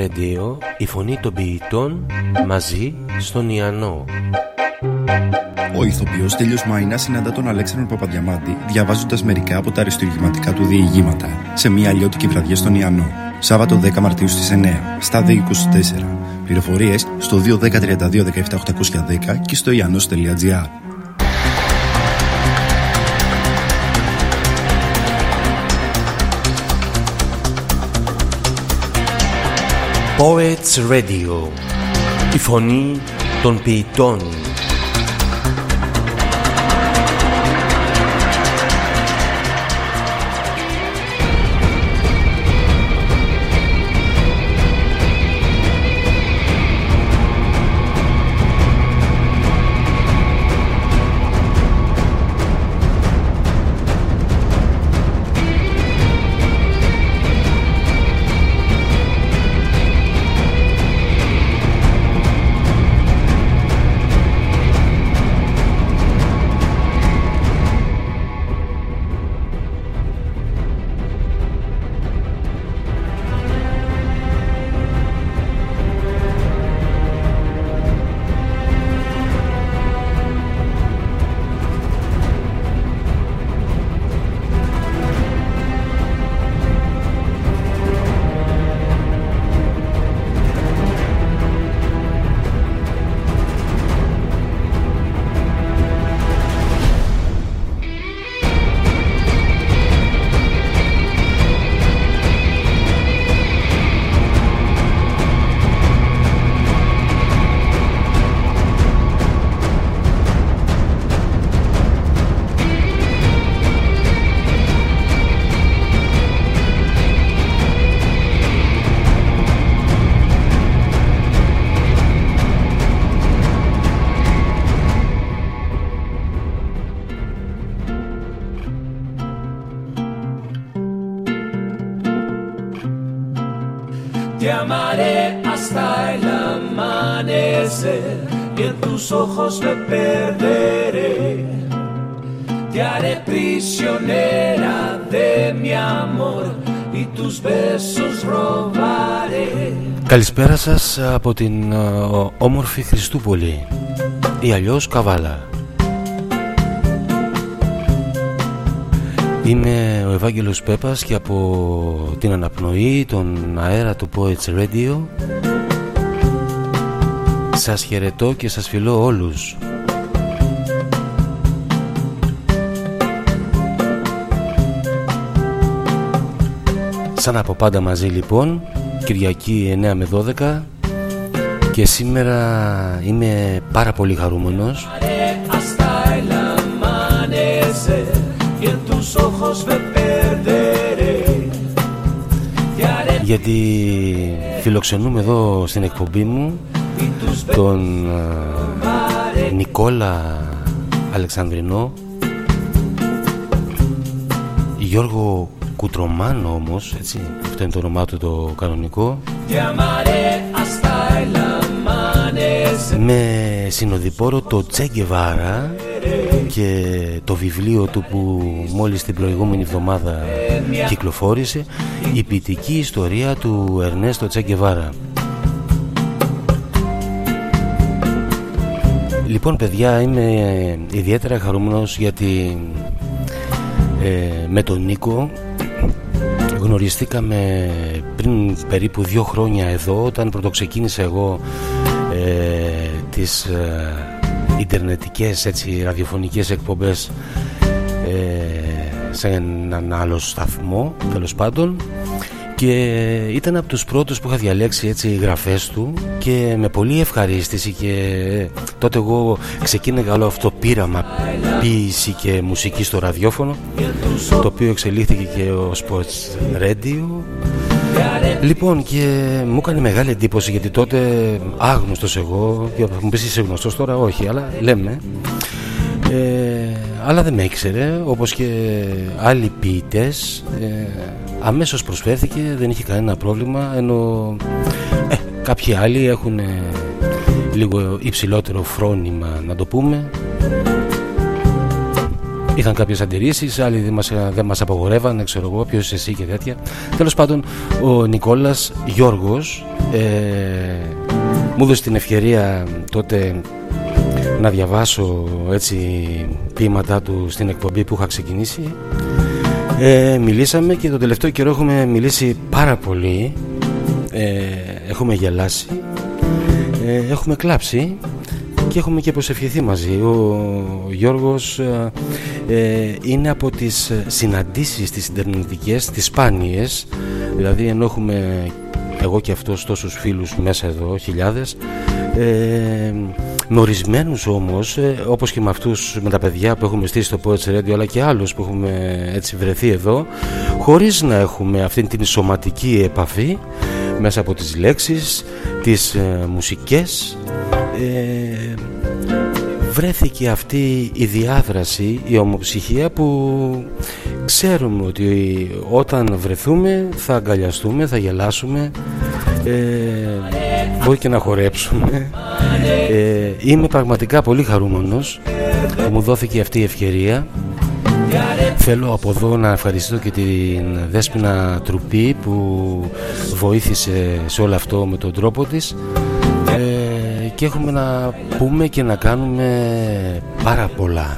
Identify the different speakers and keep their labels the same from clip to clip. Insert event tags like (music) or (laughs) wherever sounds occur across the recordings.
Speaker 1: Radio, η φωνή των ποιητών,
Speaker 2: μαζί στον Ιαννό.
Speaker 3: Ο ηθοποιός Τέλειο Μαϊνά συναντά τον Αλέξανδρο Παπαδιαμάντη διαβάζοντας μερικά από τα αριστουργηματικά του διηγήματα σε μια αλλιώτικη βραδιά στον Ιαννό. Σάββατο 10 Μαρτίου στις 9, στα 24. Πληροφορίες στο 21032 και στο iannos.gr.
Speaker 2: Poets Radio. Η φωνή των ποιητών Καλησπέρα σας από την όμορφη Χριστούπολη. Ή αλλιώς Καβάλα. Είμαι ο Ευάγγελος Πέπας και από την αναπνοή των αέρα του Poets Radio. Σας χαιρετώ και σας φιλώ όλους. Σαν από πάντα μαζί λοιπόν Κυριακή 9 με 12 και σήμερα είμαι πάρα πολύ χαρούμενος. Γιατί φιλοξενούμε εδώ στην εκπομπή μου τον Νικόλα Αλεξανδρινό Γιώργο Κουτρομάνο όμως, έτσι, αυτό είναι το όνομά του το κανονικό. Με συνοδοιπόρο το Τσέγκεβάρα και το βιβλίο του που μόλις την προηγούμενη εβδομάδα κυκλοφόρησε η ποιητική ιστορία του Ερνέστο Τσέγκεβάρα Λοιπόν παιδιά είμαι ιδιαίτερα χαρούμενος γιατί ε, με τον Νίκο γνωριστήκαμε πριν περίπου δύο χρόνια εδώ όταν πρωτοξεκίνησα εγώ ε, τις ε, ιντερνετικές έτσι, ραδιοφωνικές εκπομπές ε, σε έναν άλλο σταθμό τέλος πάντων και ήταν από τους πρώτους που είχα διαλέξει έτσι οι γραφές του και με πολύ ευχαρίστηση και τότε εγώ ξεκίνησα όλο αυτό πείραμα ποίηση και μουσική στο ραδιόφωνο το οποίο εξελίχθηκε και ο Sports Radio. Λοιπόν και μου έκανε μεγάλη εντύπωση γιατί τότε άγνωστος εγώ και μου πεις είσαι γνωστός τώρα όχι αλλά λέμε. Ε, αλλά δεν με ήξερε όπως και άλλοι ποιητές ε, αμέσως προσφέρθηκε δεν είχε κανένα πρόβλημα ενώ ε, κάποιοι άλλοι έχουν ε, λίγο υψηλότερο φρόνημα να το πούμε Είχαν κάποιες αντιρρήσεις, άλλοι δεν μας δεν μας απογορεύαν, ξέρω εγώ, ποιος είσαι εσύ και τέτοια. Τέλος πάντων, ο Νικόλας Γιώργος ε, μου έδωσε την ευκαιρία τότε να διαβάσω έτσι ποίηματά του στην εκπομπή που είχα ξεκινήσει ε, μιλήσαμε και τον τελευταίο καιρό έχουμε μιλήσει πάρα πολύ. Ε, έχουμε γελάσει. Ε, έχουμε κλάψει και έχουμε και προσευχηθεί μαζί. Ο Γιώργος ε, ε, είναι από τις συναντήσεις τις ιντερνετικές τις σπάνιες. Δηλαδή ενώ έχουμε εγώ και αυτός τόσους φίλους μέσα εδώ χιλιάδες ε, με ορισμένου όμως, ε, όπως και με αυτούς με τα παιδιά που έχουμε στήσει στο Poets Radio, αλλά και άλλους που έχουμε έτσι βρεθεί εδώ, χωρίς να έχουμε αυτή την σωματική επαφή μέσα από τις λέξεις, τις ε, μουσικές ε, βρέθηκε αυτή η διάδραση, η ομοψυχία που ξέρουμε ότι όταν βρεθούμε θα αγκαλιαστούμε, θα γελάσουμε ε, μπορεί και να χορέψουμε ε, είμαι πραγματικά πολύ χαρούμενος που μου δόθηκε αυτή η ευκαιρία. Θέλω από εδώ να ευχαριστήσω και την Δέσποινα Τρουπή που βοήθησε σε όλο αυτό με τον τρόπο της. Ε, και έχουμε να πούμε και να κάνουμε πάρα πολλά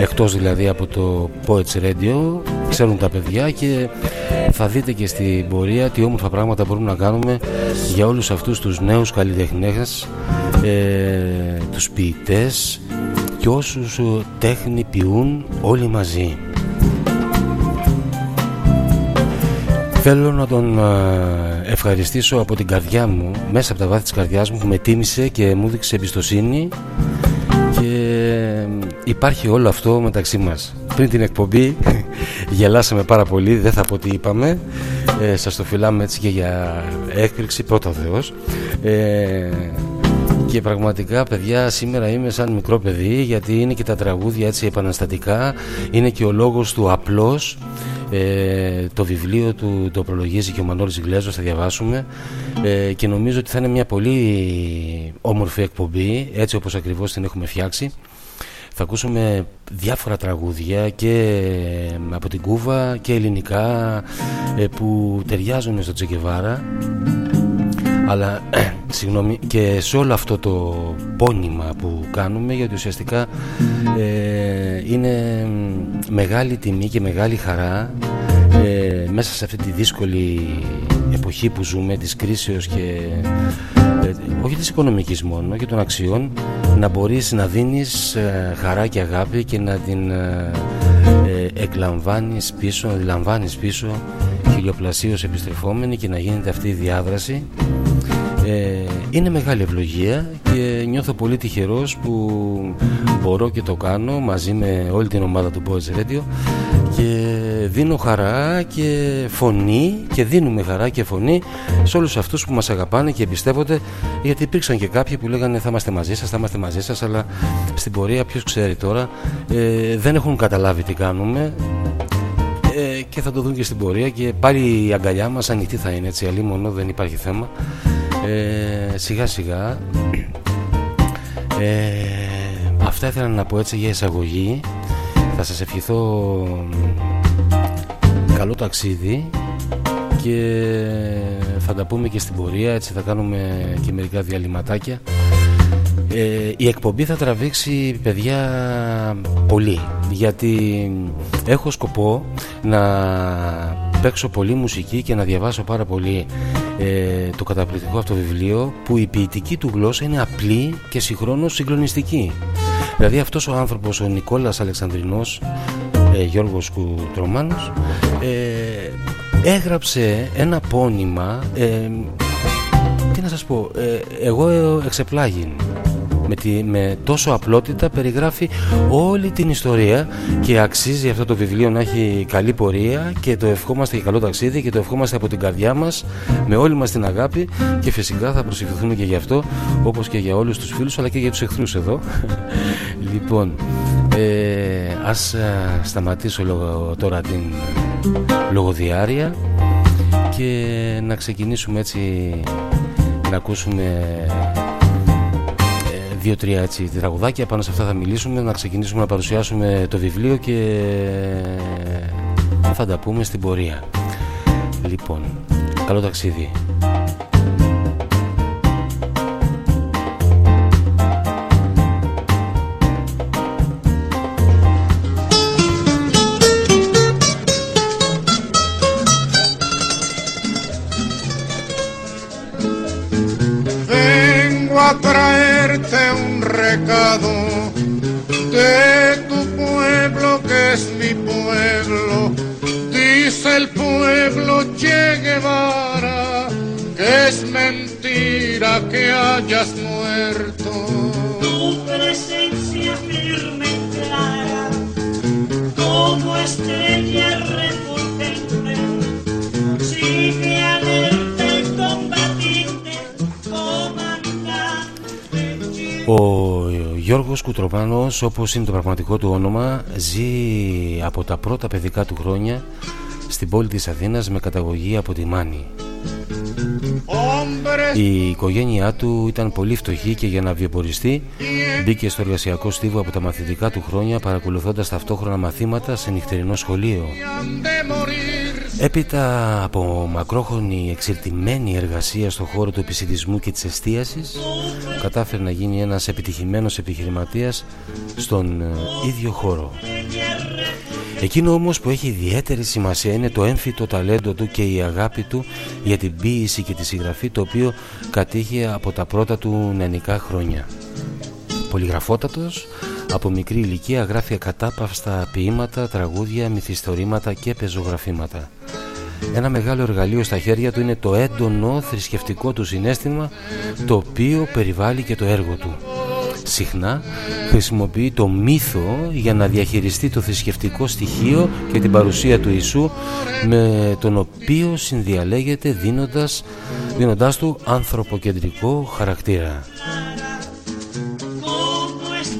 Speaker 2: εκτός δηλαδή από το Poets Radio ξέρουν τα παιδιά και θα δείτε και στην πορεία τι όμορφα πράγματα μπορούμε να κάνουμε για όλους αυτούς τους νέους καλλιτεχνές ε, τους ποιητές και όσους τέχνη ποιούν όλοι μαζί. Θέλω να τον ε, ευχαριστήσω από την καρδιά μου μέσα από τα βάθη της καρδιάς μου που με τίμησε και μου δείξε εμπιστοσύνη υπάρχει όλο αυτό μεταξύ μας. Πριν την εκπομπή (laughs) γελάσαμε πάρα πολύ δεν θα πω τι είπαμε. Ε, σας το φιλάμε έτσι και για έκπληξη πρώτα Θεός. Ε, και πραγματικά παιδιά σήμερα είμαι σαν μικρό παιδί γιατί είναι και τα τραγούδια έτσι επαναστατικά. Είναι και ο λόγος του απλός. Ε, το βιβλίο του το προλογίζει και ο Μανώλης Ιγκλέζος θα διαβάσουμε. Ε, και νομίζω ότι θα είναι μια πολύ όμορφη εκπομπή έτσι όπως ακριβώς την έχουμε φτιάξει θα ακούσουμε διάφορα τραγούδια και από την Κούβα και ελληνικά ε, που ταιριάζουν στο Τσεκεβάρα αλλά (clears throat) συγγνώμη, και σε όλο αυτό το πόνημα που κάνουμε γιατί ουσιαστικά ε, είναι μεγάλη τιμή και μεγάλη χαρά ε, μέσα σε αυτή τη δύσκολη εποχή που ζούμε της κρίσεως και ε, όχι της οικονομικής μόνο και των αξιών. Να μπορείς να δίνεις ε, χαρά και αγάπη και να την ε, εκλαμβάνεις πίσω, να τη λαμβάνεις πίσω χιλιοπλασίως επιστρεφόμενη και να γίνεται αυτή η διάδραση. Είναι μεγάλη ευλογία και νιώθω πολύ τυχερός που μπορώ και το κάνω μαζί με όλη την ομάδα του Boys Radio και δίνω χαρά και φωνή και δίνουμε χαρά και φωνή σε όλους αυτούς που μας αγαπάνε και εμπιστεύονται γιατί υπήρξαν και κάποιοι που λέγανε θα είμαστε μαζί σας, θα είμαστε μαζί σας αλλά στην πορεία ποιος ξέρει τώρα ε, δεν έχουν καταλάβει τι κάνουμε ε, και θα το δουν και στην πορεία και πάλι η αγκαλιά μας ανοιχτή θα είναι έτσι αλλή μόνο δεν υπάρχει θέμα. Ε, σιγά σιγά ε, αυτά ήθελα να πω έτσι για εισαγωγή. Θα σας ευχηθώ καλό ταξίδι και θα τα πούμε και στην πορεία έτσι θα κάνουμε και μερικά διαλυματάκια. Ε, η εκπομπή θα τραβήξει παιδιά πολύ γιατί έχω σκοπό να παίξω πολύ μουσική και να διαβάσω πάρα πολύ ε, το καταπληκτικό αυτό βιβλίο που η ποιητική του γλώσσα είναι απλή και συγχρόνως συγκλονιστική. Δηλαδή αυτός ο άνθρωπος ο Νικόλας Αλεξανδρινός ε, Γιώργος Κουτρομάνος ε, έγραψε ένα πόνημα ε, τι να σας πω ε, εγώ εξεπλάγει με, τη, με τόσο απλότητα περιγράφει όλη την ιστορία και αξίζει αυτό το βιβλίο να έχει καλή πορεία και το ευχόμαστε για καλό ταξίδι και το ευχόμαστε από την καρδιά μας με όλη μας την αγάπη και φυσικά θα προσευχηθούμε και γι' αυτό όπως και για όλους τους φίλους αλλά και για τους εχθρούς εδώ. (laughs) Λοιπόν ε, ας σταματήσω τώρα την λογοδιάρεια και να ξεκινήσουμε έτσι να ακούσουμε δύο-τρία έτσι τραγουδάκια. Πάνω σε αυτά θα μιλήσουμε να ξεκινήσουμε να παρουσιάσουμε το βιβλίο και θα τα πούμε στην πορεία. Λοιπόν καλό ταξίδι
Speaker 4: que hayas muerto.
Speaker 5: Tu presencia firme y clara, como estrella refulgente, sigue alerta y combatiente, comandante.
Speaker 2: Ο Γιώργος Κουτροπάνος όπως είναι το πραγματικό του όνομα ζει από τα πρώτα παιδικά του χρόνια στην πόλη της Αθήνας με καταγωγή από τη Μάνη. Η οικογένειά του ήταν πολύ φτωχή και για να βιοποριστεί μπήκε στο εργασιακό στίβο από τα μαθητικά του χρόνια παρακολουθώντας ταυτόχρονα μαθήματα σε νυχτερινό σχολείο. Έπειτα από μακρόχρονη εξελτημένη εργασία στον χώρο του επισητισμού και της εστίασης κατάφερε να γίνει ένας επιτυχημένος επιχειρηματίας στον ε, ίδιο χώρο. Εκείνο όμως που έχει ιδιαίτερη σημασία είναι το έμφυτο ταλέντο του και η αγάπη του για την ποίηση και τη συγγραφή το οποίο κατήχε από τα πρώτα του νεανικά χρόνια. Πολυγραφότατος, από μικρή ηλικία γράφει ακατάπαυστα ποίηματα, τραγούδια, μυθιστορήματα και πεζογραφήματα. Ένα μεγάλο εργαλείο στα χέρια του είναι το έντονο θρησκευτικό του συνέστημα το οποίο περιβάλλει και το έργο του. Συχνά χρησιμοποιεί το μύθο για να διαχειριστεί το θρησκευτικό στοιχείο και την παρουσία του Ιησού με τον οποίο συνδιαλέγεται δίνοντας, δίνοντας του ανθρωποκεντρικό χαρακτήρα.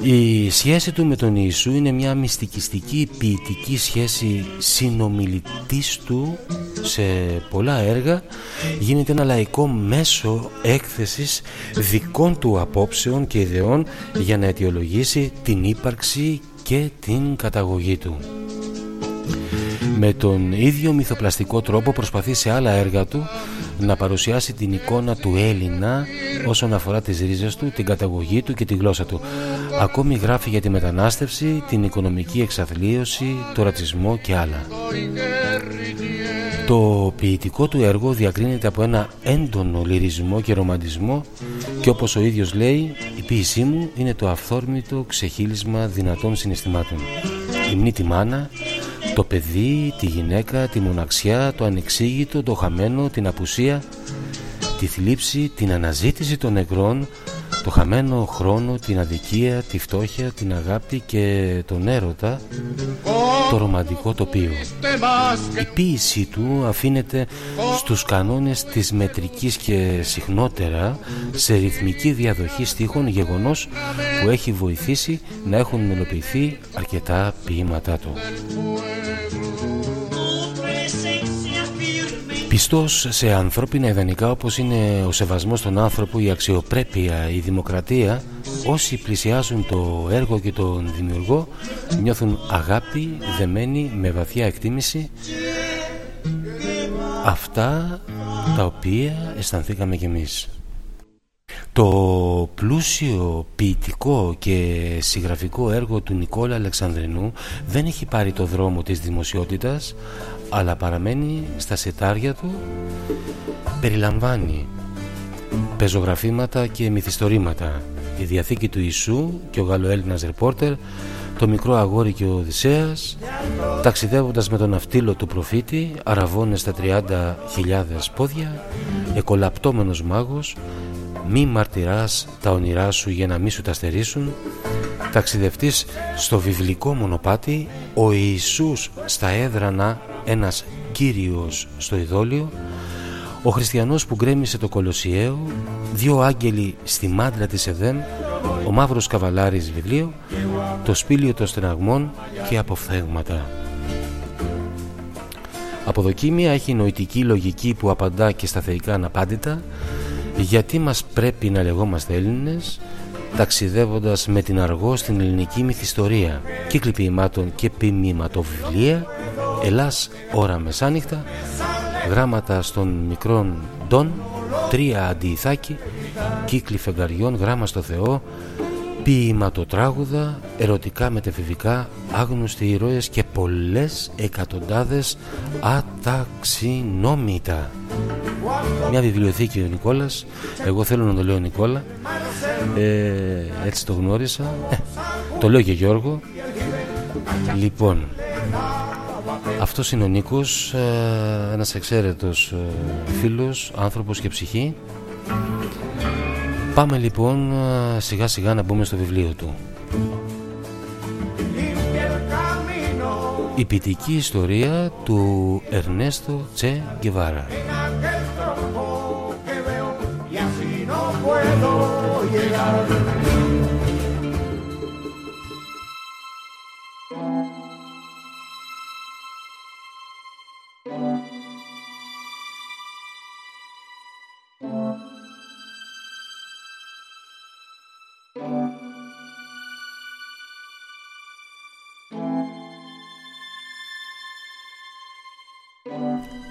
Speaker 2: Η σχέση του με τον Ιησού είναι μια μυστικιστική ποιητική σχέση συνομιλητής του σε πολλά έργα γίνεται ένα λαϊκό μέσο έκθεσης δικών του απόψεων και ιδεών για να αιτιολογήσει την ύπαρξη και την καταγωγή του. Με τον ίδιο μυθοπλαστικό τρόπο προσπαθεί σε άλλα έργα του να παρουσιάσει την εικόνα του Έλληνα όσον αφορά τις ρίζες του, την καταγωγή του και τη γλώσσα του. Ακόμη γράφει για τη μετανάστευση, την οικονομική εξαθλίωση, το ρατσισμό και άλλα. Το ποιητικό του έργο διακρίνεται από ένα έντονο λυρισμό και ρομαντισμό και όπως ο ίδιος λέει η ποίησή μου είναι το αυθόρμητο ξεχύλισμα δυνατών συναισθημάτων. Η μνή τη μάνα, το παιδί, τη γυναίκα, τη μοναξιά, το ανεξήγητο, το χαμένο, την απουσία, τη θλίψη, την αναζήτηση των νεκρών, το χαμένο χρόνο, την αδικία, τη φτώχεια, την αγάπη και τον έρωτα, το ρομαντικό τοπίο. Η ποίησή του αφήνεται στους κανόνες της μετρικής και συχνότερα σε ρυθμική διαδοχή στίχων γεγονός που έχει βοηθήσει να έχουν μελοποιηθεί αρκετά ποίηματά του. Πιστός σε ανθρώπινα ιδανικά όπως είναι ο σεβασμός των άνθρωπου, η αξιοπρέπεια, η δημοκρατία όσοι πλησιάζουν το έργο και τον δημιουργό νιώθουν αγάπη δεμένη με βαθιά εκτίμηση αυτά τα οποία αισθανθήκαμε κι εμείς. Το πλούσιο ποιητικό και συγγραφικό έργο του Νικόλα Αλεξανδρινού δεν έχει πάρει το δρόμο της δημοσιότητας αλλά παραμένει στα σετάρια του περιλαμβάνει πεζογραφήματα και μυθιστορήματα. Τη Διαθήκη του Ιησού και ο Γαλλοέλληνας ρεπόρτερ το μικρό αγόρι και ο Οδυσσέας ταξιδεύοντας με τον αυτίλο του προφήτη αραβώνες στα 30.000 πόδια εκολαπτώμενος μάγος μη μαρτυράς τα όνειρά σου για να μη σου τα στερήσουν ταξιδευτής στο βιβλικό μονοπάτι ο Ιησούς στα έδρανα ένας Κύριος στο ειδόλιο ο χριστιανός που γκρέμισε το Κολοσιαίο δύο άγγελοι στη μάντρα της Εδέμ ο μαύρος καβαλάρης βιβλίο το σπήλιο των στεναγμών και αποφθέγματα Αποδοκίμια έχει νοητική λογική που απαντά και στα θεϊκά αναπάντητα γιατί μας πρέπει να λεγόμαστε Έλληνες ταξιδεύοντας με την αργό στην ελληνική μυθιστορία. Κύκλοι ποιημάτων και ποιμηματοβιβλία Ελλάς ώρα μεσάνυχτα γράμματα στον μικρόν Ντόν τρία αντιηθάκι κύκλοι φεγγαριών γράμμα στο Θεό ποιηματοτράγουδα ερωτικά μετεφηβικά άγνωστοι ηρώες και πολλές εκατοντάδες αταξινόμητα. Μια βιβλιοθήκη ο Νικόλας. Εγώ θέλω να το λέω Νικόλα. Ε, έτσι το γνώρισα. Ε, το λέω και Γιώργο. Λοιπόν αυτός είναι ο Νίκος ε, ένας εξαίρετος ε, φίλος άνθρωπος και ψυχή πάμε λοιπόν ε, σιγά σιγά να μπούμε στο βιβλίο του. Η ποιητική ιστορία του Ερνέστο Τσε Γκεβάρα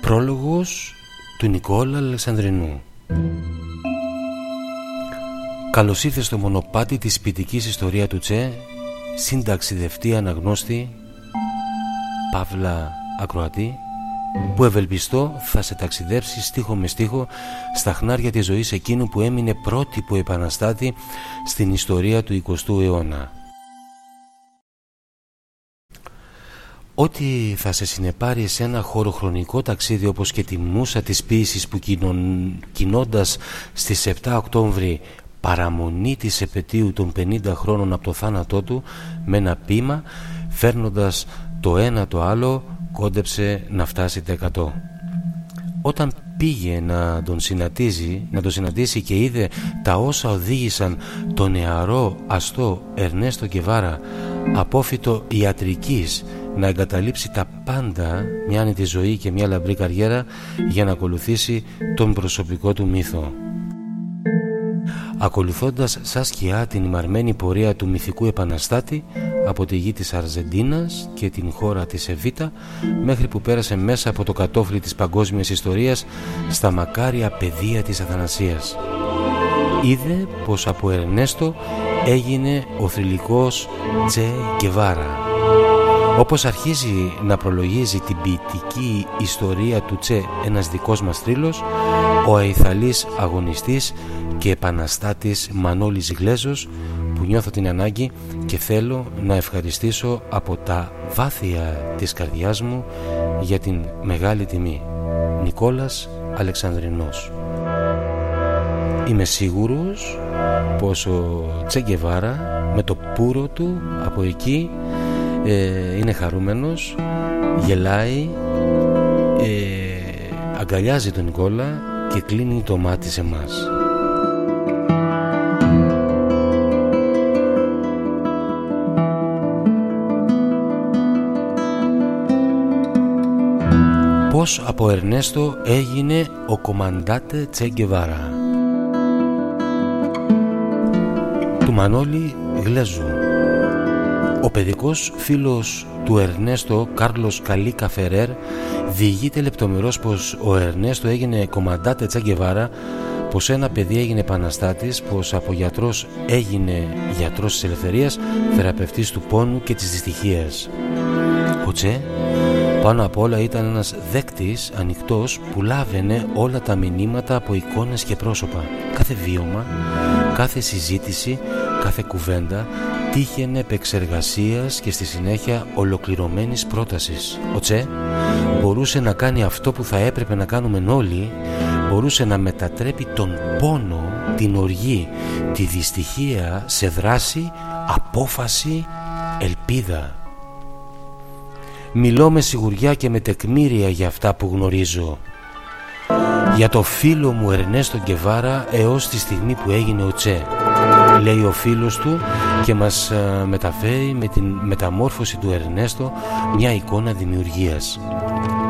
Speaker 2: Πρόλογος του Νικόλα Αλεξανδρινού Καλώς ήρθες στο μονοπάτι της ποιητικής ιστορία του Τσε συνταξιδευτή αναγνώστη Παύλα Ακροατή που ευελπιστώ θα σε ταξιδέψει στίχο με στίχο στα χνάρια της ζωής εκείνου που έμεινε πρότυπο επαναστάτη στην ιστορία του 20ου αιώνα. Ό,τι θα σε συνεπάρει σε ένα χωροχρονικό ταξίδι όπως και τη μουσα της ποίησης που κινώντας στις 7 Οκτώβρη παραμονή της επαιτίου των 50 χρόνων από το θάνατό του με ένα πείμα φέρνοντας το ένα το άλλο κόντεψε να φτάσει τα 100. Όταν πήγε να τον συναντήσει, να τον συναντήσει και είδε τα όσα οδήγησαν τον νεαρό αστό Ερνέστο Κεβάρα απόφυτο ιατρικής να εγκαταλείψει τα πάντα μια άνετη ζωή και μια λαμπρή καριέρα για να ακολουθήσει τον προσωπικό του μύθο. Ακολουθώντας σαν σκιά την ημαρμένη πορεία του μυθικού επαναστάτη από τη γη της Αρζεντίνας και την χώρα της Εβίτα μέχρι που πέρασε μέσα από το κατόφλι της παγκόσμιας ιστορίας στα μακάρια πεδία της Αθανασίας. Είδε πως από Ερνέστο έγινε ο θρηλυκός Τσε Γκεβάρα όπως αρχίζει να προλογίζει την ποιητική ιστορία του Τσε ένας δικός μας θρύλος, ο αϊθαλής αγωνιστής και επαναστάτης Μανώλης Γλέζος που νιώθω την ανάγκη και θέλω να ευχαριστήσω από τα βάθια της καρδιάς μου για την μεγάλη τιμή. Νικόλας Αλεξανδρινός Είμαι σίγουρος πως ο Τσέγκεβάρα με το πουρο του από εκεί ε, είναι χαρούμενος, γελάει, ε, αγκαλιάζει τον Νικόλα και κλείνει το μάτι σε μας. Πώς από Ερνέστο έγινε ο κομμαντάτε Τσέγκεβάρα του Μανώλη Γλέζου ο παιδικός φίλος του Ερνέστο, Κάρλος Καλίκα Φερέρ, διηγείται λεπτομερώς πως ο Ερνέστο έγινε κομμαντάτε Τσαγκεβάρα, πως ένα παιδί έγινε επαναστάτης, πως από γιατρός έγινε γιατρός της ελευθερίας, θεραπευτής του πόνου και της δυστυχίας. Ο Τσε, πάνω απ' όλα ήταν ένας δέκτης ανοιχτός που λάβαινε όλα τα μηνύματα από εικόνες και πρόσωπα. Κάθε βίωμα, κάθε συζήτηση, κάθε κουβέντα τύχαινε επεξεργασίας και στη συνέχεια ολοκληρωμένης πρότασης. Ο Τσε μπορούσε να κάνει αυτό που θα έπρεπε να κάνουμε όλοι, μπορούσε να μετατρέπει τον πόνο, την οργή, τη δυστυχία σε δράση, απόφαση, ελπίδα. Μιλώ με σιγουριά και με τεκμήρια για αυτά που γνωρίζω. Για το φίλο μου Ερνέστο Γκεβάρα έως τη στιγμή που έγινε ο Τσε λέει ο φίλος του και μας ε, μεταφέρει με την μεταμόρφωση του Ερνέστο μια εικόνα δημιουργίας.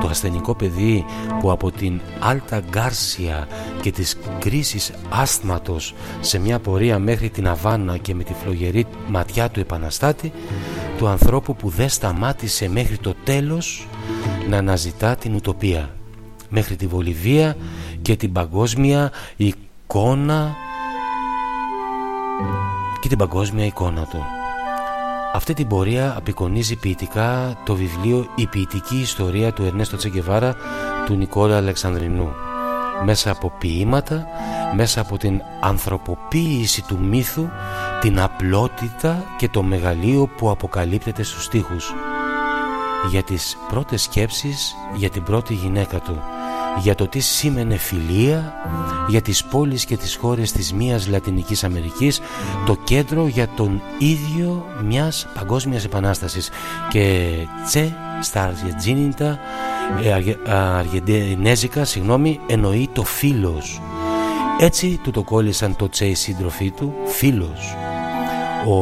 Speaker 2: Το ασθενικό παιδί που από την Άλτα Γκάρσια και της κρίσης άσθματος σε μια πορεία μέχρι την Αβάνα και με τη φλογερή ματιά του επαναστάτη του ανθρώπου που δεν σταμάτησε μέχρι το τέλος να αναζητά την ουτοπία μέχρι τη Βολιβία και την παγκόσμια εικόνα και την παγκόσμια εικόνα του. Αυτή την πορεία απεικονίζει ποιητικά το βιβλίο «Η ποιητική ιστορία του Ερνέστο Τσεγκεβάρα» του Νικόλα Αλεξανδρινού. Μέσα από ποίηματα, μέσα από την ανθρωποποίηση του μύθου, την απλότητα και το μεγαλείο που αποκαλύπτεται στους στίχους. Για τις πρώτες σκέψεις για την πρώτη γυναίκα του για το τι σήμαινε φιλία για τις πόλεις και τις χώρες της μίας Λατινικής Αμερικής το κέντρο για τον ίδιο μιας παγκόσμιας επανάστασης. Και τσε στα Αργεντζίνιτα ε, Αργεντινέζικα συγγνώμη εννοεί το φίλος. Έτσι του το κόλλησαν το τσε οι σύντροφοί του φίλος. Ο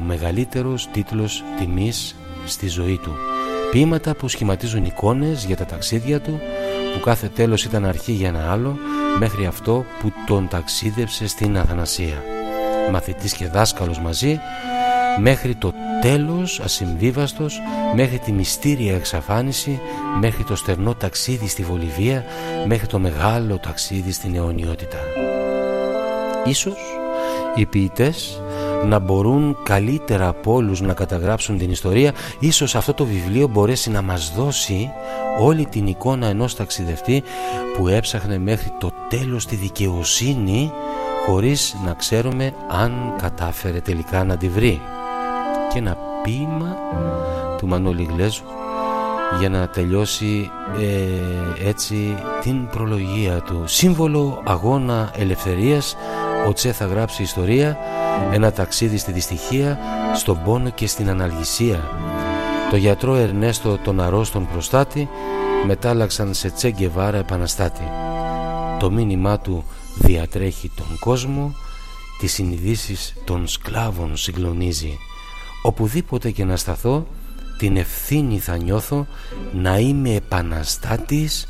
Speaker 2: μεγαλύτερος τίτλος τιμής στη ζωή του. Ποίηματα που σχηματίζουν εικόνες για τα ταξίδια του που κάθε τέλος ήταν αρχή για ένα άλλο μέχρι αυτό που τον ταξίδευσε στην Αθανασία. Μαθητής και δάσκαλος μαζί μέχρι το τέλος ασυμβίβαστος μέχρι τη μυστήρια εξαφάνιση μέχρι το στερνό ταξίδι στη Βολιβία μέχρι το μεγάλο ταξίδι στην αιωνιότητα. Ίσως οι ποιητές να μπορούν καλύτερα από όλους να καταγράψουν την ιστορία. Ίσως αυτό το βιβλίο μπορέσει να μας δώσει όλη την εικόνα ενός ταξιδευτή που έψαχνε μέχρι το τέλος τη δικαιοσύνη χωρίς να ξέρουμε αν κατάφερε τελικά να τη βρει. Και ένα ποίημα του Μανώλη Γλέζου για να τελειώσει ε, έτσι την προλογία του. Σύμβολο αγώνα ελευθερίας ο Τσε θα γράψει ιστορία ένα ταξίδι στη δυστυχία, στον πόνο και στην αναλγησία. Το γιατρό Ερνέστο τον αρρώστον προστάτη μετάλλαξαν σε Τσέγκεβάρα επαναστάτη. Το μήνυμά του διατρέχει τον κόσμο, τις συνειδήσεις των σκλάβων συγκλονίζει. Οπουδήποτε και να σταθώ, την ευθύνη θα νιώθω να είμαι επαναστάτης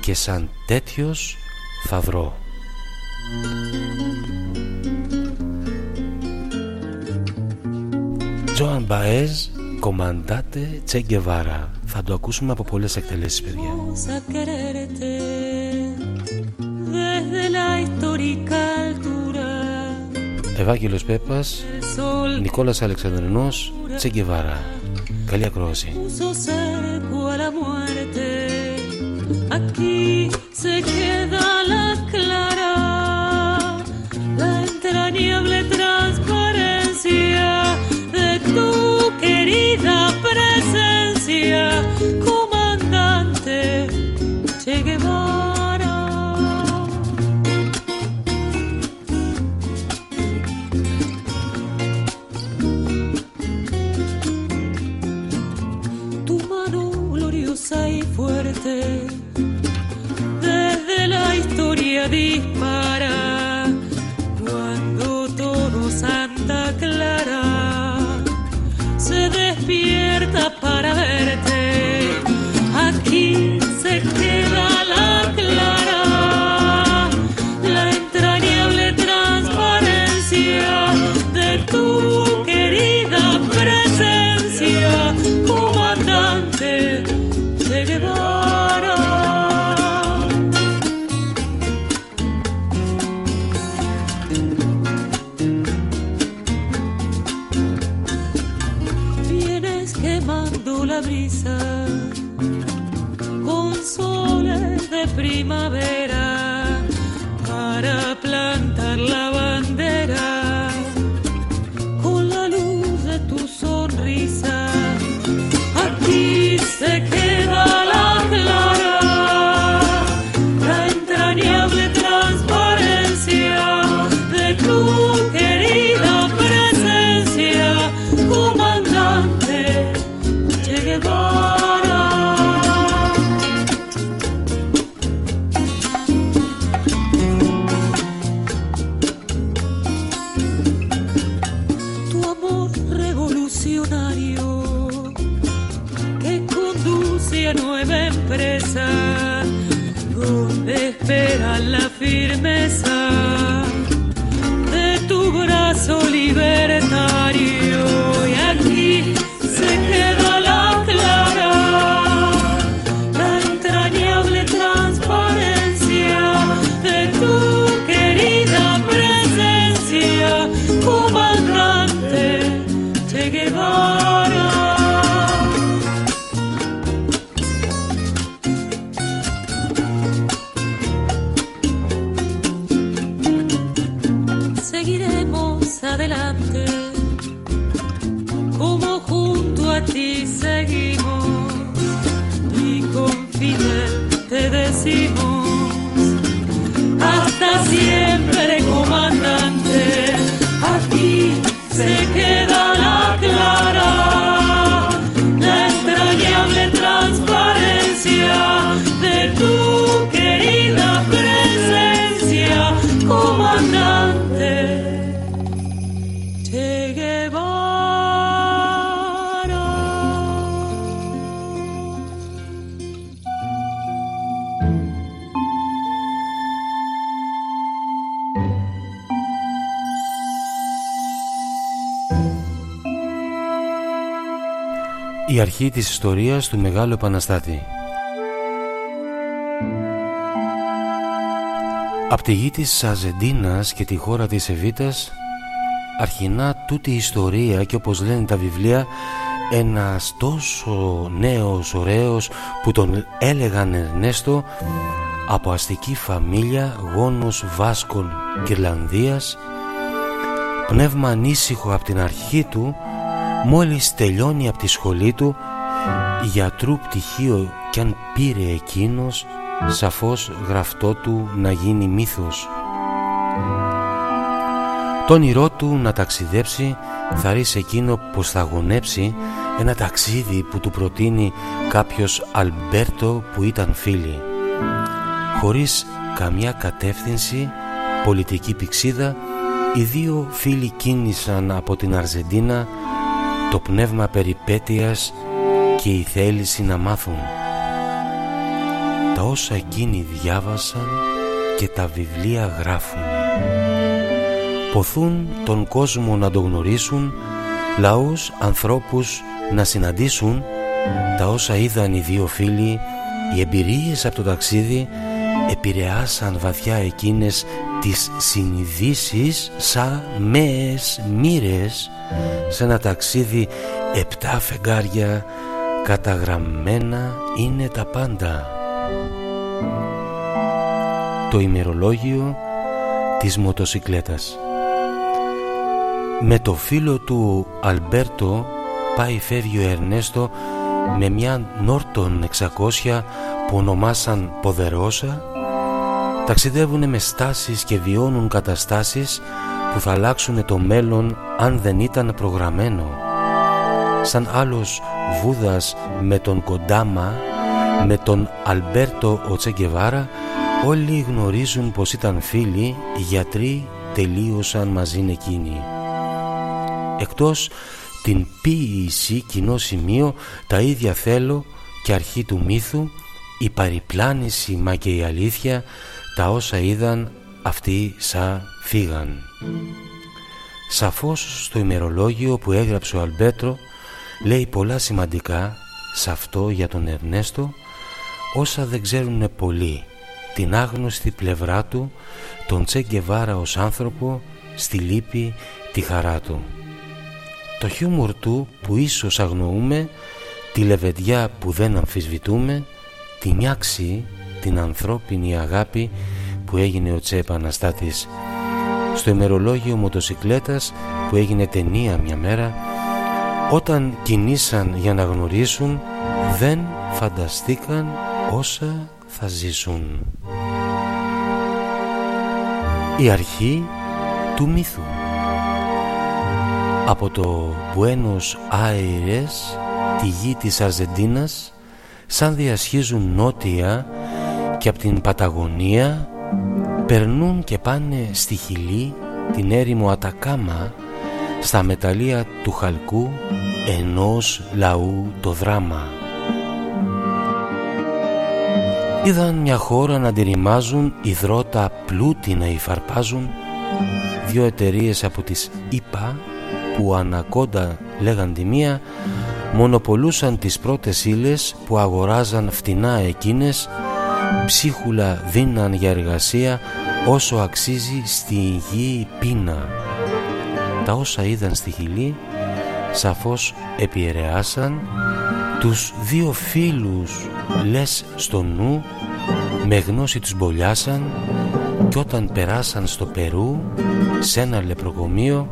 Speaker 2: και σαν τέτοιος θα βρω. Τζοαν Μπαέζ, κομμαντάτε Τσέγκεβάρα. Θα το ακούσουμε από πολλές εκτελέσεις, παιδιά. Ευάγγελος Πέπας, Νικόλας Αλεξανδρινός, Τσέγκεβάρα. Καλή ακρόαση. Aquí se queda vida. Αρχή της ιστορίας του Μεγάλου Επαναστάτη. Από τη γη της Αζεντίνας και τη χώρα της Εβίτας αρχινά τούτη η ιστορία και όπως λένε τα βιβλία ένας τόσο νέος ωραίος που τον έλεγαν Ερνέστο από αστική φαμίλια γόνος Βάσκων και Ιρλανδίας πνεύμα ανήσυχο από την αρχή του Μόλις τελειώνει από τη σχολή του Γιατρού πτυχίο κι αν πήρε εκείνος Σαφώς γραφτό του να γίνει μύθος. Το όνειρό του να ταξιδέψει θα ρίξει εκείνο πως θα γονέψει Ένα ταξίδι που του προτείνει κάποιος Αλμπέρτο που ήταν φίλοι Χωρίς καμιά κατεύθυνση, πολιτική πηξίδα Οι δύο φίλοι κίνησαν από την Αρζεντίνα το πνεύμα περιπέτειας και η θέληση να μάθουν. Τα όσα εκείνοι διάβασαν και τα βιβλία γράφουν. Ποθούν τον κόσμο να το γνωρίσουν, λαούς, ανθρώπους να συναντήσουν, τα όσα είδαν οι δύο φίλοι, οι εμπειρίες από το ταξίδι επηρεάσαν βαθιά εκείνες τις συνειδήσεις σαν μέες μοίρες σε ένα ταξίδι επτά φεγγάρια καταγραμμένα είναι τα πάντα. Το ημερολόγιο της μοτοσικλέτας με το φίλο του Αλμπέρτο πάει φεύγει ο Ερνέστο με μια Νόρτον 600 που ονομάσαν Ποδερόσα. Ταξιδεύουν με στάσεις και βιώνουν καταστάσεις που θα αλλάξουν το μέλλον αν δεν ήταν προγραμμένο. Σαν άλλος Βούδας με τον Κοντάμα, με τον Αλμπέρτο Οτσεγκεβάρα, όλοι γνωρίζουν πως ήταν φίλοι, γιατροί τελείωσαν μαζί εκείνοι. Εκτός την ποίηση κοινό σημείο, τα ίδια θέλω και αρχή του μύθου, η παριπλάνηση μα και η αλήθεια, τα όσα είδαν αυτοί σαν φύγαν. Σαφώς στο ημερολόγιο που έγραψε ο Αλμπέτρο λέει πολλά σημαντικά σε αυτό για τον Ερνέστο όσα δεν ξέρουν πολλοί. Την άγνωστη πλευρά του τον Τσέγκεβάρα ως άνθρωπο στη λύπη τη χαρά του. Το χιούμορ του που ίσως αγνοούμε τη λεβεντιά που δεν αμφισβητούμε τη νιάξη την ανθρώπινη αγάπη που έγινε ο Τσε Επαναστάτης. Στο ημερολόγιο μοτοσικλέτας που έγινε ταινία μια μέρα όταν κινήσαν για να γνωρίσουν δεν φανταστήκαν όσα θα ζήσουν. Η αρχή του μύθου Από το Buenos Aires, τη γη της Αρζεντίνας σαν διασχίζουν νότια και από την Παταγωνία περνούν και πάνε στη Χιλή την έρημο Ατακάμα στα μεταλλεία του χαλκού ενός λαού το δράμα. Είδαν μια χώρα να ρημάζουν υδρότα πλούτη να υφαρπάζουν δύο εταιρείες από τις ΙΠΑ που ανακόντα λέγαν τη μία μονοπολούσαν τις πρώτες ύλες που αγοράζαν φτηνά εκείνες ψίχουλα δίναν για εργασία όσο αξίζει στη γη πείνα. Τα όσα είδαν στη Χιλή σαφώς επιερεάσαν τους δύο φίλους λες στο νου με γνώση τους μπολιάσαν και όταν περάσαν στο Περού σε ένα λεπροκομείο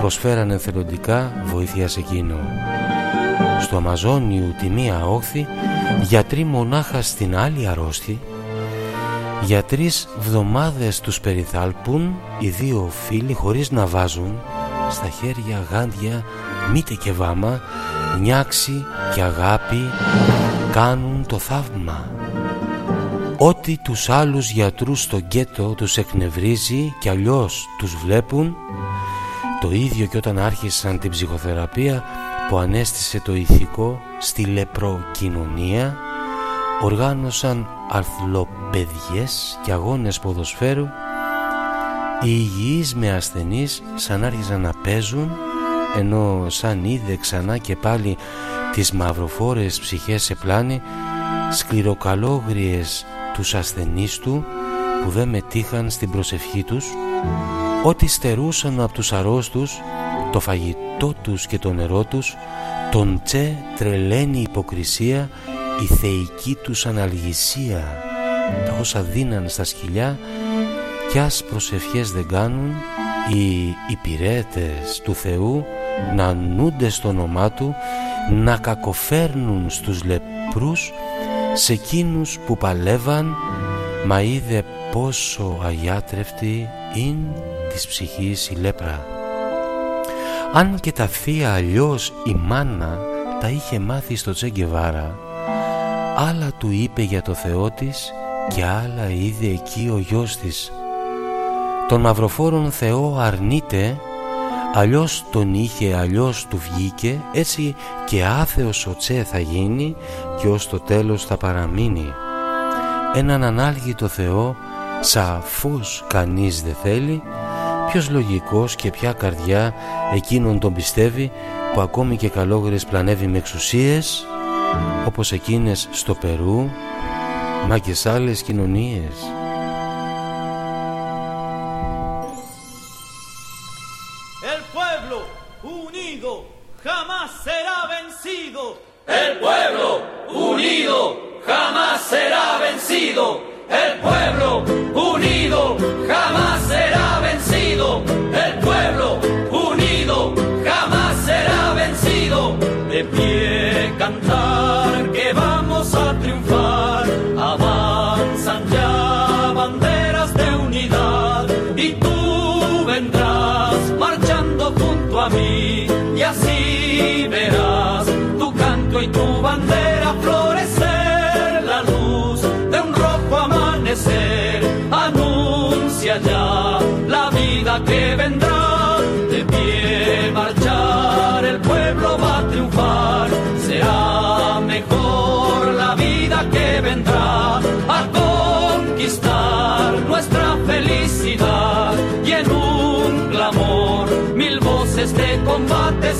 Speaker 2: προσφέραν εθελοντικά βοήθεια σε εκείνο. Στο Αμαζόνιου τη μία όχθη γιατροί μονάχα στην άλλη αρρώστη για τρεις βδομάδες τους περιθάλπουν οι δύο φίλοι χωρίς να βάζουν στα χέρια γάντια μήτε και βάμα νιάξη και αγάπη κάνουν το θαύμα. Ό,τι τους άλλους γιατρούς στο γκέτο τους εκνευρίζει και αλλιώς τους βλέπουν το ίδιο και όταν άρχισαν την ψυχοθεραπεία που ανέστησε το ηθικό στη λεπροκοινωνία οργάνωσαν αρθλοπαιδιές και αγώνες ποδοσφαίρου οι υγιείς με ασθενείς σαν άρχισαν να παίζουν ενώ σαν είδε ξανά και πάλι τις μαυροφόρες ψυχές σε πλάνη σκληροκαλόγριες τους ασθενείς του που δεν μετήχαν στην προσευχή τους ό,τι στερούσαν από τους αρρώστους το φαγητό τους και το νερό τους τον τσε τρελαίνει υποκρισία η θεϊκή τους αναλγησία τα όσα δίναν στα σκυλιά κι ας προσευχές δεν κάνουν οι υπηρέτες του Θεού να νούνται στο όνομά Του να κακοφέρνουν στους λεπρούς σε εκείνους που παλεύαν μα είδε πόσο αγιάτρευτη είναι της ψυχής η λέπρα. Αν και τα θεία αλλιώς η μάνα τα είχε μάθει στο Τσέγκεβάρα άλλα του είπε για το Θεό της και άλλα είδε εκεί ο γιος της. Τον μαυροφόρον Θεό αρνείται αλλιώς τον είχε αλλιώς του βγήκε έτσι και άθεος ο Τσέ θα γίνει και ως το τέλος θα παραμείνει. Έναν ανάλγητο Θεό σαφώς κανείς δεν θέλει ποιος λογικός και ποια καρδιά εκείνον τον πιστεύει που ακόμη και καλόγρες πλανεύει με εξουσίες όπως εκείνες στο Περού μα και σε άλλες κοινωνίες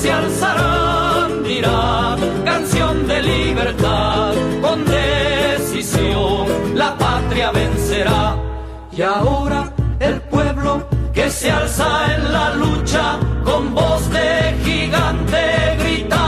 Speaker 6: se alzarán, dirán canción de libertad, con decisión la patria vencerá. Y ahora el pueblo que se alza en la lucha con voz de gigante gritando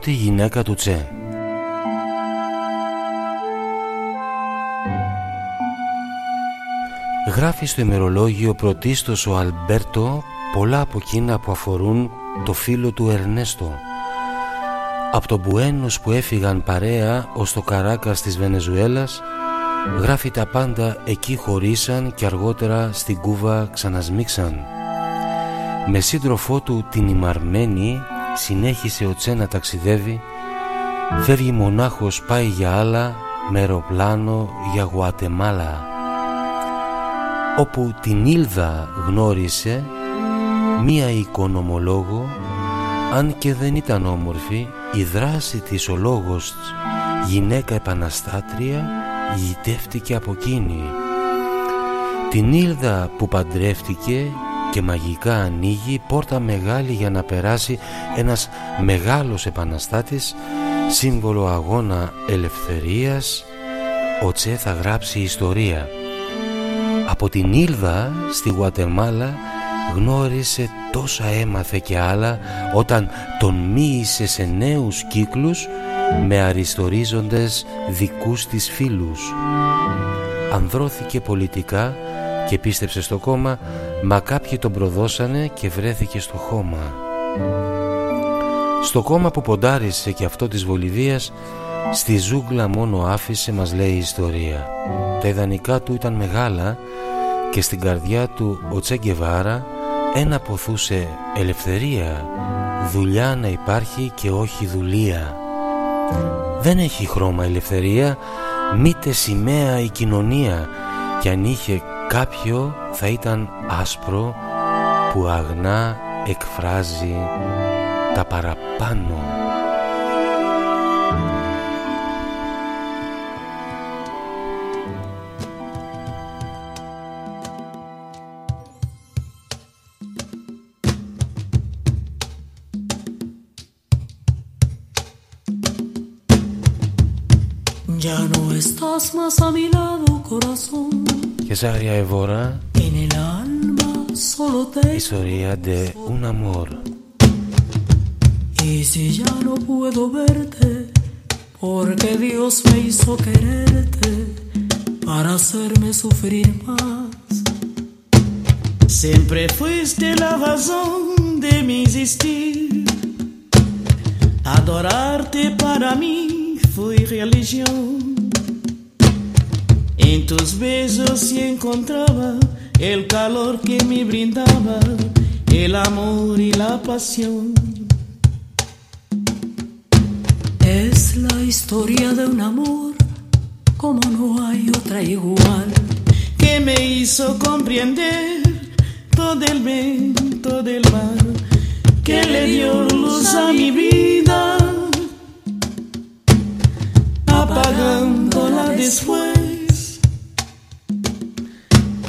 Speaker 2: πρώτη γυναίκα του Τσε Γράφει στο ημερολόγιο πρωτίστως ο Αλμπέρτο πολλά από εκείνα που αφορούν το φίλο του Ερνέστο. Από τον Μπουένος που έφυγαν παρέα ως το Καράκας της Βενεζουέλας γράφει τα πάντα εκεί χωρίσαν και αργότερα στην Κούβα ξανασμίξαν. Με σύντροφό του την Ιμαρμένη συνέχισε ο Τσε να ταξιδεύει. Φεύγει μονάχος πάει για άλλα με αεροπλάνο για Γουατεμάλα. Όπου την Ήλδα γνώρισε μία οικονομολόγο αν και δεν ήταν όμορφη η δράση της ο λόγος της, γυναίκα επαναστάτρια γητεύτηκε από εκείνη. Την Ήλδα που παντρεύτηκε και μαγικά ανοίγει πόρτα μεγάλη για να περάσει ένας μεγάλος επαναστάτης σύμβολο αγώνα ελευθερίας ο Τσε θα γράψει ιστορία. Από την Ήλδα στη Γουατεμάλα γνώρισε τόσα έμαθε και άλλα όταν τον μοίησε σε νέους κύκλους με αριστορίζοντες δικούς της φίλους. Ανδρώθηκε πολιτικά και πίστεψε στο κόμμα μα κάποιοι τον προδώσανε και βρέθηκε στο χώμα. Στο κόμμα που ποντάρισε και αυτό της Βολιβίας στη ζούγκλα μόνο άφησε μας λέει η ιστορία. Τα ιδανικά του ήταν μεγάλα και στην καρδιά του ο Τσέγκεβάρα ένα ποθούσε ελευθερία δουλειά να υπάρχει και όχι δουλεία. Δεν έχει χρώμα ελευθερία μήτε σημαία η κοινωνία και αν είχε κάποιο θα ήταν άσπρο που αγνά εκφράζει τα παραπάνω.
Speaker 7: Ya no estás más a mi lado, corazón. Cesaria Evora e
Speaker 2: Historia de un amor.
Speaker 7: Y si ya no puedo verte Porque Dios me hizo quererte Para hacerme sufrir más. Siempre fuiste la razón de mi existir. Adorarte para mí fue religión. En tus besos sí encontraba el calor que me brindaba, el amor y la pasión. Es la historia de un amor como no hay otra igual, que me hizo comprender todo el bien, todo el mal, que le dio luz a mi vida, apagándola después.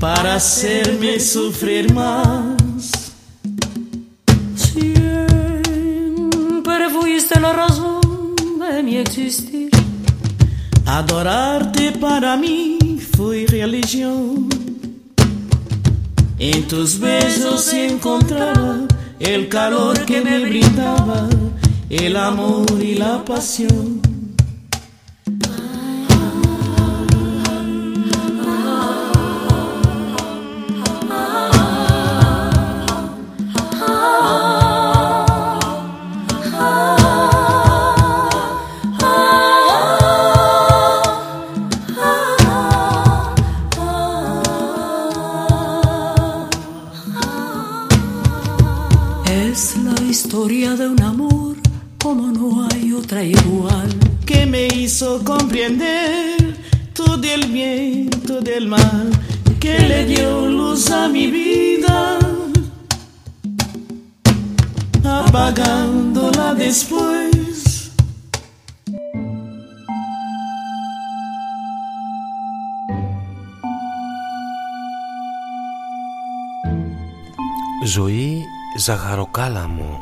Speaker 7: para hacerme sufrir más. Siempre fuiste la razón de mi existir. Adorarte para mí fue religión. En tus besos encontraba el calor que me brindaba, el amor y la pasión.
Speaker 2: Ζαχαροκάλαμο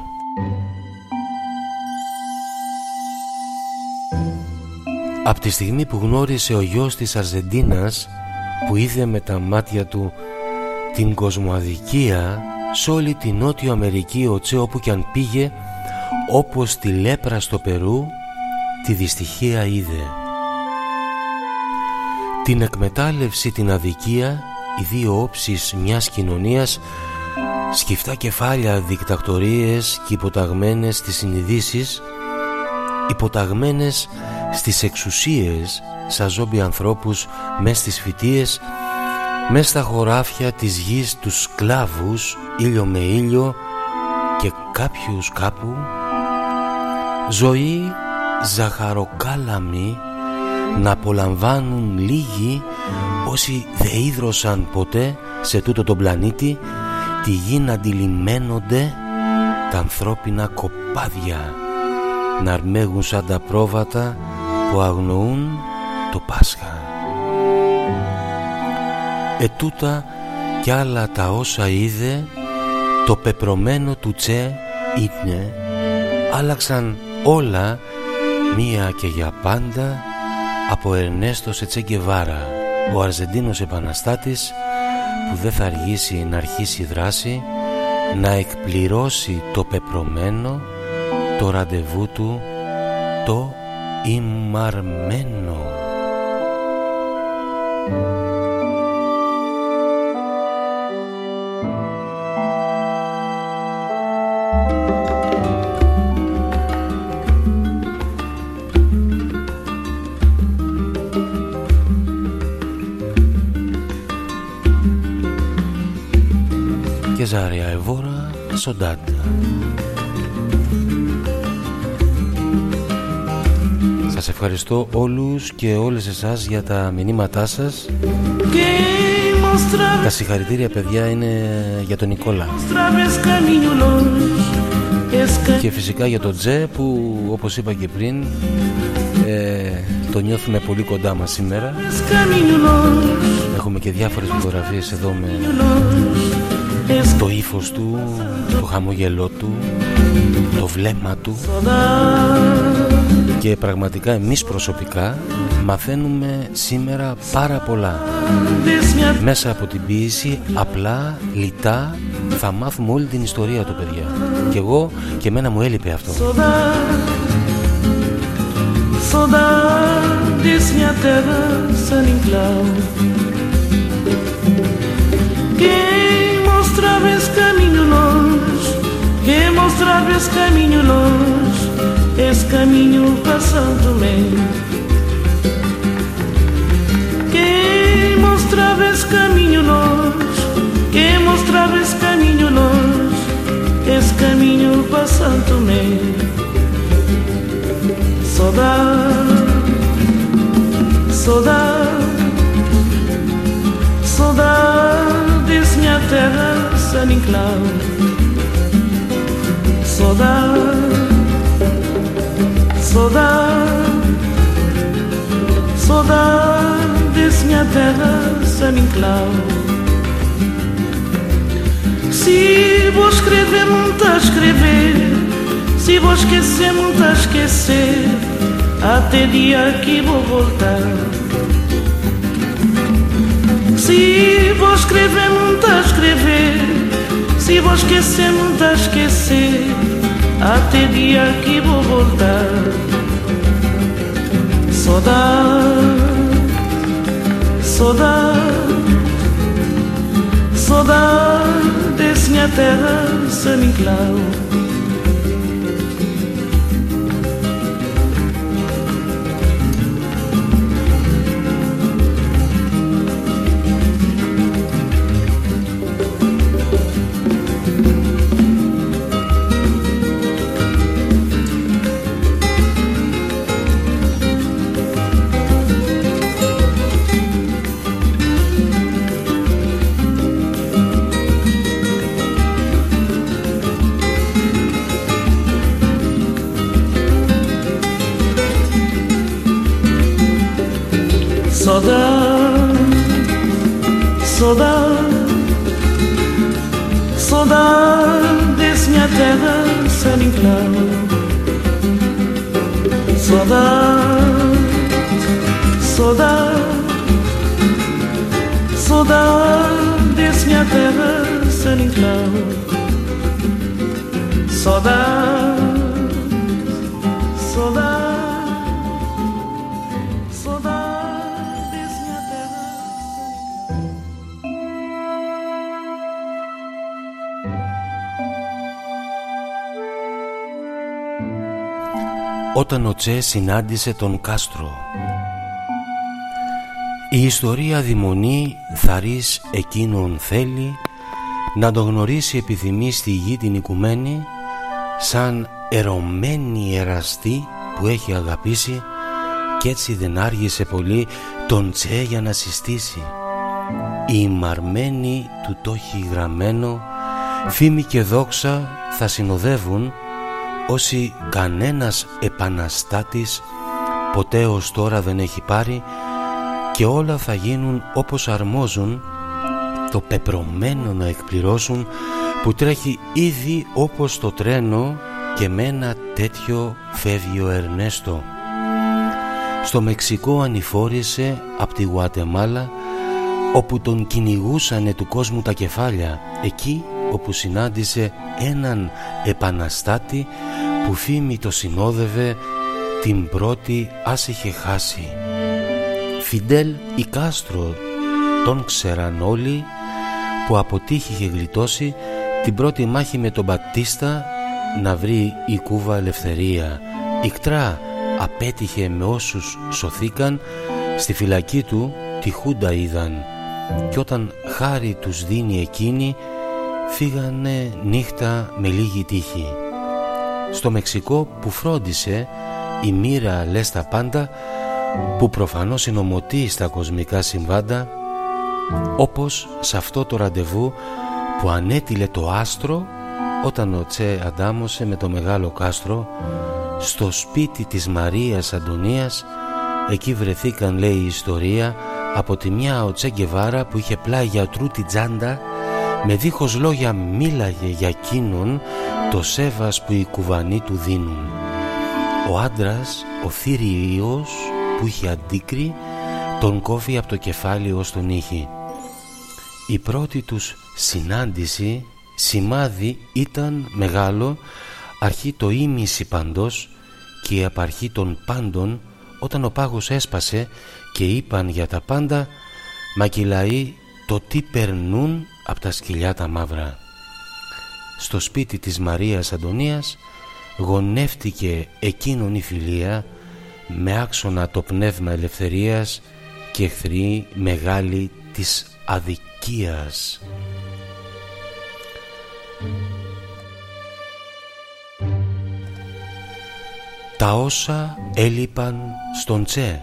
Speaker 2: Από τη στιγμή που γνώρισε ο γιος της Αρζεντίνας που είδε με τα μάτια του την κοσμοαδικία σε όλη την Νότιο Αμερική ο Τσε όπου κι αν πήγε όπως τη λέπρα στο Περού τη δυστυχία είδε. Την εκμετάλλευση, την αδικία, οι δύο όψεις μιας κοινωνίας σκυφτά κεφάλια δικτακτορίες και υποταγμένες στις συνειδήσεις υποταγμένες στις εξουσίες σαν ζόμπι ανθρώπους μες στις φυτίες μες στα χωράφια της γης τους σκλάβους ήλιο με ήλιο και κάποιους κάπου. Ζωή ζαχαροκάλαμη να απολαμβάνουν λίγοι όσοι δεν ίδρωσαν ποτέ σε τούτο τον πλανήτη τη γη να αντιλημμένονται τα ανθρώπινα κοπάδια να αρμέγουν σαν τα πρόβατα που αγνοούν το Πάσχα. Ετούτα κι άλλα τα όσα είδε το πεπρωμένο του Τσε είναι άλλαξαν όλα μία και για πάντα από Ερνέστος σε Τσεγκεβάρα ο Αρζεντίνος επαναστάτης που δεν θα αργήσει να αρχίσει δράση να εκπληρώσει το πεπρωμένο το ραντεβού του το ημαρμένο. Εβόρα Σοντάτα. Σας ευχαριστώ όλους και όλες εσάς για τα μηνύματά σας. Τα συγχαρητήρια παιδιά είναι για τον Νικόλα. Και φυσικά για τον Τζε που όπως είπα και πριν ε, Το νιώθουμε πολύ κοντά μας σήμερα. Έχουμε και διάφορες φωτογραφίες εδώ με το ύφος του, το χαμογελό του, το βλέμμα του. Και πραγματικά εμείς προσωπικά μαθαίνουμε σήμερα πάρα πολλά. Μέσα από την ποίηση απλά, λιτά θα μάθουμε όλη την ιστορία του παιδιά. Και εγώ και εμένα μου έλειπε αυτό.
Speaker 7: Quem mostrava esse caminho longe Quem mostrava esse caminho longe esse caminho Santo Mé. Quem mostrava esse caminho longe, quem mostrava esse caminho longe, esse caminho para Santo Mé. Saudade Saudade, saudades, minha terra, San Inclau. Saudade, saudade, saudades, minha terra, San Inclau. Se vou escrever, muito a escrever. Se vou esquecer, muito a esquecer. Até dia que vou voltar. Se vou escrever, muito a escrever. Se vou esquecer, muito a esquecer. Até dia que vou voltar. Saudade, saudade, saudade desse minha terra, San Inclau.
Speaker 2: όταν ο Τσε συνάντησε τον Κάστρο. Η ιστορία δημονεί θαρής εκείνον θέλει να το γνωρίσει επιθυμεί στη γη την οικουμένη σαν ερωμένη εραστή που έχει αγαπήσει κι έτσι δεν άργησε πολύ τον Τσε για να συστήσει. Η μαρμένη του το έχει γραμμένο φήμη και δόξα θα συνοδεύουν όσοι κανένας επαναστάτης ποτέ ως τώρα δεν έχει πάρει και όλα θα γίνουν όπως αρμόζουν το πεπρωμένο να εκπληρώσουν που τρέχει ήδη όπως το τρένο και με ένα τέτοιο φεύγει ο Ερνέστο. Στο Μεξικό ανηφόρησε από τη Γουατεμάλα όπου τον κυνηγούσανε του κόσμου τα κεφάλια εκεί όπου συνάντησε έναν επαναστάτη που φήμη το συνόδευε την πρώτη ας είχε χάσει. Φιντέλ ή Κάστρο τον ξέραν όλοι που από τύχη είχε γλιτώσει την πρώτη μάχη με τον Μπατίστα να βρει η Κούβα ελευθερία. Ικτρά απέτυχε με όσους σωθήκαν στη φυλακή του τη Χούντα είδαν και όταν χάρη τους δίνει εκείνη φύγανε νύχτα με λίγη τύχη. Στο Μεξικό που φρόντισε η μοίρα λες τα πάντα που προφανώς συνομωτεί στα κοσμικά συμβάντα όπως σε αυτό το ραντεβού που ανέτειλε το άστρο όταν ο Τσε αντάμωσε με το μεγάλο κάστρο στο σπίτι της Μαρίας Αντωνίας εκεί βρεθήκαν λέει η ιστορία από τη μια ο Τσε Γκεβάρα που είχε πλάι γιατρού τη τζάντα με δίχως λόγια μίλαγε για εκείνον το σέβας που οι κουβανοί του δίνουν. Ο άντρας, ο θηριός που είχε αντίκρι, τον κόβει από το κεφάλι ως τον ήχη. Η πρώτη τους συνάντηση, σημάδι ήταν μεγάλο, αρχή το ίμιση παντός και η απαρχή των πάντων όταν ο πάγος έσπασε και είπαν για τα πάντα μακυλαεί το τι περνούν από τα σκυλιά τα μαύρα. Στο σπίτι της Μαρίας Αντωνίας γονεύτηκε εκείνον η φιλία με άξονα το πνεύμα ελευθερίας και εχθρή μεγάλη της αδικίας. Τα όσα έλειπαν στον Τσε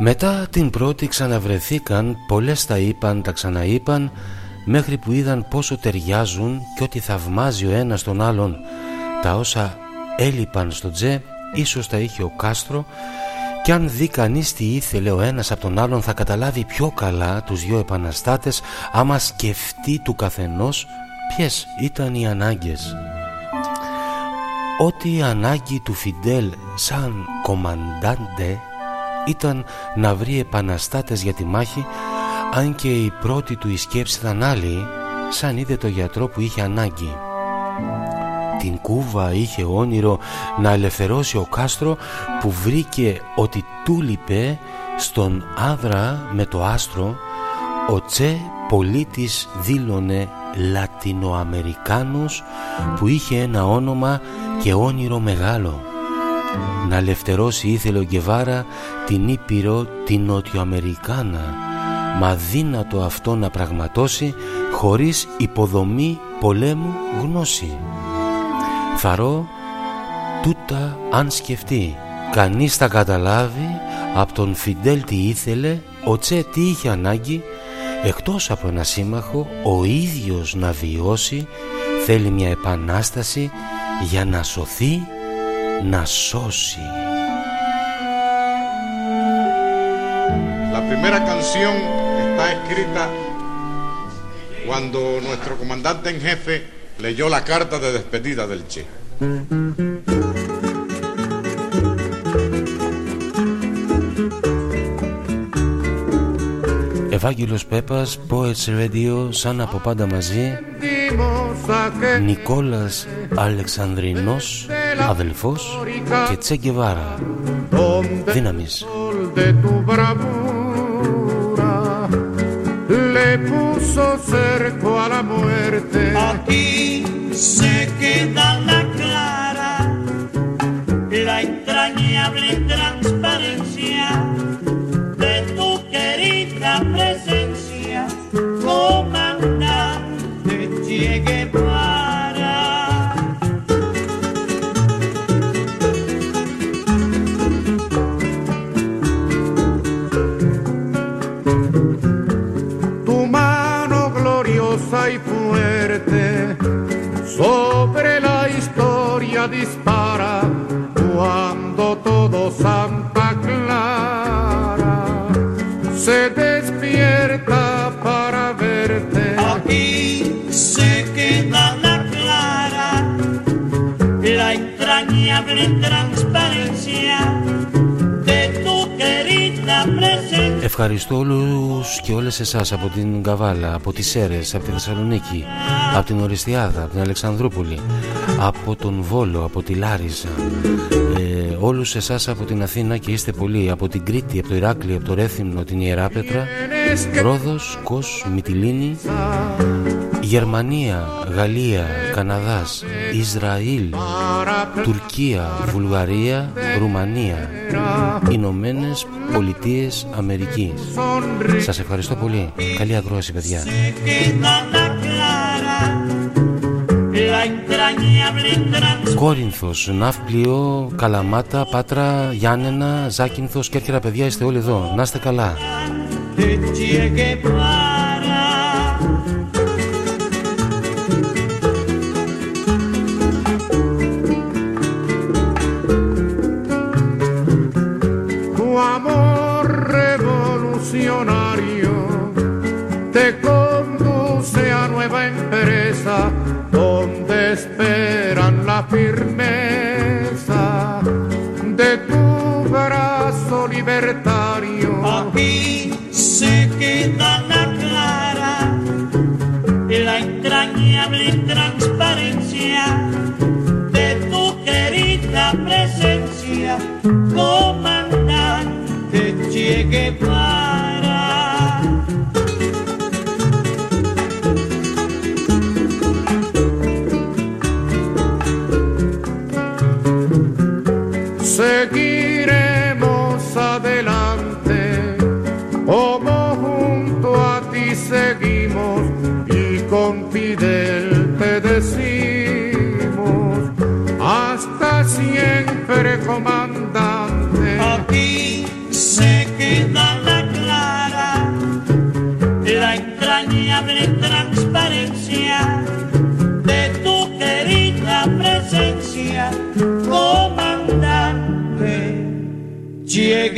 Speaker 2: Μετά την πρώτη ξαναβρεθήκαν, πολλές τα είπαν, τα ξαναείπαν μέχρι που είδαν πόσο ταιριάζουν και ότι θαυμάζει ο ένας τον άλλον τα όσα έλειπαν στο τζε ίσως τα είχε ο Κάστρο και αν δει κανείς τι ήθελε ο ένας από τον άλλον θα καταλάβει πιο καλά τους δυο επαναστάτες άμα σκεφτεί του καθενός ποιες ήταν οι ανάγκες. Ότι η ανάγκη του Φιντέλ σαν κομμαντάντε ήταν να βρει επαναστάτες για τη μάχη αν και η πρώτη του η σκέψη ήταν άλλη σαν είδε το γιατρό που είχε ανάγκη. Την κούβα είχε όνειρο να ελευθερώσει ο Κάστρο που βρήκε ότι τούλιπε στον άδρα με το άστρο ο Τσε πολίτης δήλωνε Λατινοαμερικάνος που είχε ένα όνομα και όνειρο μεγάλο. Να ελευθερώσει ήθελε ο Γκεβάρα την Ήπειρο την Νοτιοαμερικάνα μα δύνατο αυτό να πραγματώσει χωρίς υποδομή πολέμου γνώση. Θαρώ τούτα αν σκεφτεί κανείς θα καταλάβει από τον Φιντέλ τι ήθελε ο Τσε τι είχε ανάγκη εκτός από ένα σύμμαχο ο ίδιος να βιώσει θέλει μια επανάσταση για να σωθεί να σώσει.
Speaker 4: La primera canción está escrita cuando nuestro comandante en jefe leyó la carta de despedida del Che.
Speaker 2: Ευάγγελος Πέπας, Poets Radio, σαν από πάντα μαζί Νικόλας Αλεξανδρινός, αδελφός και Τσέγκεβάρα Δύναμης
Speaker 4: Le puso cerco a la muerte.
Speaker 5: Aquí se queda la clara, la entrañable transparencia
Speaker 2: Ευχαριστώ όλους και όλες εσάς από την Καβάλα, από τις Σέρες, από τη Θεσσαλονίκη, από την Οριστιάδα, από την Αλεξανδρούπολη, από τον Βόλο, από τη Λάρισα, ε, όλους εσάς από την Αθήνα και είστε πολλοί, από την Κρήτη, από το Ηράκλειο, από το Ρέθυμνο, την Ιεράπετρα, Ρόδος, Κος, Μυτιλίνη, Γερμανία, Γαλλία, Καναδάς, Ισραήλ, Τουρκία, Βουλγαρία, Ρουμανία, Ηνωμένες Πολιτείες Αμερικής. Σας ευχαριστώ πολύ. Καλή ακρόαση, παιδιά.
Speaker 5: queda la clara, la entrañable transparencia.
Speaker 2: Κόρινθος, Ναύπλιο, Καλαμάτα, Πάτρα, Γιάννενα, Ζάκυνθος, Κέρκυρα, παιδιά, είστε όλοι εδώ. Να είστε καλά.
Speaker 4: Firmeza de tu brazo libertario.
Speaker 5: Aquí se queda la clara, la entrañable transparencia de tu querida presencia, comandante. Aquí se queda la clara, la entrañable transparencia de tu querida presencia, comandante Che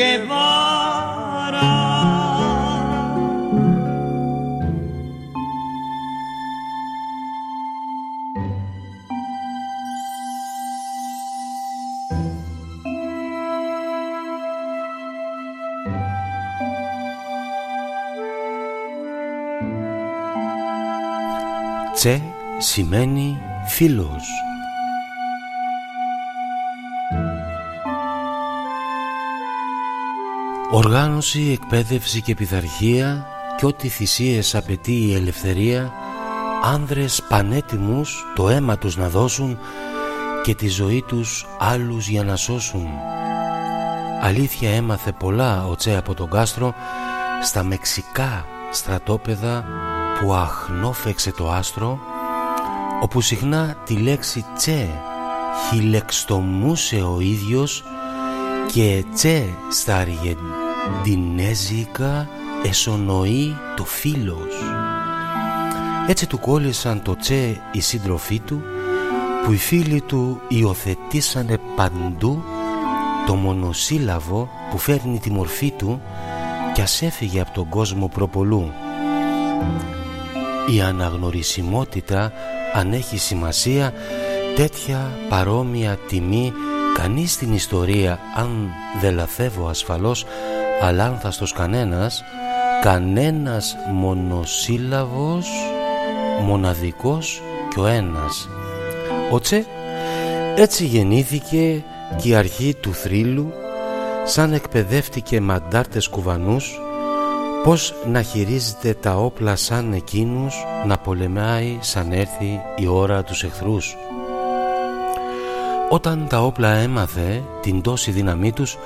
Speaker 2: σημαίνει φίλος. Οργάνωση, εκπαίδευση και πειθαρχία και ό,τι θυσίες απαιτεί η ελευθερία άνδρες πανέτοιμους το αίμα τους να δώσουν και τη ζωή τους άλλους για να σώσουν. Αλήθεια έμαθε πολλά ο Τσε από τον Κάστρο στα μεξικά στρατόπεδα που αχνόφεξε το άστρο όπου συχνά τη λέξη τσε χιλεξτομούσε ο ίδιος και τσε στα αργεντινέζικα εσωνοεί το φίλος. Έτσι του κόλλησαν το τσε οι σύντροφοί του που οι φίλοι του υιοθετήσανε παντού το μονοσύλλαβο που φέρνει τη μορφή του κι ας έφυγε από τον κόσμο προπολού. Η αναγνωρισιμότητα αν έχει σημασία τέτοια παρόμοια τιμή κανείς στην ιστορία αν δεν λαθεύω ασφαλώς αλάνθαστος κανένας κανένας μονοσύλλαβος μοναδικός κι ο ένας. Ο Τσε έτσι γεννήθηκε και η αρχή του θρύλου σαν εκπαιδεύτηκε μαντάρτες κουβανούς Πώς να χειρίζεται τα όπλα σαν εκείνους να πολεμάει σαν έρθει η ώρα τους εχθρούς; Όταν τα όπλα έμαθε την τόση δύναμή τους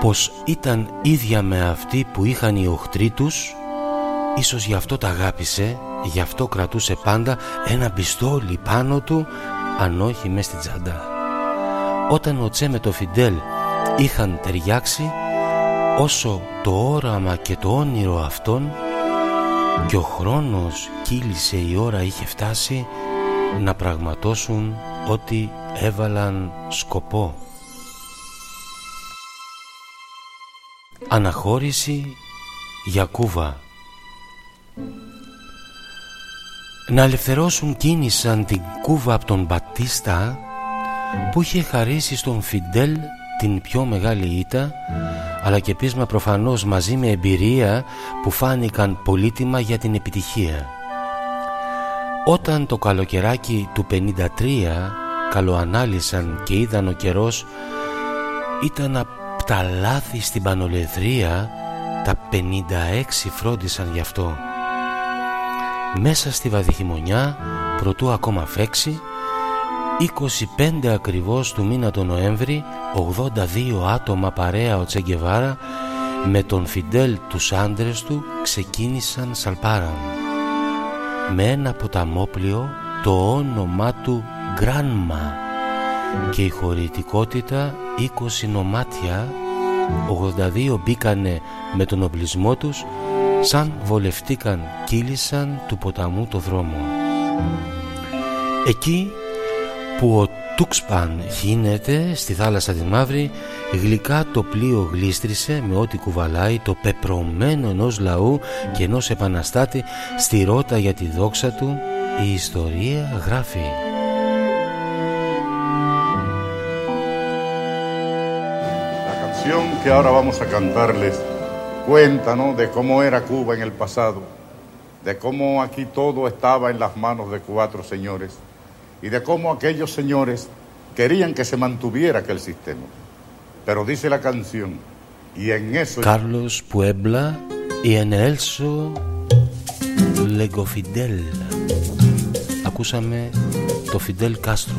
Speaker 2: πως ήταν ίδια με αυτή που είχαν οι οχτροί τους ίσως γι' αυτό τα αγάπησε, γι' αυτό κρατούσε πάντα ένα πιστόλι πάνω του αν όχι μες στην τσάντα. Όταν ο Τσε με το Φιντέλ είχαν ταιριάξει όσο το όραμα και το όνειρο αυτών και ο χρόνος κύλησε η ώρα είχε φτάσει να πραγματώσουν ό,τι έβαλαν σκοπό. Αναχώρηση για Κούβα Να ελευθερώσουν κίνησαν την Κούβα από τον Μπατίστα που είχε χαρίσει στον Φιντέλ την πιο μεγάλη ήττα αλλά και πείσμα προφανώς μαζί με εμπειρία που φάνηκαν πολύτιμα για την επιτυχία. Όταν το καλοκαιράκι του 53 καλοανάλυσαν και είδαν ο καιρός ήταν απ' τα λάθη στην πανολεθρία τα 56 φρόντισαν γι' αυτό. Μέσα στη βαδι προτού ακόμα φέξει 25 ακριβώς του μήνα τον Νοέμβρη 82 άτομα παρέα ο Τσεγκεβάρα με τον Φιντέλ τους άντρες του ξεκίνησαν σαλπάραν. Με ένα ποταμόπλιο το όνομά του Γκράνμα και η χωρητικότητα 20 νομάτια 82 μπήκανε με τον οπλισμό τους σαν βολευτήκαν κύλησαν του ποταμού το δρόμο. Εκεί που ο Τούξπαν χύνεται στη θάλασσα τη Μαύρη γλυκά το πλοίο γλίστρισε με ό,τι κουβαλάει το πεπρωμένο ενός λαού και ενός επαναστάτη στη ρότα για τη δόξα του η ιστορία γράφει
Speaker 4: La canción que ahora vamos a cantarles cuenta ¿no? de cómo era Cuba en el pasado, de cómo aquí todo estaba en las manos de cuatro señores y de cómo aquellos señores querían que se mantuviera aquel sistema. Pero dice la canción, y en eso...
Speaker 2: Carlos Puebla y en Enelso Legofidel. Acúsame, Tofidel Castro.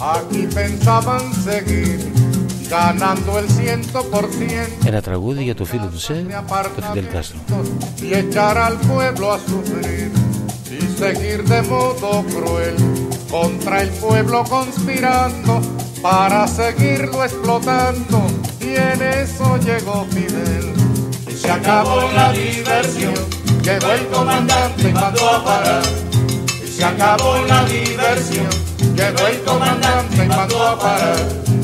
Speaker 4: Aquí pensaban seguir ganando el ciento
Speaker 2: por ciento. En Atragudi y a tu filo Tofidel Castro.
Speaker 4: Y echar al pueblo a sufrir seguir de modo cruel contra el pueblo conspirando para seguirlo explotando y en eso llegó Fidel. Y se acabó la diversión, llegó el comandante y mandó a parar. Y se acabó la diversión, llegó el comandante y mandó a parar.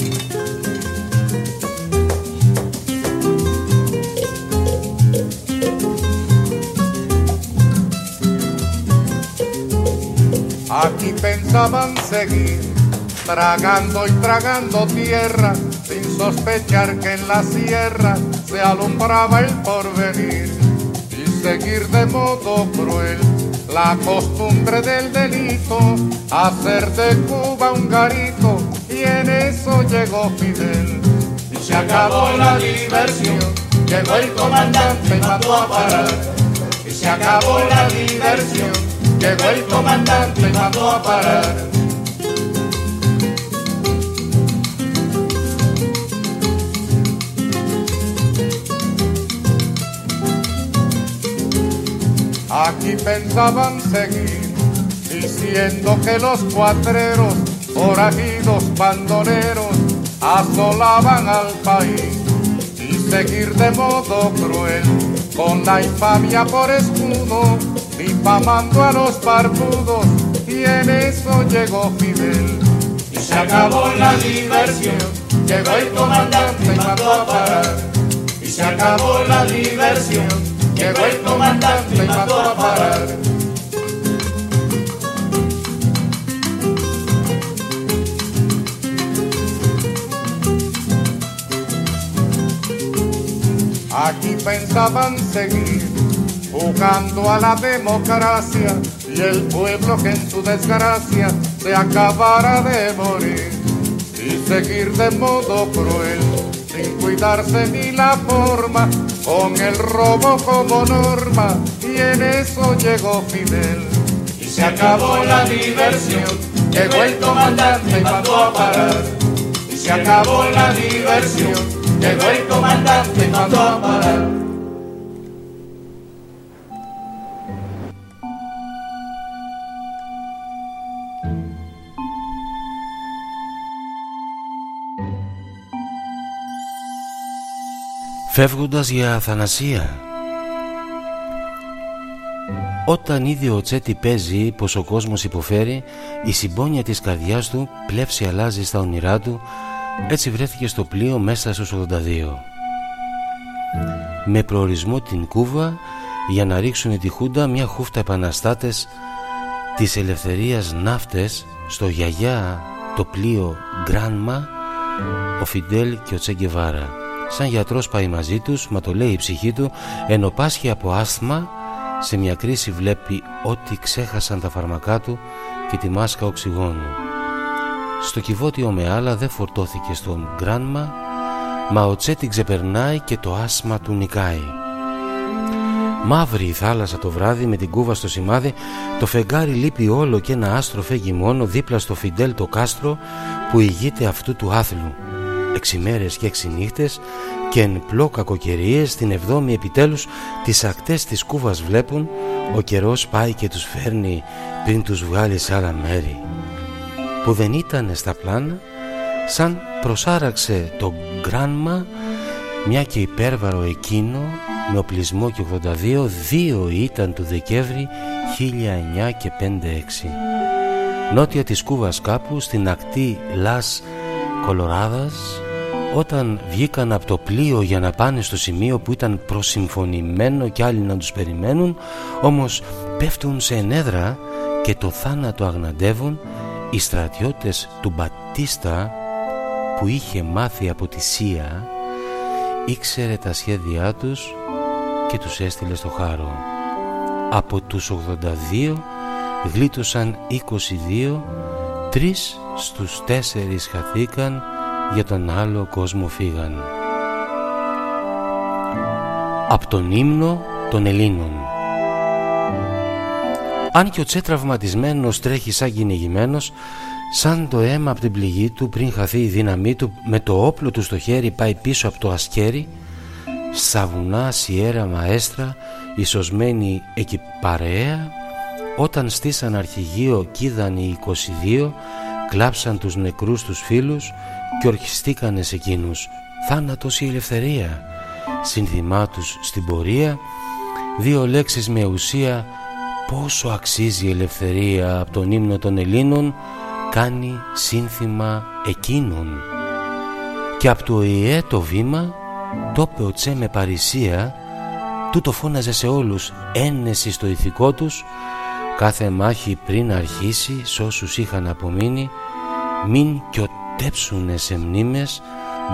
Speaker 4: Aquí pensaban seguir, tragando y tragando tierra, sin sospechar que en la sierra se alumbraba el porvenir, y seguir de modo cruel la costumbre del delito, hacer de Cuba un garito, y en eso llegó Fidel. Y se acabó la diversión, llegó el comandante y mandó a parar, y se acabó la diversión Llegó el comandante y mandó a parar. Aquí pensaban seguir, diciendo que los cuatreros, forajidos, bandoneros, asolaban al país y seguir de modo cruel, con la infamia por escudo difamando a los barbudos y en eso llegó Fidel. Y se acabó la diversión, llegó el comandante y mandó a parar. Y se acabó la diversión, llegó el comandante y mandó a parar. Aquí pensaban seguir jugando a la democracia y el pueblo que en su desgracia se acabara de morir. Y seguir de modo cruel sin cuidarse ni la forma con el robo como norma y en eso llegó Fidel. Y se acabó la diversión llegó el comandante y mandó a parar. Y se acabó la diversión llegó el comandante y mandó a parar
Speaker 2: Φεύγοντας για αθανασία. Όταν είδε ο Τσέτι παίζει πως ο κόσμος υποφέρει Η συμπόνια της καρδιάς του πλεύση αλλάζει στα όνειρά του Έτσι βρέθηκε στο πλοίο μέσα στους 82 Με προορισμό την Κούβα για να ρίξουν τη Χούντα μια χούφτα επαναστάτες της ελευθερίας ναύτες στο γιαγιά το πλοίο Γκράνμα ο Φιντέλ και ο Τσέγκεβάρα Σαν γιατρός πάει μαζί τους, μα το λέει η ψυχή του, ενώ πάσχει από άσθμα, σε μια κρίση βλέπει ότι ξέχασαν τα φαρμακά του και τη μάσκα οξυγόνου. Στο κυβότιο με άλλα δεν φορτώθηκε στον γκράνμα, μα ο Τσέτι ξεπερνάει και το άσμα του νικάει. Μαύρη η θάλασσα το βράδυ με την κούβα στο σημάδι, το φεγγάρι λείπει όλο και ένα άστρο φέγγει μόνο δίπλα στο Φιντέλ το κάστρο που ηγείται αυτού του άθλου έξι μέρες και έξι νύχτες και εν πλώ κακοκαιρίες την εβδόμη επιτέλους τις ακτές της κούβας βλέπουν ο καιρός πάει και τους φέρνει πριν τους βγάλει σε άλλα μέρη που δεν ήταν στα πλάνα σαν προσάραξε το γκράνμα μια και υπέρβαρο εκείνο με οπλισμό και 82 δύο ήταν του Δεκέμβρη 1905 6 νότια της Κούβας κάπου στην ακτή Λας Κολοράδας όταν βγήκαν από το πλοίο για να πάνε στο σημείο που ήταν προσυμφωνημένο και άλλοι να τους περιμένουν όμως πέφτουν σε ενέδρα και το θάνατο αγναντεύουν οι στρατιώτες του Μπατίστα που είχε μάθει από τη Σία ήξερε τα σχέδιά τους και τους έστειλε στο χάρο. Από τους 82 γλίτωσαν 22 τρεις στους τέσσερις χαθήκαν για τον άλλο κόσμο φύγαν. Από τον ύμνο των Ελλήνων Αν και ο Τσέ τραυματισμένος τρέχει σαν κυνηγημένος σαν το αίμα από την πληγή του πριν χαθεί η δύναμή του με το όπλο του στο χέρι πάει πίσω από το ασκέρι στα βουνά Σιέρα Μαέστρα ισοσμένη εκεί παρέα όταν στήσαν αρχηγείο κίδαν οι 22 εκλάψαν τους νεκρούς τους φίλους και ορχιστήκανε σε εκείνους θάνατος η ελευθερία. Σύνθημά τους στην πορεία δύο λέξεις με ουσία πόσο αξίζει η ελευθερία από τον ύμνο των Ελλήνων κάνει σύνθημα εκείνων και από το ΙΕ το βήμα το είπε ο Τσε με παρησία τούτο φώναζε σε όλους ένεση στο ηθικό τους κάθε μάχη πριν αρχίσει σ' όσους είχαν απομείνει μην κιωτέψουνε σε μνήμες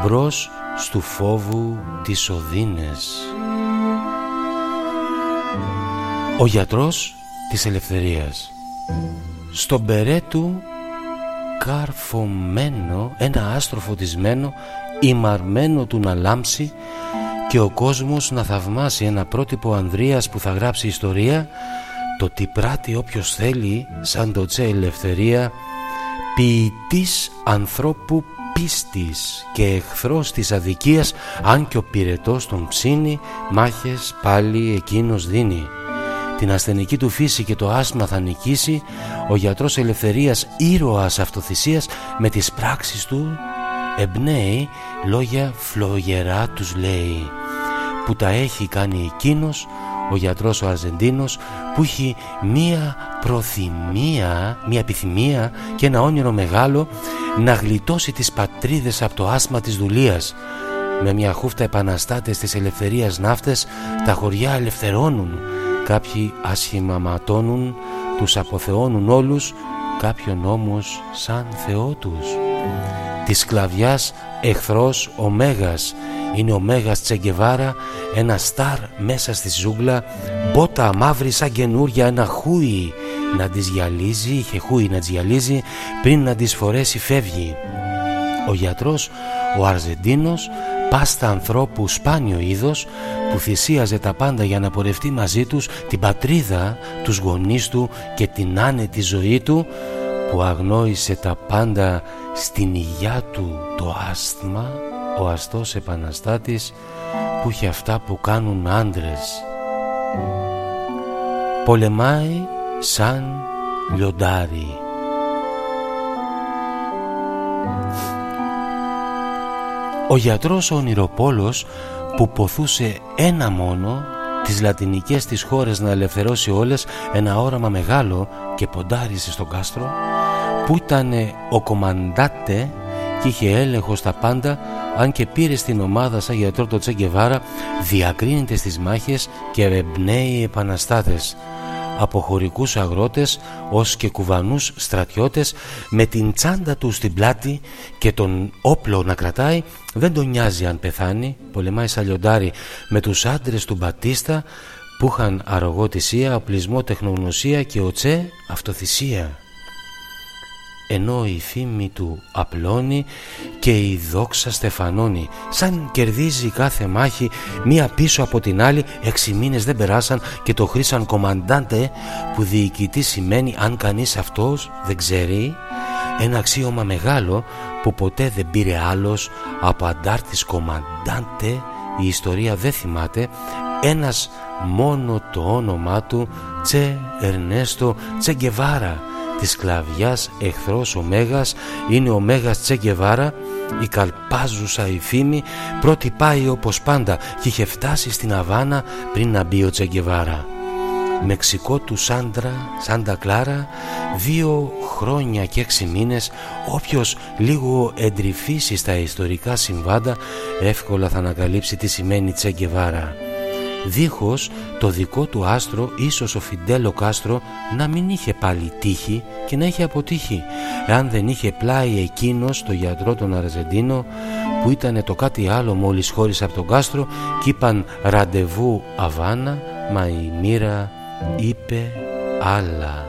Speaker 2: μπρος στου φόβου τις οδύνες. Ο γιατρός της ελευθερίας Στον μπερέ του καρφωμένο ένα άστρο φωτισμένο ημαρμένο του να λάμψει και ο κόσμος να θαυμάσει ένα πρότυπο Ανδρείας που θα γράψει ιστορία το τι πράττει όποιος θέλει σαν το τσε ελευθερία ποιητής ανθρώπου πίστης και εχθρός της αδικίας αν και ο πυρετός τον ψήνει μάχες πάλι εκείνος δίνει. Την ασθενική του φύση και το άσμα θα νικήσει ο γιατρός ελευθερίας ήρωας αυτοθυσίας με τις πράξεις του εμπνέει λόγια φλογερά τους λέει. Που τα έχει κάνει εκείνος ο γιατρός ο Αρζεντίνος που έχει μία προθυμία, μία επιθυμία και ένα όνειρο μεγάλο να γλιτώσει τις πατρίδες από το άσμα της δουλείας. Με μια χούφτα επαναστάτες της ελευθερίας ναύτες τα χωριά ελευθερώνουν. Κάποιοι άσχημα ματώνουν, τους αποθεώνουν όλους, κάποιον όμως σαν Θεό τους. Της σκλαβιάς εχθρός ο Μέγας είναι ο Μέγας Τσεγκεβάρα ένα στάρ μέσα στη ζούγκλα μπότα μαύρη σαν καινούρια ένα χούι να τις γυαλίζει είχε χούι να τις γυαλίζει πριν να τις φορέσει φεύγει. Ο γιατρός ο Αρζεντίνος πάστα ανθρώπου σπάνιο είδος που θυσίαζε τα πάντα για να πορευτεί μαζί τους την πατρίδα, τους γονείς του και την άνετη ζωή του που αγνόησε τα πάντα στην υγειά του το άσθμα ο αστός επαναστάτης που είχε αυτά που κάνουν άντρες. Πολεμάει σαν λιοντάρι. Ο γιατρός ο ονειροπόλος που ποθούσε ένα μόνο τις λατινικές της χώρες να ελευθερώσει όλες ένα όραμα μεγάλο και ποντάρισε στο κάστρο που ήταν ο κομμαντάτε και είχε έλεγχο στα πάντα αν και πήρε στην ομάδα σαν γιατρό το Τσέγκεβάρα διακρίνεται στις μάχες και εμπνέει επαναστάτες. Από χωρικούς αγρότες ως και κουβανούς στρατιώτες με την τσάντα του στην πλάτη και τον όπλο να κρατάει δεν τον νοιάζει αν πεθάνει πολεμάει σαν λιοντάρι με τους άντρες του Μπατίστα που είχαν αργότησία, οπλισμό, τεχνογνωσία και ο Τσε αυτοθυσία ενώ η φήμη του απλώνει και η δόξα στεφανώνει. Σαν κερδίζει κάθε μάχη μία πίσω από την άλλη έξι μήνες δεν περάσαν και το χρήσαν κομμαντάντε που διοικητή σημαίνει αν κανείς αυτός δεν ξέρει. Ένα αξίωμα μεγάλο που ποτέ δεν πήρε άλλος από αντάρτης κομμαντάντε η ιστορία δεν θυμάται. Ένας μόνο το όνομά του Τσε Ερνέστο Τσεγκεβάρα της σκλαβιάς εχθρός ο Μέγας είναι ο Μέγας Τσέγκεβάρα η καλπάζουσα η φήμη πρώτη πάει όπως πάντα και είχε φτάσει στην Αβάνα πριν να μπει ο Τσέγκεβάρα Μεξικό του Σάντρα, Σάντα Κλάρα δύο χρόνια και έξι μήνες όποιος λίγο εντρυφήσει στα ιστορικά συμβάντα εύκολα θα ανακαλύψει τι σημαίνει Τσέγκεβάρα δίχως το δικό του άστρο ίσως ο Φιντέλο Κάστρο να μην είχε πάλι τύχη και να είχε αποτύχει. Εάν δεν είχε πλάι εκείνος το γιατρό τον Αρζεντίνο που ήταν το κάτι άλλο μόλις χώρισε από τον Κάστρο και είπαν ραντεβού Αβάνα μα η μοίρα είπε άλλα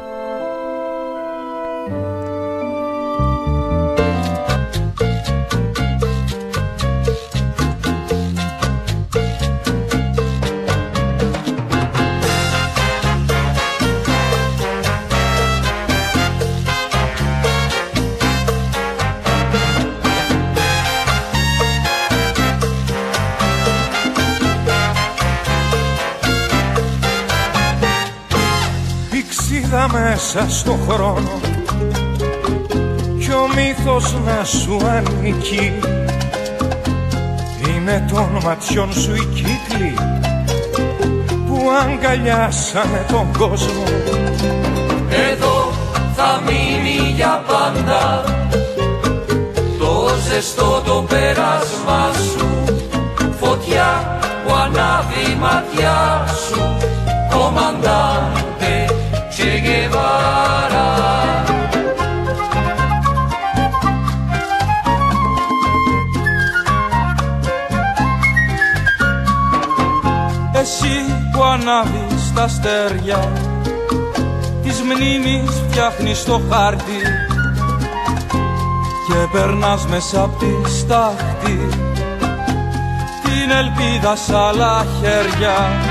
Speaker 8: μέσα στο χρόνο. Κι
Speaker 9: κι ο μύθος να σου ανήκει. Είναι των ματιών σου η κύκλη που αγκαλιάσανε τον κόσμο.
Speaker 10: Εδώ θα μείνει για πάντα το ζεστό το πέρασμα σου. Φωτιά που ανάβει η ματιά σου. Κομμαντάντε Che Guevara
Speaker 9: Εσύ που ανάβεις τα αστέρια Της μνήμης φτιάχνεις το χάρτη Και περνάς μέσα απ' τη στάχτη Την ελπίδα σ' άλλα χέρια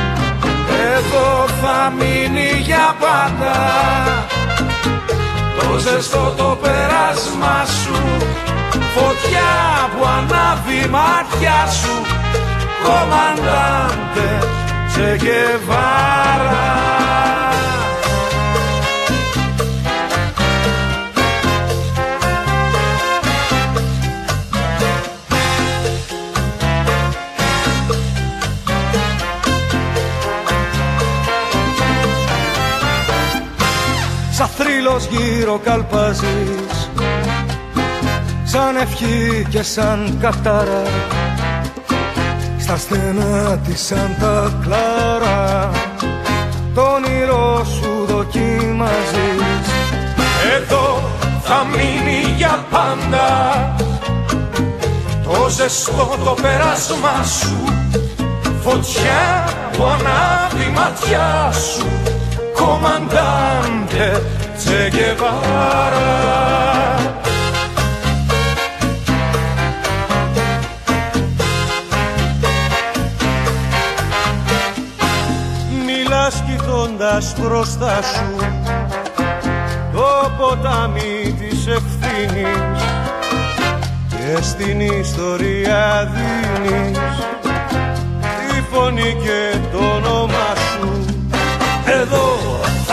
Speaker 9: Εδώ θα μείνει για πάντα. Το ζεστό το περάσμα σου. Φωτιά που ανάβει η μάτια σου. Κομμαντάντε Che θρύλος γύρω καλπάζεις. Σαν ευχή και σαν κατάρα Στα στενά της Σάντα Κλάρα. Το όνειρό σου δοκιμάζεις. Εδώ θα μείνει για πάντα Το ζεστό το περάσμα σου. Φωτιά που ανάβει η ματιά σου. Κομμαντάντε Che Guevara Μιλάς κοιτώντας μπροστά σου. Το ποτάμι της ευθύνης και στην ιστορία δίνεις τη φωνή και το όνομα σου. Εδώ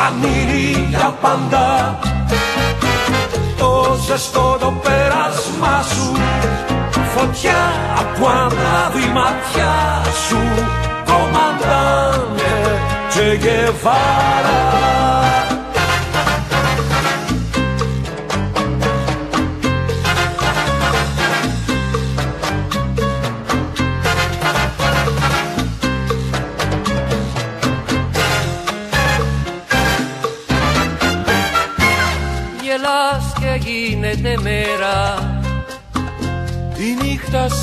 Speaker 9: θα μείνει για πάντα. Το ζεστό το πέρασμα σου φωτιά που ανάβει η ματιά σου κομμαντάνε Che Guevara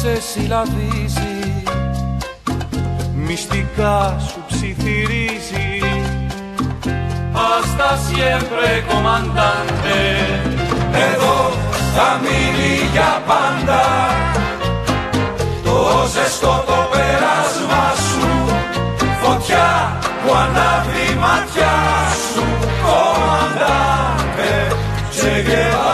Speaker 9: σε συλλαβίζει. Μυστικά σου ψιθυρίζει.
Speaker 10: Hasta siempre comandante
Speaker 9: Εδώ θα μείνει για πάντα. Το ζεστό το πέρασμα σου. Φωτιά που ανάβει η ματιά σου. Κομμαντάντε Che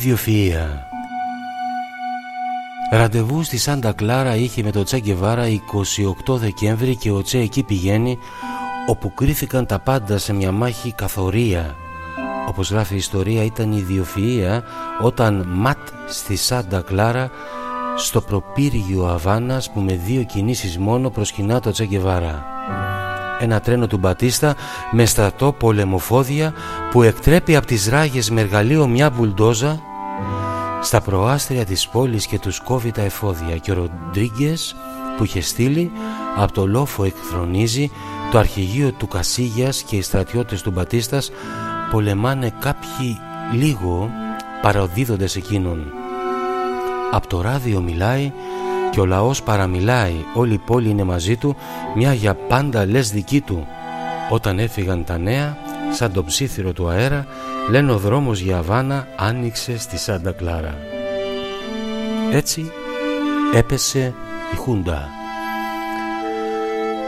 Speaker 2: ιδιοφυΐα Ραντεβού στη Σάντα Κλάρα είχε με το Τσε Γκεβάρα 28 Δεκέμβρη και ο Τσε εκεί πηγαίνει όπου κρίθηκαν τα πάντα σε μια μάχη καθορία. Όπως γράφει η ιστορία ήταν η ιδιοφυΐα όταν ματ στη Σάντα Κλάρα στο προπύργιο Αβάνας που με δύο κινήσεις μόνο προσκυνά το Τσε Γκεβάρα. Ένα τρένο του Μπατίστα με στρατό πολεμοφόδια που εκτρέπει από τις ράγες με εργαλείο μια μπουλντόζα στα προάστρια της πόλης και τους κόβει τα εφόδια και ο Ροντρίγκες που είχε στείλει από το λόφο εκθρονίζει το αρχηγείο του Κασίγιας και οι στρατιώτες του Μπατίστας πολεμάνε κάποιοι λίγο παροδίδοντες εκείνον. Από το ράδιο μιλάει και ο λαός παραμιλάει, όλη η πόλη είναι μαζί του, μια για πάντα λες δική του. Όταν έφυγαν τα νέα, σαν το ψήθυρο του αέρα, λένε ο δρόμος για Αβάνα άνοιξε στη Σάντα Κλάρα. Έτσι έπεσε η Χούντα.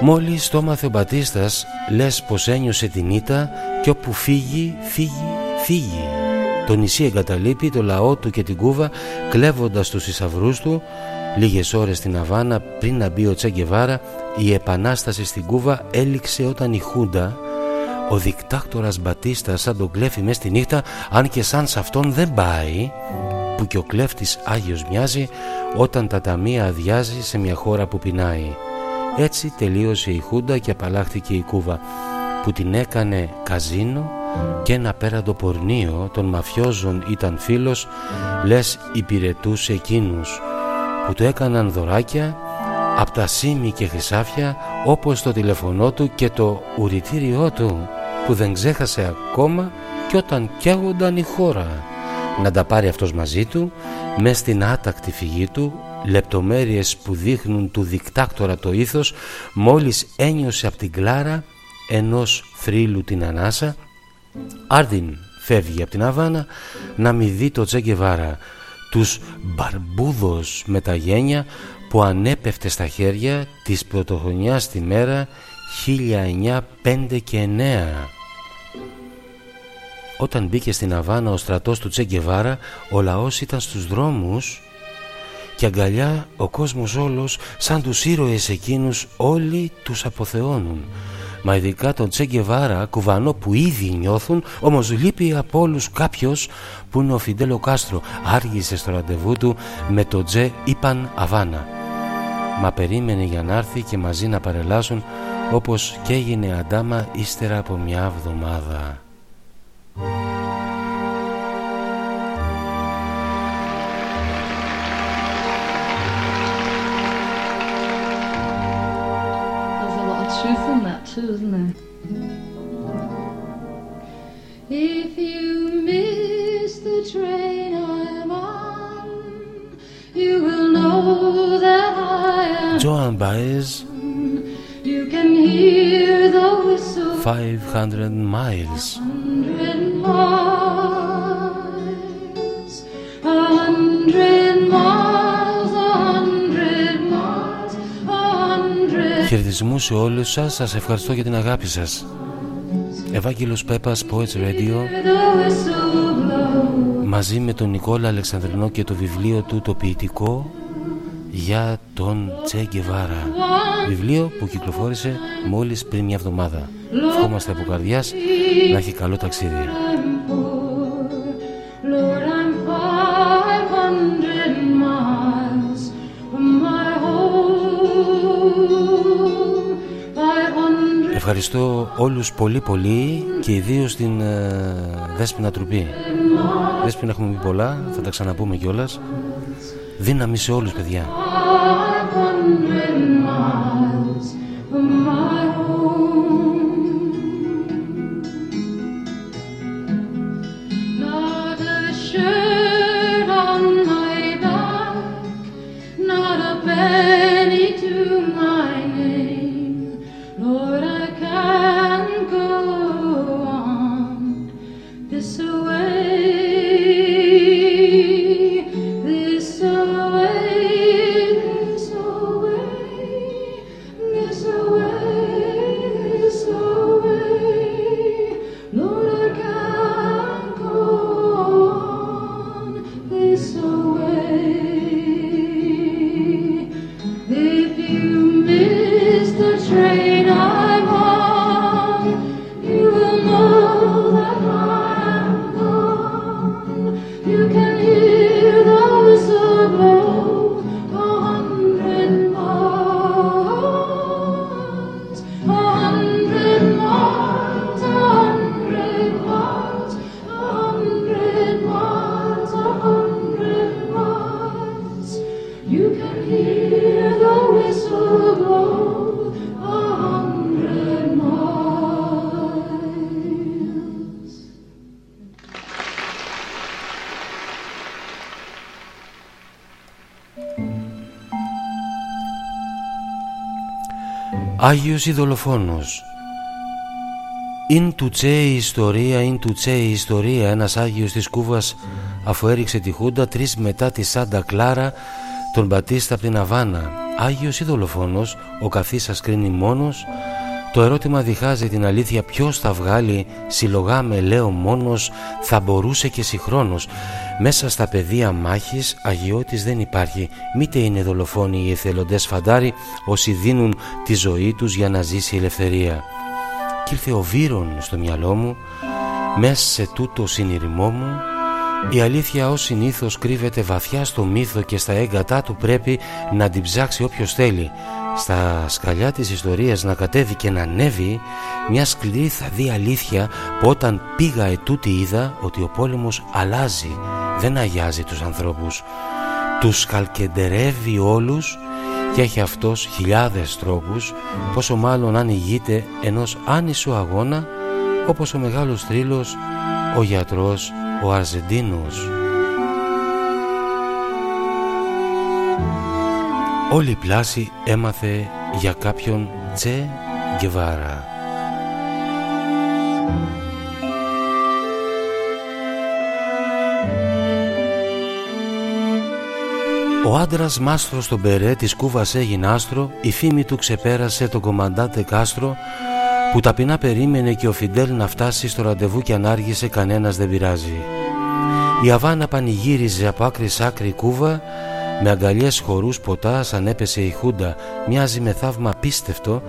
Speaker 2: Μόλις το έμαθε ο Μπατίστας, λες πως ένιωσε την ήττα και όπου φύγει, φύγει, φύγει. Το νησί εγκαταλείπει το λαό του και την Κούβα κλέβοντας τους εισαυρού του Λίγες ώρες στην Αβάνα πριν να μπει ο Τσέγκεβάρα η επανάσταση στην Κούβα έληξε όταν η Χούντα ο δικτάκτορας Μπατίστας σαν τον κλέφει μες στη νύχτα αν και σαν σε αυτόν δεν πάει που και ο κλέφτης Άγιος μοιάζει όταν τα ταμεία αδειάζει σε μια χώρα που πεινάει. Έτσι τελείωσε η Χούντα και απαλλάχθηκε η Κούβα που την έκανε καζίνο και ένα πέραντο πορνείο των μαφιόζων ήταν φίλος λες υπηρετούσε εκείνους που του έκαναν δωράκια από τα σήμη και χρυσάφια όπως το τηλεφωνό του και το ουρητήριό του που δεν ξέχασε ακόμα και όταν καίγονταν η χώρα. Να τα πάρει αυτός μαζί του μες στην άτακτη φυγή του λεπτομέρειες που δείχνουν του δικτάκτορα το ήθος μόλις ένιωσε από την κλάρα ενός θρύλου την ανάσα. Άρδιν φεύγει από την Αβάνα να μη δει το Τσέγκεβάρα τους μπαρμπούδος με τα γένια που ανέπεφτε στα χέρια της πρωτοχρονιάς τη μέρα 1905 και 9. Όταν μπήκε στην Αβάνα ο στρατός του Τσέγκεβάρα ο λαός ήταν στους δρόμους και αγκαλιά ο κόσμος όλος σαν τους ήρωες εκείνους όλοι τους αποθεώνουν Μα ειδικά τον Τσέγκεβάρα κουβανό που ήδη νιώθουν Όμως λείπει από όλους κάποιος που είναι ο Φιντέλο Κάστρο. Άργησε στο ραντεβού του με τον Τζε Ιπαν Αβάνα. Μα περίμενε για να έρθει και μαζί να παρελάσουν Όπως και έγινε αντάμα ύστερα από μια εβδομάδα
Speaker 11: too, isn't there? If you miss the train I'm on, you will know that I am.
Speaker 2: Joan Baez.
Speaker 11: You can hear the whistle.
Speaker 2: 500 miles.
Speaker 11: 100 miles. 100 miles.
Speaker 2: Χαιρετισμού σε όλους σας, σας ευχαριστώ για την αγάπη σας. Ευάγγελος Πέπας, Poets Radio, μαζί με τον Νικόλα Αλεξανδρινό και το βιβλίο του το ποιητικό για τον Τσε Γκεβάρα. Βιβλίο που κυκλοφόρησε μόλις πριν μια εβδομάδα. Ευχόμαστε από καρδιάς να έχει καλό ταξίδι.
Speaker 11: Lord, I'm 500
Speaker 2: Ευχαριστώ όλους πολύ πολύ και ιδίως την ε, Δέσποινα Τρουπή. Δέσποινα έχουμε πει πολλά, θα τα ξαναπούμε κιόλας. Δύναμη σε όλους παιδιά. Άγιος ή δολοφόνος «Ειν του τσέ η ιστορία, ειν του τσέ η ιστορία» ένας Άγιος της Κούβας αφού έριξε τη Χούντα τρεις μετά τη Σάντα Κλάρα τον Μπατίστα από την Αβάνα. Άγιος ή δολοφόνος, ο καθής κρίνει μόνος το ερώτημα διχάζει την αλήθεια ποιος θα βγάλει συλλογάμε λέω μόνος θα μπορούσε και συγχρόνος μέσα στα πεδία μάχης αγιώτης δεν υπάρχει. Μήτε είναι δολοφόνοι οι εθελοντές φαντάροι όσοι δίνουν τη ζωή τους για να ζήσει η ελευθερία. Κι ήρθε ο Βύρον στο μυαλό μου μέσα σε τούτο συνειρημό μου η αλήθεια ως συνήθως κρύβεται βαθιά στο μύθο και στα έγκατά του πρέπει να την ψάξει όποιος θέλει. Στα σκαλιά της ιστορίας να κατέβει και να ανέβει μια σκληρή θα δει αλήθεια που όταν πήγα ετούτη είδα ότι ο πόλεμος αλλάζει δεν αγιάζει τους ανθρώπους. Τους καλκεντερεύει όλους και έχει αυτός χιλιάδες τρόπους πόσο μάλλον αν ηγείται ενός άνισου αγώνα όπως ο μεγάλος τρίλος, ο γιατρός, ο Αρζεντίνος Όλη η πλάση έμαθε για κάποιον Τσε Γκεβάρα. Ο άντρας μάστρος στον Περέ της Κούβας έγινε άστρο, η φήμη του ξεπέρασε τον κομμαντάτε Κάστρο που ταπεινά περίμενε και ο Φιντέλ να φτάσει στο ραντεβού και αν άργησε κανένας δεν πειράζει. Η Αβάνα πανηγύριζε από άκρη σ' άκρη Κούβα με αγκαλιές χορούς ποτά σαν έπεσε η Χούντα μοιάζει με θαύμα πίστευτο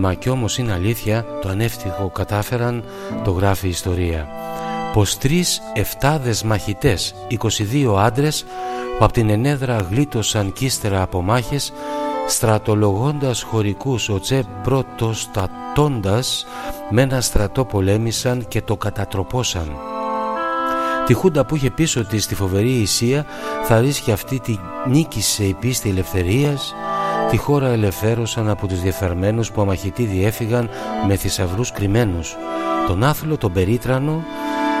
Speaker 2: μα κι όμως είναι αλήθεια το ανεύθυγο κατάφεραν το γράφει η ιστορία πως τρεις εφτάδες μαχητές 22 άντρες που από την ενέδρα γλίτωσαν κι ύστερα από μάχες στρατολογώντας χωρικούς ο Τσε πρωτοστατώντας με ένα στρατό πολέμησαν και το κατατροπώσαν. Τη Χούντα που είχε πίσω της στη φοβερή Ισία θα ρίσκει αυτή τη νίκησε η πίστη ελευθερίας. Τη χώρα ελευθέρωσαν από τους διεφερμένους που αμαχητοί διέφυγαν με θησαυρούς κρυμμένους. Τον άθλο, τον περίτρανο,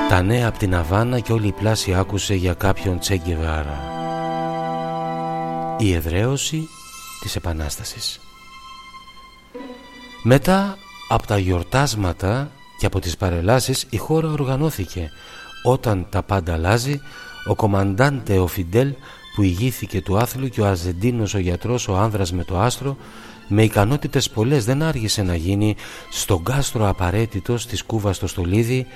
Speaker 2: τα νέα από την Αβάνα και όλη η πλάση άκουσε για κάποιον Τσέγκεβάρα. Η εδραίωση της Επανάστασης Μετά από τα γιορτάσματα και από τις παρελάσεις η χώρα οργανώθηκε. Όταν τα πάντα αλλάζει, ο κομμαντάντε ο Φιντέλ που ηγήθηκε του άθλου και ο Αζεντίνος ο γιατρός ο άνδρας με το άστρο με ικανότητες πολλές δεν άργησε να γίνει στον κάστρο απαραίτητος της Κούβας στο Στολίδι.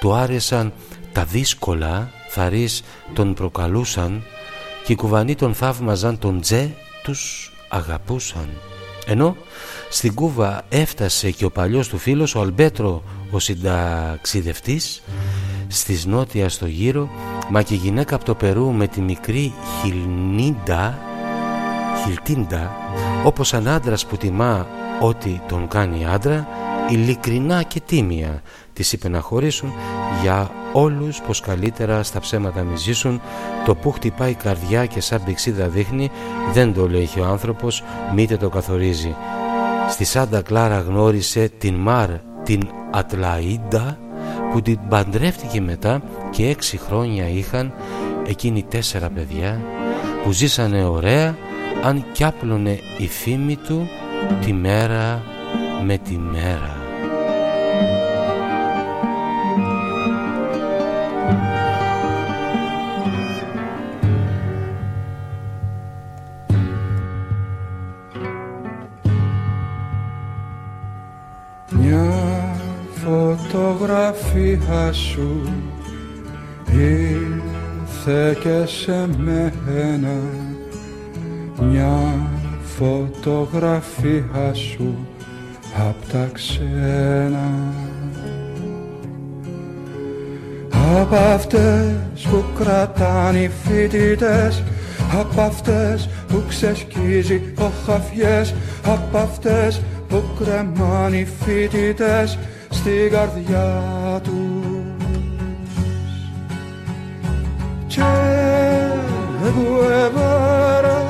Speaker 2: Του άρεσαν τα δύσκολα θαρείς τον προκαλούσαν και οι κουβανοί τον θαύμαζαν τον Τσε τους αγαπούσαν. Ενώ στην Κούβα έφτασε και ο παλιός του φίλος ο Αλμπέρτο ο συνταξιδευτής στις νότια στο γύρο. Μα και η γυναίκα από το Περού με τη μικρή Χιλντίτα Χιλτίντα όπως ένα άντρας που τιμά ό,τι τον κάνει άντρα ειλικρινά και τίμια της είπε να χωρίσουν για όλους πως καλύτερα στα ψέματα μη ζήσουν. Το που χτυπάει η καρδιά και σαν πηξίδα δείχνει δεν το λέει ο άνθρωπος μήτε το καθορίζει στη Σάντα Κλάρα γνώρισε την Μαρ την Ατλαΐντα που την παντρεύτηκε μετά και έξι χρόνια είχαν εκείνοι τέσσερα παιδιά που ζήσανε ωραία αν κι άπλωνε η φήμη του τη μέρα με τη μέρα.
Speaker 8: Φωτογραφία σου. Ήρθε και σε μένα μια φωτογραφία σου. Απ' τα ξένα Απ' αυτές που κρατάνε οι φοιτητές Απ' αυτές που ξεσκίζει ο χαφιές Απ' αυτές που κρεμάνε οι φοιτητές στην καρδιά τους. Che Guevara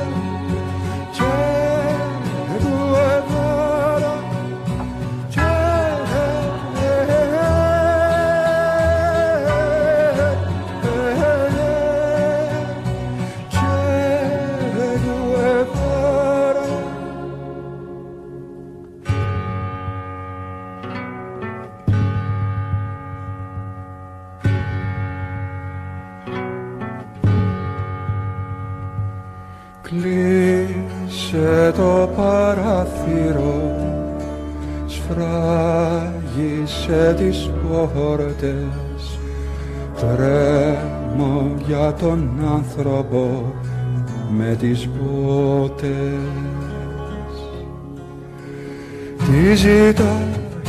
Speaker 8: άνοιξε το παραθύρο σφράγισε τις πόρτες. Τρέμω για τον άνθρωπο με τις μπότες Τι ζητά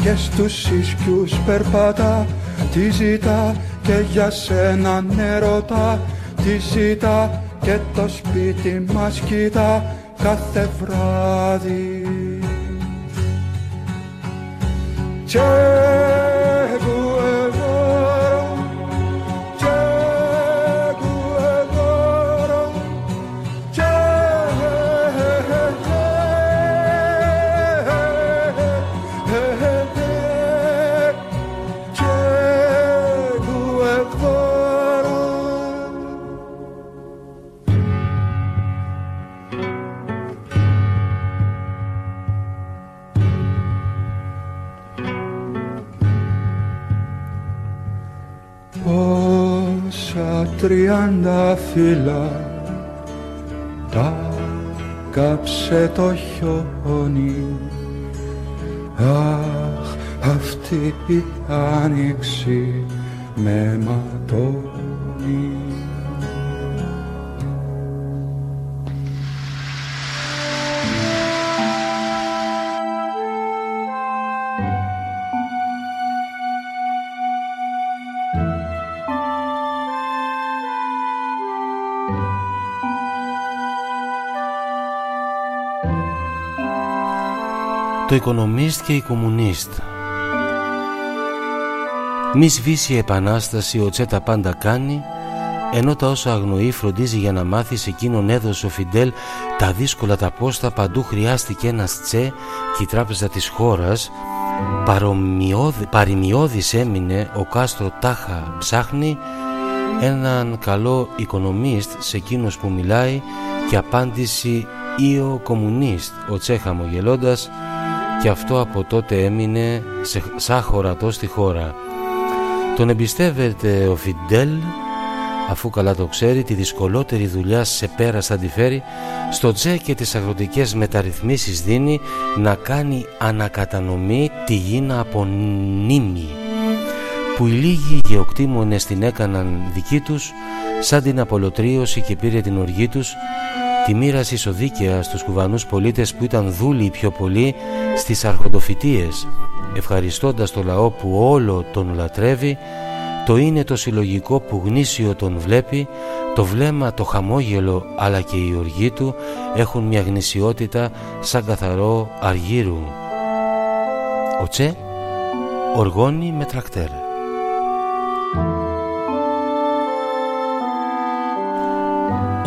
Speaker 8: και στους ίσκιους περπατά. Τι ζητά και για σένα νερωτά. Τι ζητά και το σπίτι μας κοιτά κάθε βράδυ τριάντα φύλλα. Τα κάψε το χιόνι. Αχ, αυτή η άνοιξη με ματώνει
Speaker 2: το οικονομίστ και η κομμουνίστ. Μη σβήσει η επανάσταση ο Τσε τα πάντα κάνει ενώ τα όσα αγνοεί φροντίζει για να μάθει σε εκείνον έδωσε ο Φιντέλ τα δύσκολα τα πόστα παντού χρειάστηκε ένας Τσε και η τράπεζα της χώρας παρημιώδης έμεινε ο Κάστρο Τάχα ψάχνει έναν καλό οικονομίστ σε εκείνος που μιλάει και απάντηση ή ο κομμουνίστ ο Τσε χαμογελώντας και αυτό από τότε έμεινε σε, σαν χωρατό στη χώρα. Τον εμπιστεύεται ο Φιντέλ αφού καλά το ξέρει τη δυσκολότερη δουλειά σε πέρα θα τη φέρει στο τζέ και τις αγροτικές μεταρρυθμίσεις δίνει να κάνει ανακατανομή τη γη να απονείμει που οι λίγοι γεωκτήμονες την έκαναν δική τους σαν την απολωτρίωση και πήρε την οργή τους τη μοίραση ισοδίκαια στους κουβανούς πολίτες που ήταν δούλοι πιο πολύ στις αρχοντοφυτίες ευχαριστώντας το λαό που όλο τον λατρεύει το είναι το συλλογικό που γνήσιο τον βλέπει το βλέμμα, το χαμόγελο αλλά και η οργή του έχουν μια γνησιότητα σαν καθαρό αργύρου. Ο Τσε οργώνει με τρακτέρ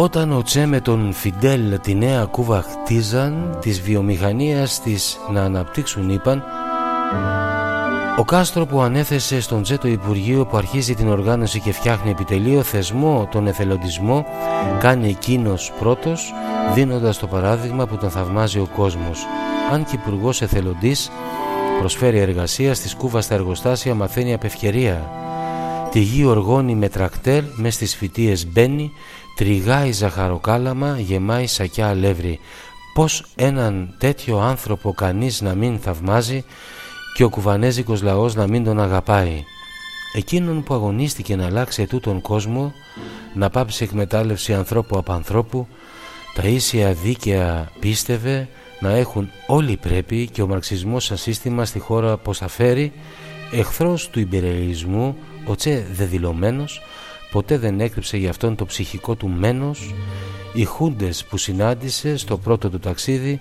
Speaker 2: Όταν ο Τσε με τον Φιντέλ τη νέα κούβα χτίζαν της βιομηχανίας της να αναπτύξουν είπαν ο Κάστρο που ανέθεσε στον Τσε το Υπουργείο που αρχίζει την οργάνωση και φτιάχνει επιτελείο θεσμό τον εθελοντισμό κάνει εκείνος πρώτος δίνοντας το παράδειγμα που τον θαυμάζει ο κόσμος. Αν και υπουργός εθελοντής προσφέρει εργασία στις κούβα στα εργοστάσια μαθαίνει απ' ευκαιρία τη γη οργώνει με τρακτέρ μες στις φυτίες μπαίνει τριγάει ζαχαροκάλαμα, γεμάει σακιά αλεύρι. Πώς έναν τέτοιο άνθρωπο κανείς να μην θαυμάζει και ο κουβανέζικος λαός να μην τον αγαπάει. Εκείνον που αγωνίστηκε να αλλάξει τούτον κόσμο, να πάψει εκμετάλλευση ανθρώπου από ανθρώπου, τα ίσια δίκαια πίστευε να έχουν όλοι πρέπει και ο μαρξισμός σαν σύστημα στη χώρα πως θα φέρει, εχθρός του υπερελισμού, ο τσε δεδηλωμένος, ποτέ δεν έκρυψε για αυτόν το ψυχικό του μένος οι χούντες που συνάντησε στο πρώτο του ταξίδι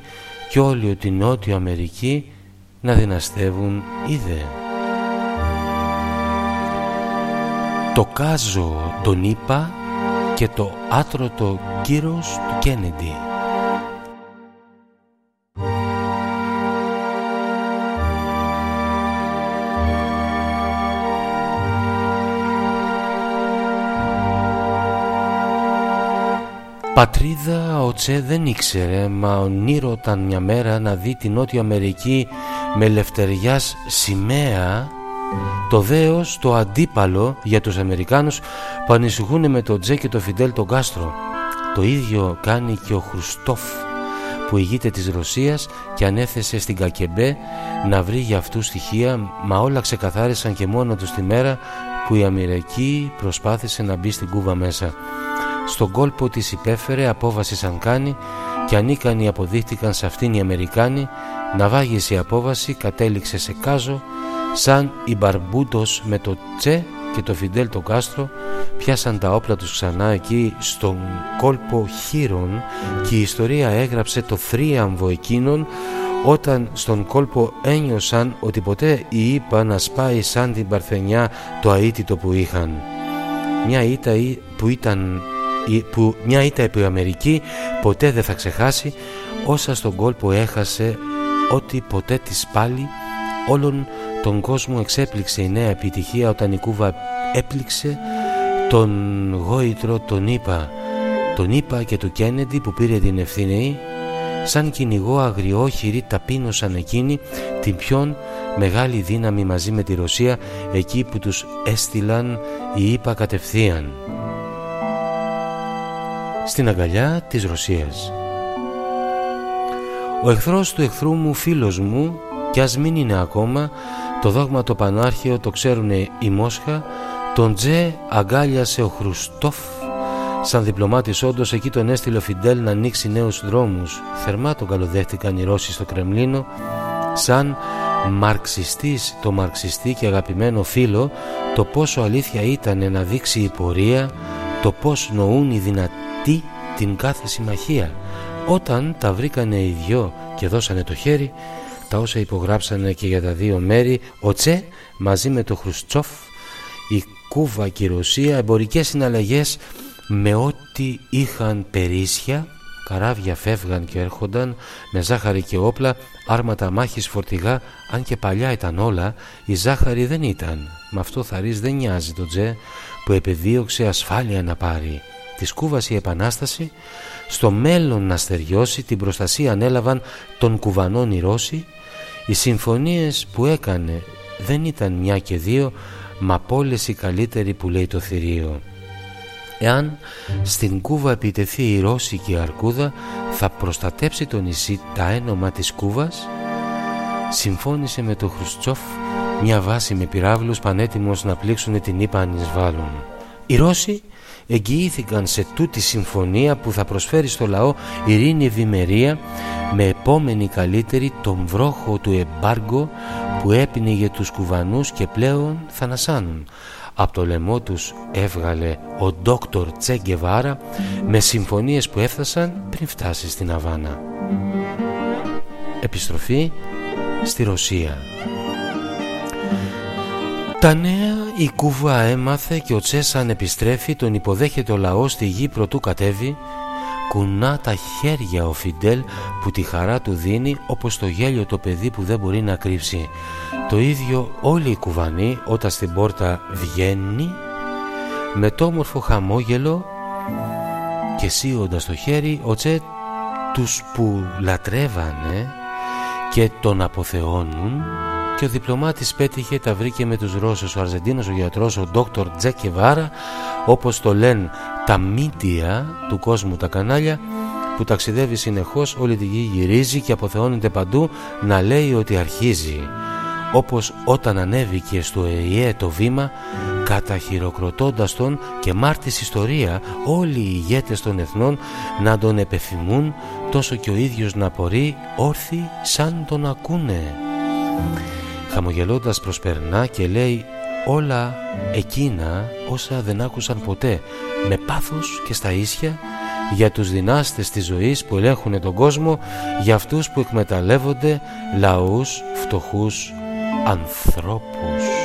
Speaker 2: και όλη την Νότιο Αμερική να δυναστεύουν είδε. Το κάζο τον είπα και το άτρωτο κύρος του Κέννιντι. Πατρίδα ο Τσε δεν ήξερε μα ονείρωταν μια μέρα να δει την Νότια Αμερική με λευτεριάς σημαία το δέος το αντίπαλο για τους Αμερικάνους που ανησυχούν με τον Τσε και τον Φιντέλ τον Κάστρο το ίδιο κάνει και ο Χρουστόφ που ηγείται της Ρωσίας και ανέθεσε στην Κακεμπέ να βρει για αυτού στοιχεία μα όλα ξεκαθάρισαν και μόνο τους τη μέρα που η Αμερική προσπάθησε να μπει στην Κούβα μέσα. Στον κόλπο της υπέφερε, απόβαση σαν κάνει και ανίκανοι αποδείχτηκαν σε αυτήν οι Αμερικάνοι να βάγισε η απόβαση κατέληξε σε κάζο σαν η Μπαρμπούντος με το Τσε και το Φιντέλ το Κάστρο πιάσαν τα όπλα τους ξανά εκεί στον κόλπο χείρων και η ιστορία έγραψε το θρίαμβο εκείνων όταν στον κόλπο ένιωσαν ότι ποτέ η ΙΠΑ να σπάει σαν την Παρθενιά το αίτητο που είχαν. Μια ήττα που ήταν που μια ήττα που η Αμερική ποτέ δεν θα ξεχάσει όσα στον κόλπο έχασε ότι ποτέ της πάλι όλον τον κόσμο εξέπληξε η νέα επιτυχία όταν η Κούβα έπληξε τον γόητρο τον Ήπα. Τον Ήπα και του Κέννεντι που πήρε την ευθύνη σαν κυνηγό αγριόχειρη ταπείνωσαν εκείνη την πιο μεγάλη δύναμη μαζί με τη Ρωσία εκεί που τους έστειλαν οι Ήπα κατευθείαν στην αγκαλιά της Ρωσίας. Ο εχθρός του εχθρού μου φίλος μου κι ας μην είναι ακόμα το δόγμα το πανάρχαιο το ξέρουνε η Μόσχα τον Τζε αγκάλιασε ο Χρουστόφ Σαν διπλωμάτης όντως εκεί τον έστειλε ο Φιντέλ να ανοίξει νέους δρόμους. Θερμά τον καλοδέχτηκαν οι Ρώσοι στο Κρεμλίνο Σαν μαρξιστής το μαρξιστή και αγαπημένο φίλο Το πόσο αλήθεια ήταν να δείξει η πορεία Το πώς νοούν οι δυνατοί την κάθε συμμαχία. Όταν τα βρήκανε οι δυο και δώσανε το χέρι τα όσα υπογράψανε και για τα δύο μέρη ο Τσε μαζί με το Χρουστσόφ η Κούβα και η Ρωσία εμπορικές συναλλαγές με ό,τι είχαν περίσσια καράβια φεύγαν και έρχονταν με ζάχαρη και όπλα άρματα μάχης φορτηγά αν και παλιά ήταν όλα η ζάχαρη δεν ήταν. Με αυτό θαρής δεν νοιάζει το Τσε που επεδίωξε ασφάλεια να πάρει της Κούβας η Επανάσταση στο μέλλον να στεριώσει την προστασία ανέλαβαν των Κουβανών οι Ρώσοι οι συμφωνίες που έκανε δεν ήταν μια και δύο μα πόλες οι καλύτεροι που λέει το θηρίο. Εάν στην Κούβα επιτεθεί η Ρώσικη Αρκούδα θα προστατέψει το νησί τα ένομα της Κούβας συμφώνησε με τον Χρουστσόφ μια βάση με πυράβλους πανέτοιμος να πλήξουν την ύπα αν εισβάλλουν. Οι Ρώσοι εγγυήθηκαν σε τούτη συμφωνία που θα προσφέρει στο λαό ειρήνη ευημερία με επόμενη καλύτερη τον βρόχο του εμπάργκο που έπινε τους κουβανούς και πλέον θανασάνουν. Από το λαιμό τους έβγαλε ο ντόκτορ Τσέγκεβάρα με συμφωνίες που έφτασαν πριν φτάσει στην Αβάνα. Επιστροφή στη Ρωσία Τα νέα η Κούβα έμαθε και ο Τσέσαν επιστρέφει τον υποδέχεται ο λαός στη γη προτού κατέβει κουνά τα χέρια ο Φιντέλ που τη χαρά του δίνει όπως το γέλιο το παιδί που δεν μπορεί να κρύψει. Το ίδιο όλοι οι κουβανοί όταν στην πόρτα βγαίνει με το όμορφο χαμόγελο και σύοντας το χέρι ο Τσε τους που λατρεύανε και τον αποθεώνουν και ο διπλωμάτης πέτυχε τα βρήκε με τους Ρώσους. Ο Αρζεντίνος ο γιατρός ο Δόκτωρ Τζεκεβάρα όπως το λένε τα μύτια του κόσμου τα κανάλια που ταξιδεύει συνεχώς όλη τη γη γυρίζει και αποθεώνεται παντού να λέει ότι αρχίζει. Όπως όταν ανέβηκε στο ΕΙΕ το βήμα καταχειροκροτώντας τον και μάρτης ιστορία όλοι οι ηγέτες των εθνών να τον επεφημούν τόσο και ο ίδιος να απορεί όρθιοι σαν τον ακούνε χαμογελώντας προσπερνά και λέει όλα εκείνα όσα δεν άκουσαν ποτέ με πάθος και στα ίσια για τους δυνάστες της ζωής που ελέγχουν τον κόσμο για αυτούς που εκμεταλλεύονται λαούς, φτωχούς, ανθρώπους.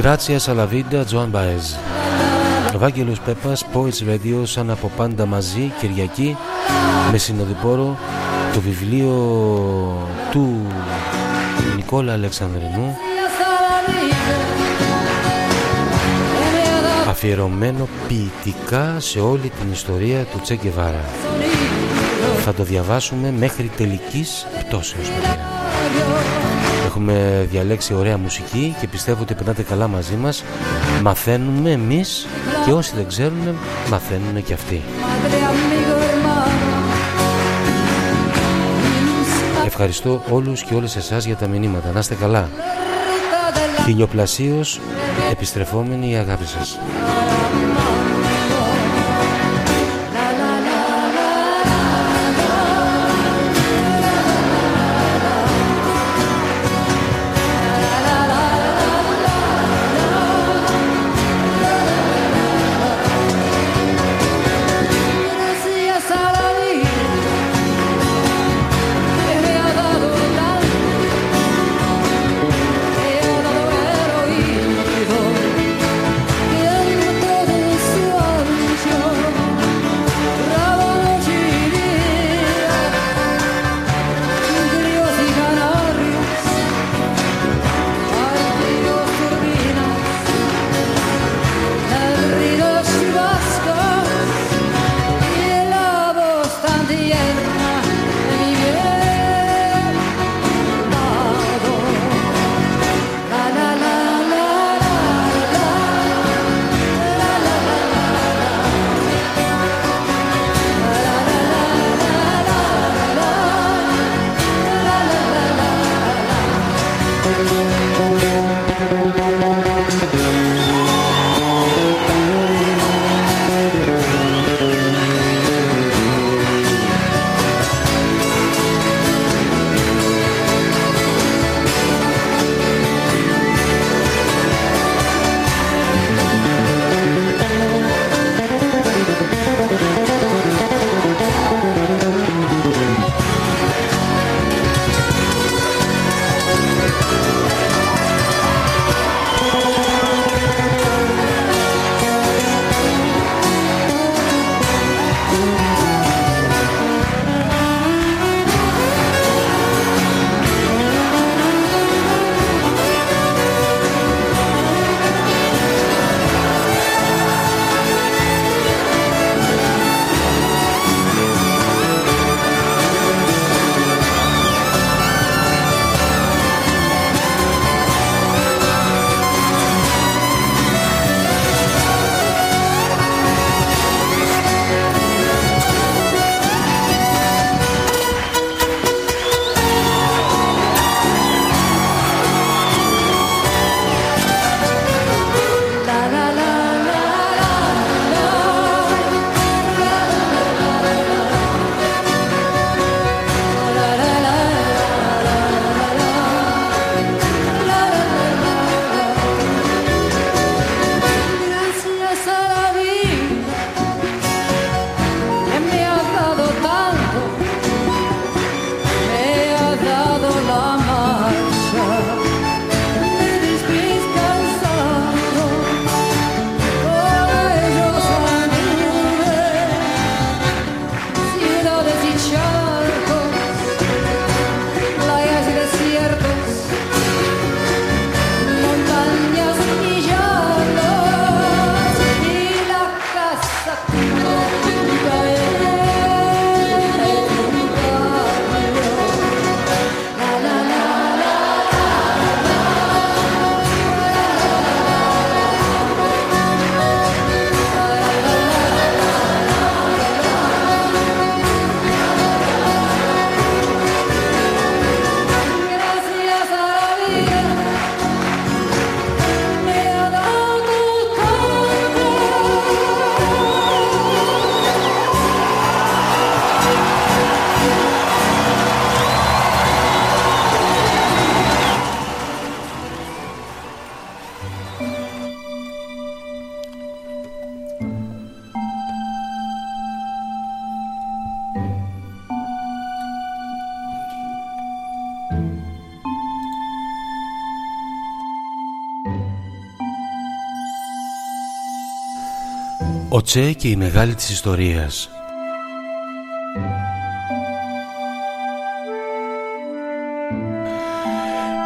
Speaker 2: Gracias a la vida, Joan Baez. Βάγγελος Πέπας, Poets Radio, σαν από πάντα μαζί, Κυριακή, με συνοδοιπόρο το βιβλίο του Νικόλα Αλεξανδρινού αφιερωμένο ποιητικά σε όλη την ιστορία του Τσέκεβάρα.
Speaker 12: θα το διαβάσουμε μέχρι τελικής πτώσεως παιδιά. Έχουμε διαλέξει ωραία μουσική και πιστεύω ότι περνάτε καλά μαζί μας Μαθαίνουμε εμείς και όσοι δεν ξέρουν μαθαίνουν και αυτοί Ευχαριστώ όλους και όλες εσάς για τα μηνύματα. Να είστε καλά. Χιλιοπλασίως επιστρεφόμενη η αγάπη σας. Τσε και η μεγάλη της ιστορίας.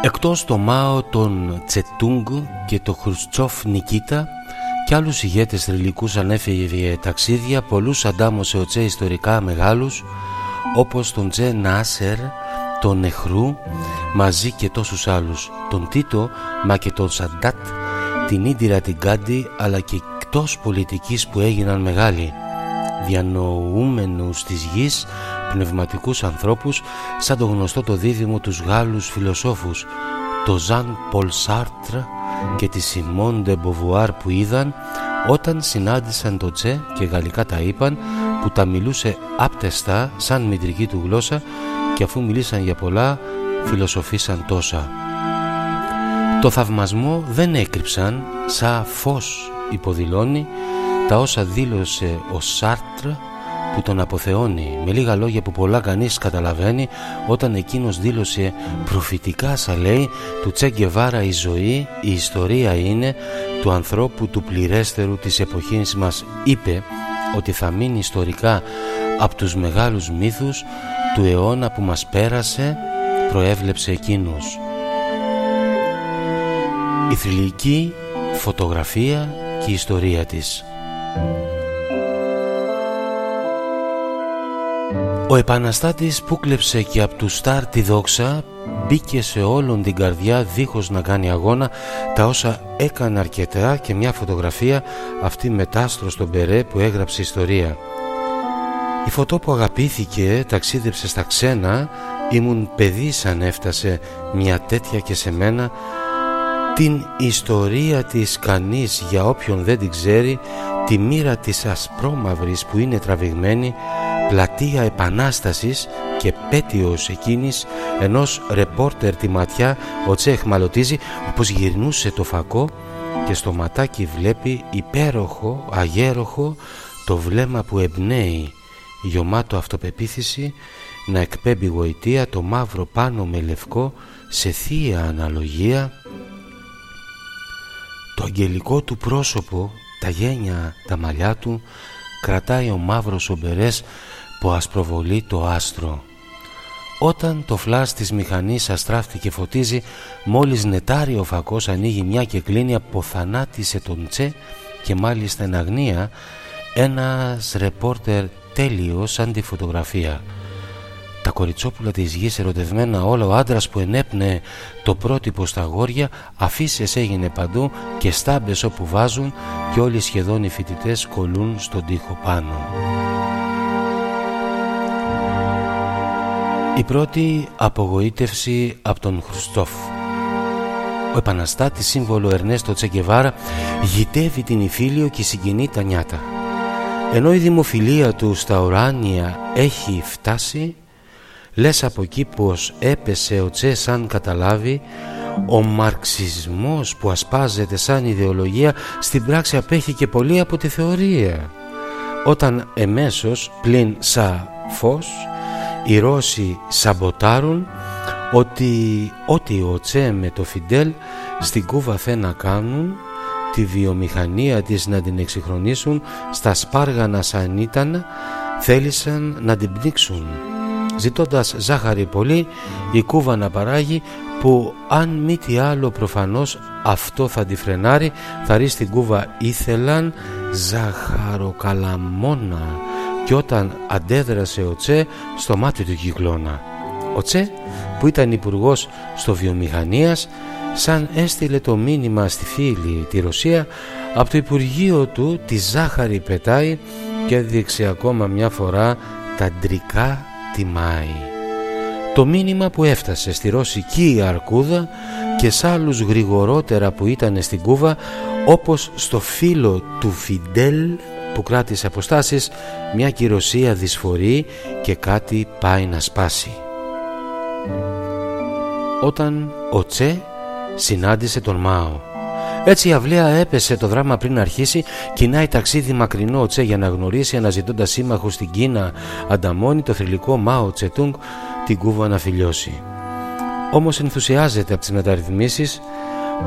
Speaker 12: Εκτός το Μάο τον Τσετούγκ και το Χρουστσόφ Νικίτα και άλλους ηγέτες θρηλυκούς ανέφερε ταξίδια πολλούς αντάμωσε ο Τσε ιστορικά μεγάλους
Speaker 2: όπως τον Τζε Νάσερ, τον Νεχρού μαζί και τόσους άλλους, τον Τίτο μα και τον Σαντάτ, την Ίντιρα την Γκάντι αλλά και εκτός πολιτικής που έγιναν μεγάλοι διανοούμενους της γης πνευματικούς ανθρώπους σαν το γνωστό το δίδυμο τους Γάλλους φιλοσόφους το Ζαν Πολ Σάρτρ και τη Σιμών Ντεμποβουάρ που είδαν όταν συνάντησαν το Τσε και γαλλικά τα είπαν που τα μιλούσε άπταιστα σαν μητρική του γλώσσα και αφού μιλήσαν για πολλά φιλοσοφήσαν τόσα. Το θαυμασμό δεν έκρυψαν σαν φως υποδηλώνει τα όσα δήλωσε ο Σάρτρ που τον αποθεώνει με λίγα λόγια που πολλά κανείς καταλαβαίνει όταν εκείνος δήλωσε προφητικά σα λέει του Τσέγκεβάρα η ζωή, η ιστορία είναι του ανθρώπου του πληρέστερου της εποχής μας είπε ότι θα μείνει ιστορικά από τους μεγάλους μύθους του αιώνα που μας πέρασε προέβλεψε εκείνος. Η θρηλυκή φωτογραφία και η ιστορία της. Ο επαναστάτης που κλέψε και από του Στάρ τη δόξα μπήκε σε όλον την καρδιά δίχως να κάνει αγώνα τα όσα έκανε αρκετά και μια φωτογραφία αυτή μετάστρο στον Περέ που έγραψε ιστορία. Η φωτό που αγαπήθηκε ταξίδεψε στα ξένα ήμουν παιδί σαν έφτασε μια τέτοια και σε μένα την ιστορία της κανείς για όποιον δεν την ξέρει τη μοίρα της ασπρόμαυρης που είναι τραβηγμένη πλατεία επανάστασης και πέτειος εκείνης ενός ρεπόρτερ τη ματιά ο Τσέχ μαλωτίζει όπως γυρνούσε το φακό και στο ματάκι βλέπει υπέροχο, αγέροχο το βλέμμα που εμπνέει. Γιωμάτο αυτοπεποίθηση να εκπέμπει γοητεία το μαύρο πάνω με λευκό σε θεία αναλογία το αγγελικό του πρόσωπο, τα γένια, τα μαλλιά του κρατάει ο μαύρος ομπερές που ασπροβολεί το άστρο. Όταν το φλάς της μηχανής αστράφτει και φωτίζει, μόλις νετάρει ο φακός ανοίγει μια και κλείνει αποθανάτησε τον Τσε και μάλιστα εν αγνία ένας ρεπόρτερ τέλειος σαν τη φωτογραφία. Τα κοριτσόπουλα της γης ερωτευμένα όλα ο άντρας που ενέπνεε το πρότυπο στα αγόρια αφήσεις έγινε παντού και στάμπες όπου βάζουν και όλοι σχεδόν οι φοιτητές κολλούν στον τοίχο πάνω. Η πρώτη απογοήτευση από τον Χρουστόφ Ο επαναστάτης σύμβολο Ερνέστο Τσεκεβάρα γητεύει την Ιφίλιο και συγκινεί τα νιάτα. Ενώ η δημοφιλία του στα ουράνια έχει φτάσει Λες από εκεί πως έπεσε ο Τσε σαν καταλάβει ο μαρξισμός που ασπάζεται σαν ιδεολογία στην πράξη απέχει και πολύ από τη θεωρία. Όταν εμέσως πλην σα φως οι Ρώσοι σαμποτάρουν ότι ό,τι ο Τσε με το Φιντέλ στην Κούβα θέλουν να κάνουν τη βιομηχανία της να την εξυγχρονίσουν στα σπάργανα σαν ήταν θέλησαν να την πνίξουν ζητώντας ζάχαρη πολύ η κούβα να παράγει που αν μη τι άλλο προφανώς αυτό θα τη φρενάρει θα ρει στην κούβα ήθελαν ζαχαροκαλαμόνα και όταν αντέδρασε ο Τσε στο μάτι του κυκλώνα. Ο Τσε που ήταν υπουργός στο βιομηχανίας σαν έστειλε το μήνυμα στη φίλη τη Ρωσία από το Υπουργείο του τη ζάχαρη πετάει και έδειξε ακόμα μια φορά τα ντρικά τιμάει. Το μήνυμα που έφτασε στη ρωσική αρκούδα και σ' άλλους γρηγορότερα που ήταν στην Κούβα όπως στο φίλο του Φιντέλ που κράτησε αποστάσεις μια κυρωσία δυσφορεί και κάτι πάει να σπάσει. Όταν ο Τσε συνάντησε τον Μάο έτσι η αυλαία έπεσε το δράμα πριν αρχίσει, κοινάει ταξίδι μακρινό Τσε για να γνωρίσει αναζητώντας σύμμαχο στην Κίνα, ανταμώνει το θρηλυκό Μάο Τσετούγκ την κούβα να φιλιώσει. Όμως ενθουσιάζεται από τις μεταρρυθμίσεις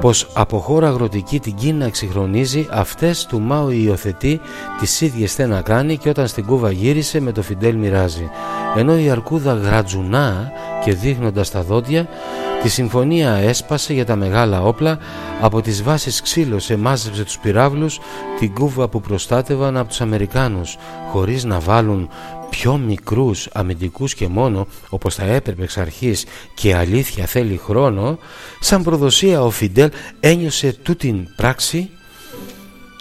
Speaker 2: πως από χώρα αγροτική την Κίνα εξυγχρονίζει αυτές του Μάο υιοθετεί τις ίδιες θε να κάνει και όταν στην Κούβα γύρισε με το Φιντέλ μοιράζει ενώ η Αρκούδα γρατζουνά και δείχνοντας τα δόντια Τη συμφωνία έσπασε για τα μεγάλα όπλα, από τις βάσεις ξύλωσε, μάζεψε τους πυράβλους, την κούβα που προστάτευαν από τους Αμερικάνους, χωρίς να βάλουν πιο μικρούς αμυντικούς και μόνο όπως θα έπρεπε εξ αρχής και αλήθεια θέλει χρόνο σαν προδοσία ο Φιντέλ ένιωσε τούτην πράξη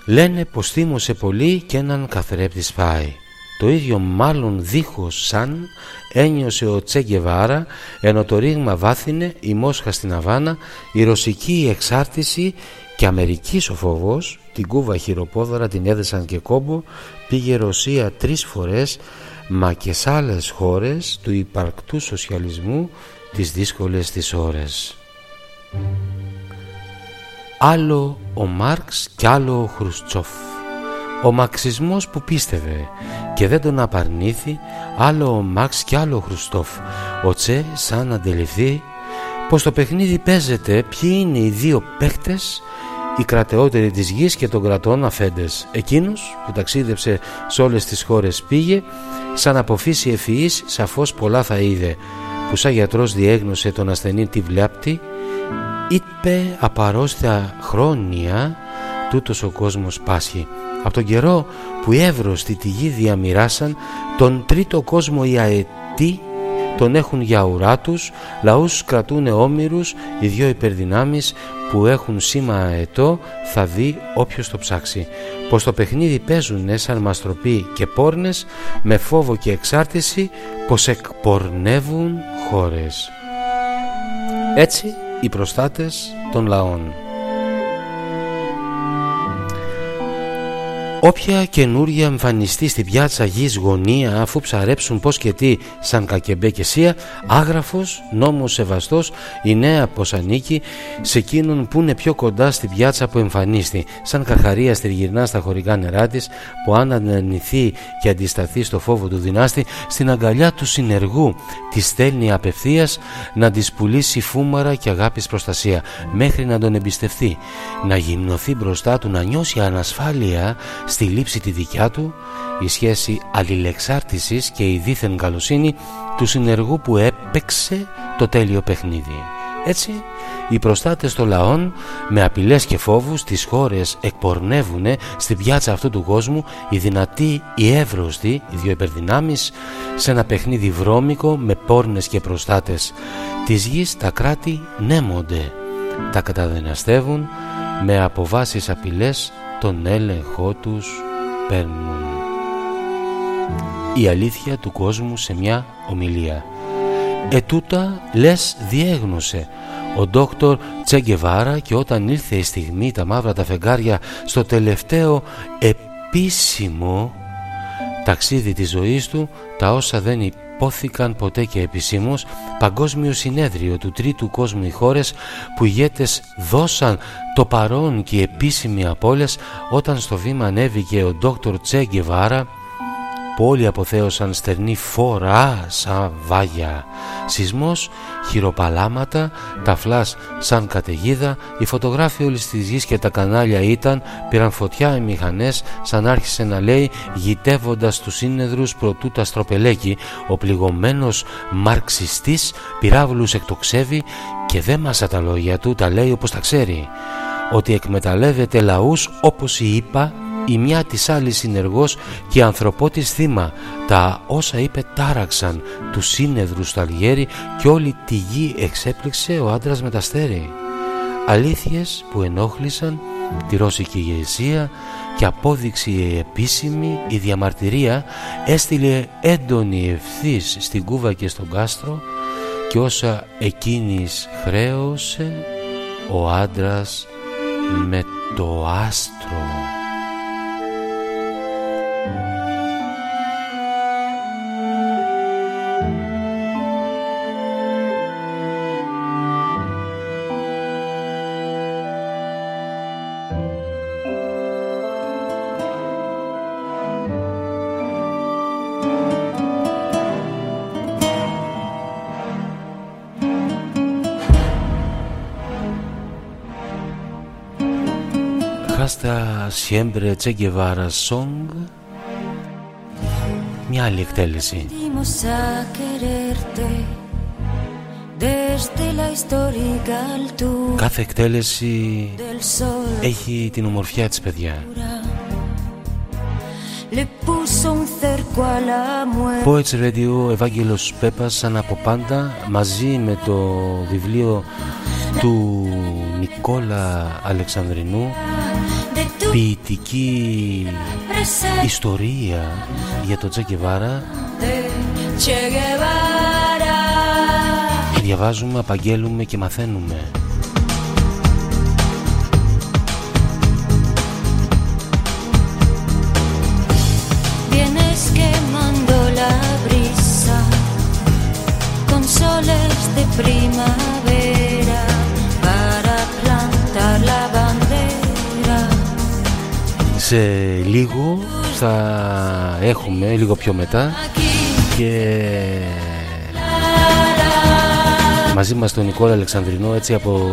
Speaker 2: λένε πως θύμωσε πολύ και έναν καθρέπτη σπάει το ίδιο μάλλον δίχως σαν ένιωσε ο Τσέγκεβάρα ενώ το ρήγμα βάθινε η Μόσχα στην Αβάνα η ρωσική εξάρτηση και Αμερικής ο φόβος την Κούβα χειροπόδαρα την έδεσαν και κόμπο πήγε Ρωσία τρεις φορές μα και σε άλλες χώρες του υπαρκτού σοσιαλισμού τις δύσκολες τις ώρες. Άλλο ο Μάρξ κι άλλο ο Χρουστσόφ. Ο μαξισμός που πίστευε και δεν τον απαρνήθη άλλο ο Μάξ κι άλλο ο Χρουστόφ. Ο Τσε σαν αντιληφθεί πως το παιχνίδι παίζεται ποιοι είναι οι δύο παίχτες οι κρατεότεροι της γης και των κρατών αφέντες. Εκείνος που ταξίδεψε σε όλες τις χώρες πήγε, σαν αποφύσει ευφυής σαφώς πολλά θα είδε, που σαν γιατρός διέγνωσε τον ασθενή τη βλάπτη, είπε απαρόσθετα χρόνια τούτος ο κόσμος πάσχει. Από τον καιρό που οι εύρωστοι τη γη διαμοιράσαν, τον τρίτο κόσμο οι αετοί τον έχουν για ουρά τους, λαούς κρατούν όμοιρους, οι δυο υπερδυνάμεις που έχουν σήμα αετό θα δει όποιος το ψάξει. Πως το παιχνίδι παίζουν σαν μαστροποί και πόρνες με φόβο και εξάρτηση πως εκπορνεύουν χώρες. Έτσι οι προστάτες των λαών. Όποια καινούρια εμφανιστεί στη πιάτσα γης γωνία αφού ψαρέψουν πως και τι σαν κακεμπέ και σία άγραφος, νόμος σεβαστός η νέα πως ανήκει σε εκείνον που είναι πιο κοντά στη πιάτσα που εμφανίστη σαν καχαρία στριγυρνά στα χωρικά νερά της που αν ανανηθεί και αντισταθεί στο φόβο του δυνάστη στην αγκαλιά του συνεργού τη στέλνει απευθείας να της πουλήσει φούμαρα και αγάπης προστασία μέχρι να τον εμπιστευτεί να γυμνοθεί μπροστά του να νιώσει ανασφάλεια στη λήψη τη δικιά του η σχέση αλληλεξάρτησης και η δίθεν καλοσύνη του συνεργού που έπαιξε το τέλειο παιχνίδι. Έτσι, οι προστάτες των λαών με απειλές και φόβους τις χώρες εκπορνεύουν στην πιάτσα αυτού του κόσμου οι δυνατοί, οι εύρωστοι, οι δύο υπερδυνάμεις σε ένα παιχνίδι βρώμικο με πόρνες και προστάτες. Της γης τα κράτη νέμονται, τα καταδυναστεύουν με αποβάσεις απειλές τον έλεγχό τους παίρνουν. Η αλήθεια του κόσμου σε μια ομιλία. Ετούτα λες διέγνωσε ο ντόκτορ Τσέγκεβάρα και όταν ήρθε η στιγμή τα μαύρα τα φεγγάρια στο τελευταίο επίσημο ταξίδι της ζωής του τα όσα δεν υπόθηκαν ποτέ και επισήμως παγκόσμιο συνέδριο του τρίτου κόσμου οι χώρες που ηγέτες δώσαν το παρόν και επίσημη από όταν στο βήμα ανέβηκε ο Δόκτωρ Τσέγκεβάρα που όλοι αποθέωσαν στερνή φορά σαν βάγια. Σεισμός, χειροπαλάματα, τα φλάς σαν καταιγίδα, οι φωτογράφοι όλης της γης και τα κανάλια ήταν, πήραν φωτιά οι μηχανές σαν άρχισε να λέει γητεύοντας τους σύνεδρους προτού τα στροπελέκι, ο πληγωμένος μαρξιστής πυράβλους εκτοξεύει και δεν μάσα τα λόγια του, τα λέει όπως τα ξέρει. Ότι εκμεταλλεύεται λαούς όπως η είπα η μια της άλλης συνεργός και η ανθρωπότης θύμα τα όσα είπε τάραξαν τους σύνεδρους στο Αλγέρι και όλη τη γη εξέπληξε ο άντρας με τα στέρι αλήθειες που ενόχλησαν τη Ρώσικη ηγεσία και απόδειξη επίσημη η διαμαρτυρία έστειλε έντονη ευθύς στην Κούβα και στον Κάστρο και όσα εκείνης χρέωσε ο άντρας με το άστρο. Siempre Che Guevara Song. Μια άλλη εκτέλεση. Κάθε εκτέλεση έχει την ομορφιά της παιδιά. Poets Radio Ευάγγελος Πέπας σαν από πάντα μαζί με το βιβλίο του Νικόλα Αλεξανδρινού ποιητική ιστορία για το Τσεκεβάρα διαβάζουμε, απαγγέλουμε και μαθαίνουμε.
Speaker 13: De primavera
Speaker 2: Σε λίγο θα έχουμε λίγο πιο μετά και μαζί μας τον Νικόλα Αλεξανδρινό έτσι από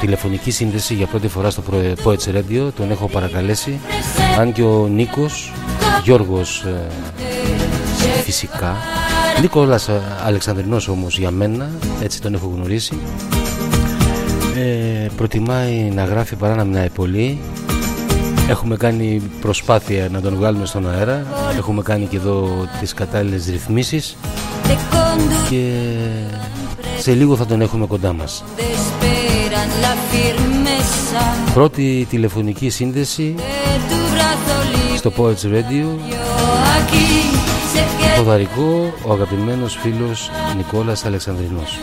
Speaker 2: τηλεφωνική σύνδεση για πρώτη φορά στο Poets Radio. Τον έχω παρακαλέσει αν και ο Νίκος Γιώργος ε, φυσικά. Νίκολας Αλεξανδρινός όμως για μένα, έτσι τον έχω γνωρίσει. Ε, Προτιμάει να γράφει παρά να μιλάει πολύ Έχουμε κάνει προσπάθεια να τον βγάλουμε στον αέρα. Έχουμε κάνει και εδώ τις κατάλληλες ρυθμίσεις. Και σε λίγο θα τον έχουμε κοντά μας. Πρώτη τηλεφωνική σύνδεση στο Poets Radio. Ποδαρικό, ο αγαπημένος φίλος Νικόλας Αλεξανδρινός.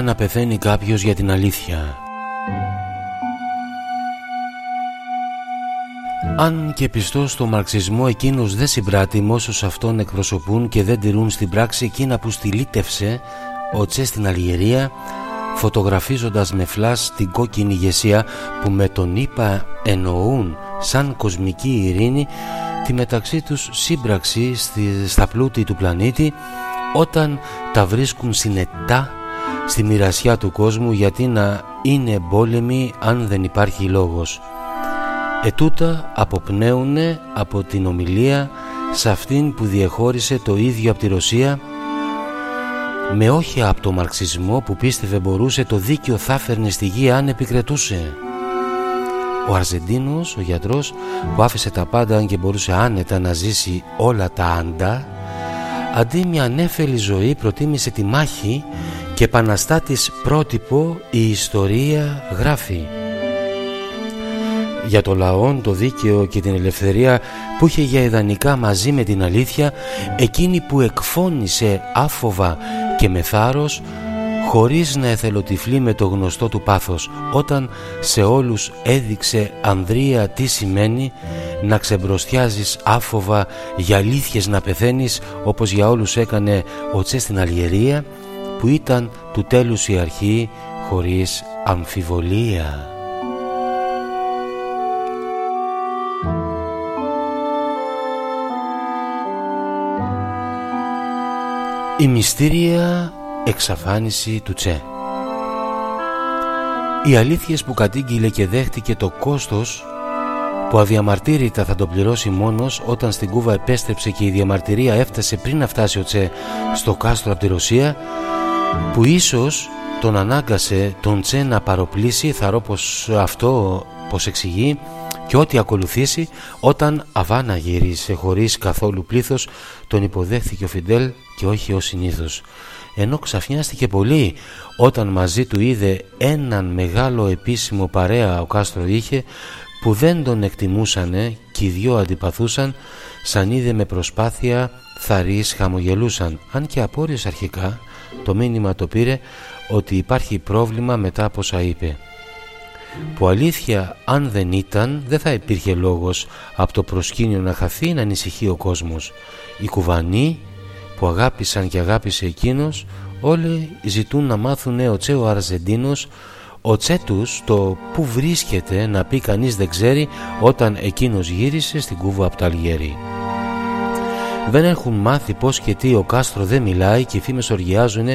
Speaker 2: Ανδρία να πεθαίνει κάποιος για την αλήθεια. Αν και πιστός στο μαρξισμό εκείνος δεν συμπράττει με όσους αυτόν εκπροσωπούν και δεν τηρούν στην πράξη εκείνα που στυλίτευσε ο Τσε στην Αλγερία φωτογραφίζοντας με φλάς την κόκκινη ηγεσία που με τον είπα εννοούν σαν κοσμική ειρήνη τη μεταξύ τους σύμπραξη στα πλούτη του πλανήτη όταν τα βρίσκουν συνετά στη μοιρασιά του κόσμου γιατί να είναι εμπόλεμοι αν δεν υπάρχει λόγος. Ετούτα αποπνέουνε από την ομιλία σε αυτήν που διεχώρισε το ίδιο από τη Ρωσία με όχι από το μαρξισμό που πίστευε μπορούσε το δίκαιο θα φέρνει στη γη αν επικρετούσε. Ο Αρζεντίνος, ο γιατρός που άφησε τα πάντα αν και μπορούσε άνετα να ζήσει όλα τα άντα αντί μια ανέφελη ζωή προτίμησε τη μάχη και επαναστάτης πρότυπο η ιστορία γράφει. Για το λαό, το δίκαιο και την ελευθερία που είχε για ιδανικά μαζί με την αλήθεια εκείνη που εκφώνησε άφοβα και με θάρρος χωρίς να εθελοτυφλεί με το γνωστό του πάθος όταν σε όλους έδειξε Ανδρία τι σημαίνει να ξεμπροστιάζεις άφοβα για αλήθειες να πεθαίνεις όπως για όλους έκανε ο Τσε στην Αλγερία που ήταν του τέλους η αρχή χωρίς αμφιβολία. Η μυστήρια εξαφάνιση του Τσε Οι αλήθειες που κατήγγειλε και δέχτηκε το κόστος που αδιαμαρτύρητα θα το πληρώσει μόνος όταν στην Κούβα επέστρεψε και η διαμαρτυρία έφτασε πριν να φτάσει ο Τσε στο κάστρο από τη Ρωσία που ίσως τον ανάγκασε τον Τσε να παροπλήσει θα πως αυτό πως εξηγεί και ό,τι ακολουθήσει όταν Αβάνα γύρισε χωρίς καθόλου πλήθος τον υποδέχθηκε ο Φιντέλ και όχι ως συνήθως. Ενώ ξαφνιάστηκε πολύ όταν μαζί του είδε έναν μεγάλο επίσημο παρέα ο Κάστρο είχε που δεν τον εκτιμούσανε και οι δυο αντιπαθούσαν σαν είδε με προσπάθεια θαρείς χαμογελούσαν. Αν και απόρριες αρχικά το μήνυμα το πήρε ότι υπάρχει πρόβλημα μετά από όσα είπε που αλήθεια αν δεν ήταν δεν θα υπήρχε λόγος από το προσκήνιο να χαθεί να ανησυχεί ο κόσμος οι κουβανοί που αγάπησαν και αγάπησε εκείνος όλοι ζητούν να μάθουν ο Τσέο Αρζεντίνος ο Τσέτους το που βρίσκεται να πει κανείς δεν ξέρει όταν εκείνος γύρισε στην Κούβα από τα Αλγέρι. Δεν έχουν μάθει πως και τι ο Κάστρο δεν μιλάει και οι φήμες οργιάζουν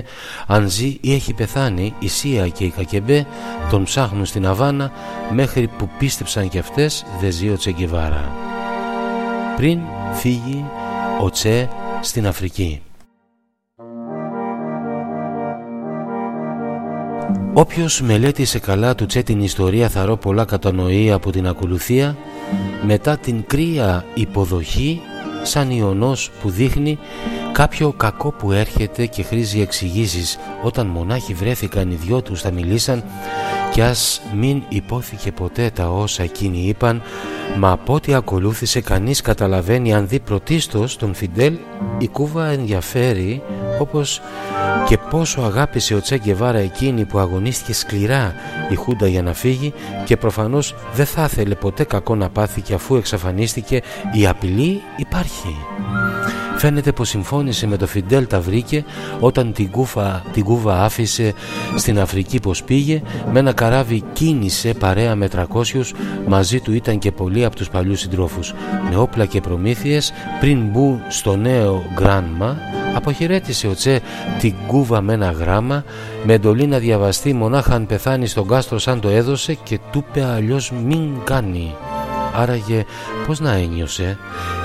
Speaker 2: αν ζει ή έχει πεθάνει η Σία και η Κακεμπέ τον ψάχνουν στην Αβάνα μέχρι που πίστεψαν και αυτές δεν ζει ο Τσεγκεβάρα. Πριν φύγει ο Τσε στην Αφρική. Όποιος μελέτησε καλά του Τσε την ιστορία θα ρω πολλά κατανοεί από την ακολουθία μετά την κρύα υποδοχή σαν ιονός που δείχνει κάποιο κακό που έρχεται και χρήζει εξηγήσεις. Όταν μονάχοι βρέθηκαν οι δυο τους θα μιλήσαν κι ας μην υπόθηκε ποτέ τα όσα εκείνοι είπαν μα από ό,τι ακολούθησε κανείς καταλαβαίνει αν δει πρωτίστως τον Φιντέλ η Κούβα ενδιαφέρει όπως και πόσο αγάπησε ο Τσέγκεβάρα εκείνη που αγωνίστηκε σκληρά η Χούντα για να φύγει και προφανώς δεν θα ήθελε ποτέ κακό να πάθει και αφού εξαφανίστηκε η απειλή υπάρχει. Φαίνεται πως συμφώνησε με το Φιντέλ τα βρήκε όταν την, κούφα, την Κούβα άφησε στην Αφρική πως πήγε. Με ένα καράβι κίνησε παρέα με 300 μαζί του ήταν και πολλοί από τους παλιούς συντρόφους. Με όπλα και προμήθειες πριν μπουν στο νέο Γκράνμα αποχαιρέτησε ο Τσε την Κούβα με ένα γράμμα. Με εντολή να διαβαστεί μονάχα αν πεθάνει στον κάστρο σαν το έδωσε και του είπε αλλιώς μην κάνει Άραγε πώς να ένιωσε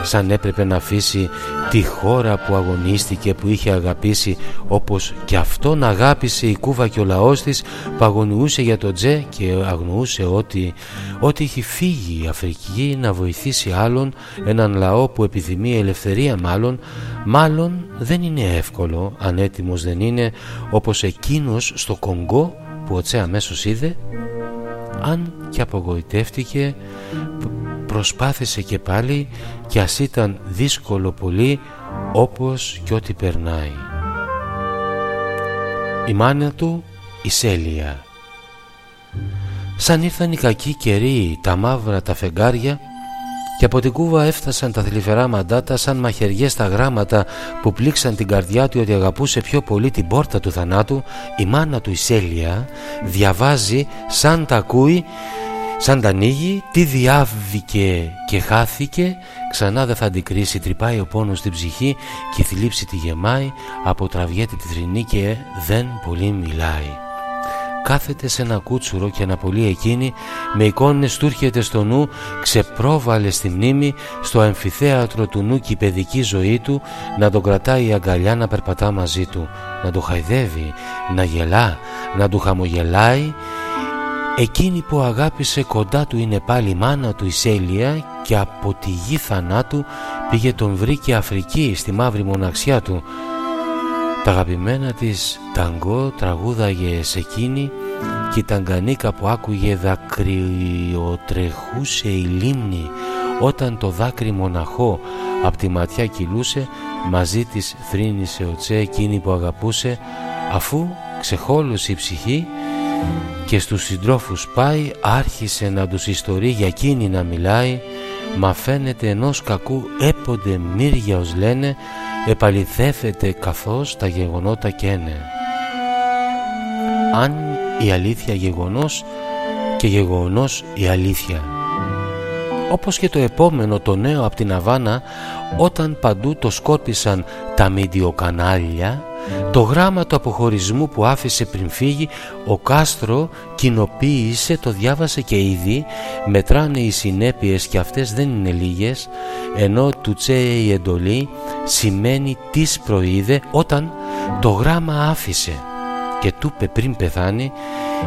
Speaker 2: σαν έπρεπε να αφήσει τη χώρα που αγωνίστηκε που είχε αγαπήσει όπως και αυτόν αγάπησε η Κούβα και ο λαός της που αγωνιούσε για τον Τζε και αγνοούσε ότι, ότι έχει φύγει η Αφρική να βοηθήσει άλλον έναν λαό που επιθυμεί ελευθερία μάλλον μάλλον δεν είναι εύκολο αν έτοιμος δεν είναι όπως εκείνος στο Κονγκό που ο Τσε αμέσως είδε αν και απογοητεύτηκε προσπάθησε και πάλι και ας ήταν δύσκολο πολύ όπως και ό,τι περνάει. Η μάνα του η Σέλια Σαν ήρθαν οι κακοί καιροί, τα μαύρα τα φεγγάρια και από την κούβα έφτασαν τα θλιφερά μαντάτα σαν μαχαιριές τα γράμματα που πλήξαν την καρδιά του ότι αγαπούσε πιο πολύ την πόρτα του θανάτου η μάνα του η Σέλια διαβάζει σαν τα ακούει Σαν τα ανοίγει, τι διάβηκε και χάθηκε Ξανά δεν θα αντικρίσει, τρυπάει ο πόνος στην ψυχή Και η θλίψη τη γεμάει. Από τραβιέται τη θρηνή και δεν πολύ μιλάει. Κάθεται σε ένα κούτσουρο και αναπολύει εκείνη. Με εικόνες του έρχεται στο νου Ξεπρόβαλε στη μνήμη Στο αμφιθέατρο του νου και η παιδική ζωή του Να τον κρατάει η αγκαλιά να περπατά μαζί του. Να το χαϊδεύει, να γελά, να του χαμογελάει Εκείνη που αγάπησε κοντά του είναι πάλι η μάνα του η Σέλια και από τη γη θανάτου πήγε τον βρήκε Αφρική στη μαύρη μοναξιά του. Τα αγαπημένα της ταγκό τραγούδαγε σε εκείνη και η ταγκανίκα που άκουγε δακρυοτρεχούσε η λίμνη όταν το δάκρυ μοναχό από τη ματιά κυλούσε μαζί της θρύνησε ο Τσε εκείνη που αγαπούσε αφού ξεχόλωσε η ψυχή και στους συντρόφους πάει άρχισε να τους ιστορεί για εκείνη να μιλάει μα φαίνεται ενός κακού έπονται μύρια ως λένε επαληθεύεται καθώς τα γεγονότα καίνε. Αν η αλήθεια γεγονός και γεγονός η αλήθεια. Όπως και το επόμενο το νέο από την Αβάνα όταν παντού το σκότισαν τα μιντιοκανάλια το γράμμα του αποχωρισμού που άφησε πριν φύγει ο Κάστρο κοινοποίησε, το διάβασε και ήδη μετράνε οι συνέπειες και αυτές δεν είναι λίγες ενώ του τσέε η εντολή σημαίνει τις προείδε όταν το γράμμα άφησε και του είπε πριν πεθάνει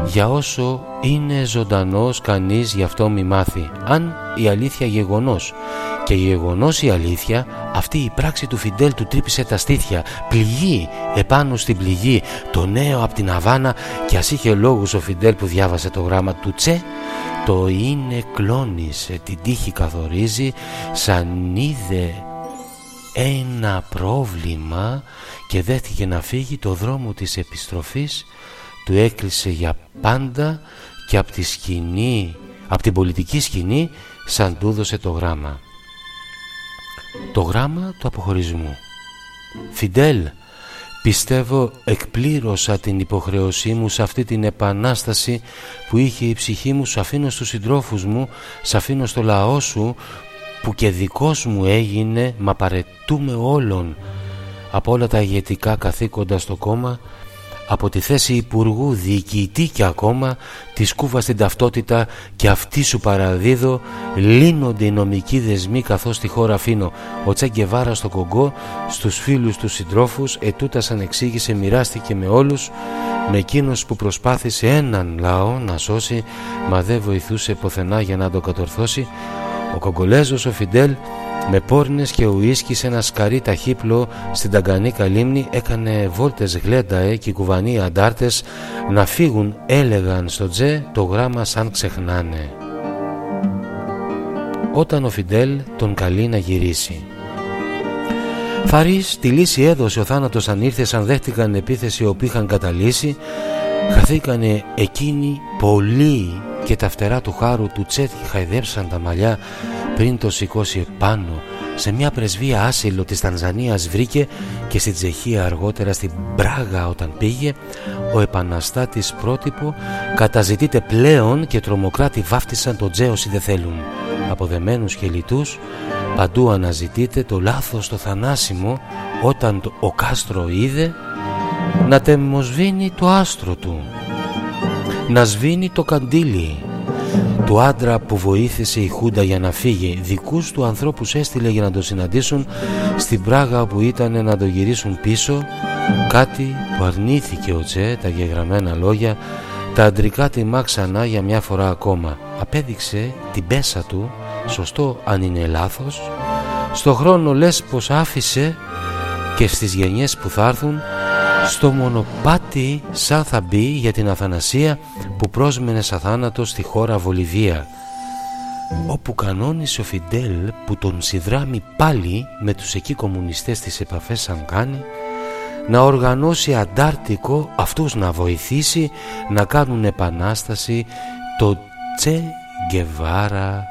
Speaker 2: για όσο είναι ζωντανός κανείς γι' αυτό μη μάθει. Αν η αλήθεια γεγονός. Και γεγονός η αλήθεια αυτή η πράξη του Φιντέλ του τρύπησε τα στήθια. Πληγή επάνω στην πληγή το νέο από την Αβάνα. Και ας είχε λόγους ο Φιντέλ που διάβασε το γράμμα του Τσε το είναι κλώνησε την τύχη καθορίζει σαν είδε ένα πρόβλημα και δέθηκε να φύγει το δρόμο της επιστροφής του έκλεισε για πάντα και από τη σκηνή, από την πολιτική σκηνή σαν του έδωσε το γράμμα. Το γράμμα του αποχωρισμού. Φιντέλ, πιστεύω εκπλήρωσα την υποχρέωσή μου σε αυτή την επανάσταση που είχε η ψυχή μου, σ' αφήνω στους συντρόφους μου, σ' αφήνω στο λαό σου που και δικός μου έγινε, μα παρετούμε όλων από όλα τα ηγετικά καθήκοντα στο κόμμα από τη θέση υπουργού, διοικητή και ακόμα της σκούφα στην ταυτότητα και αυτή σου παραδίδω λύνονται οι νομικοί δεσμοί καθώς τη χώρα αφήνω. Ο Τσέγκεβάρα στο Κογκό στους φίλους τους συντρόφους ετούτας σαν εξήγησε μοιράστηκε με όλους με εκείνος που προσπάθησε έναν λαό να σώσει μα δεν βοηθούσε ποθενά για να το κατορθώσει ο Κογκολέζος ο Φιντέλ με πόρνες και ουίσκι σε ένα σκαρί ταχύπλο στην Ταγκανίκα λίμνη έκανε βόλτες γλέντα και οι κουβανοί αντάρτες να φύγουν έλεγαν στο τζε το γράμμα σαν ξεχνάνε. Όταν ο Φιντέλ τον καλεί να γυρίσει. Φαρής τη λύση έδωσε ο θάνατος αν ήρθες σαν δέχτηκαν επίθεση όπου είχαν καταλύσει χαθήκανε εκείνοι πολλοί και τα φτερά του χάρου του τσέτ χαϊδέψαν τα μαλλιά πριν το σηκώσει πάνω σε μια πρεσβεία άσυλο της Τανζανίας βρήκε και στην Τσεχία αργότερα στην Πράγα όταν πήγε ο επαναστάτης πρότυπο καταζητείται πλέον και τρομοκράτη βάφτισαν το τζέ όσοι δεν θέλουν. Αποδεμένους και λιτούς παντού αναζητείται το λάθος το θανάσιμο όταν το, ο Κάστρο είδε να τεμοσβήνει το άστρο του να σβήνει το καντήλι. Του άντρα που βοήθησε η Χούντα για να φύγει δικούς του ανθρώπους έστειλε για να το συναντήσουν στην Πράγα που ήταν να το γυρίσουν πίσω. Κάτι που αρνήθηκε ο Τσε τα γεγραμμένα λόγια τα αντρικά τιμά ξανά για μια φορά ακόμα. Απέδειξε την πέσα του σωστό αν είναι λάθος. Στο χρόνο λες πως άφησε και στις γενιές που θα έρθουν στο μονοπάτι σαν θα μπει για την Αθανασία που πρόσμενε σαν θάνατο στη χώρα Βολιβία όπου κανόνισε ο Φιντέλ που τον συνδράμει πάλι με τους εκεί κομμουνιστές τις επαφές σαν κάνει να οργανώσει αντάρτικο αυτούς να βοηθήσει να κάνουν επανάσταση το Τσε Γκεβάρα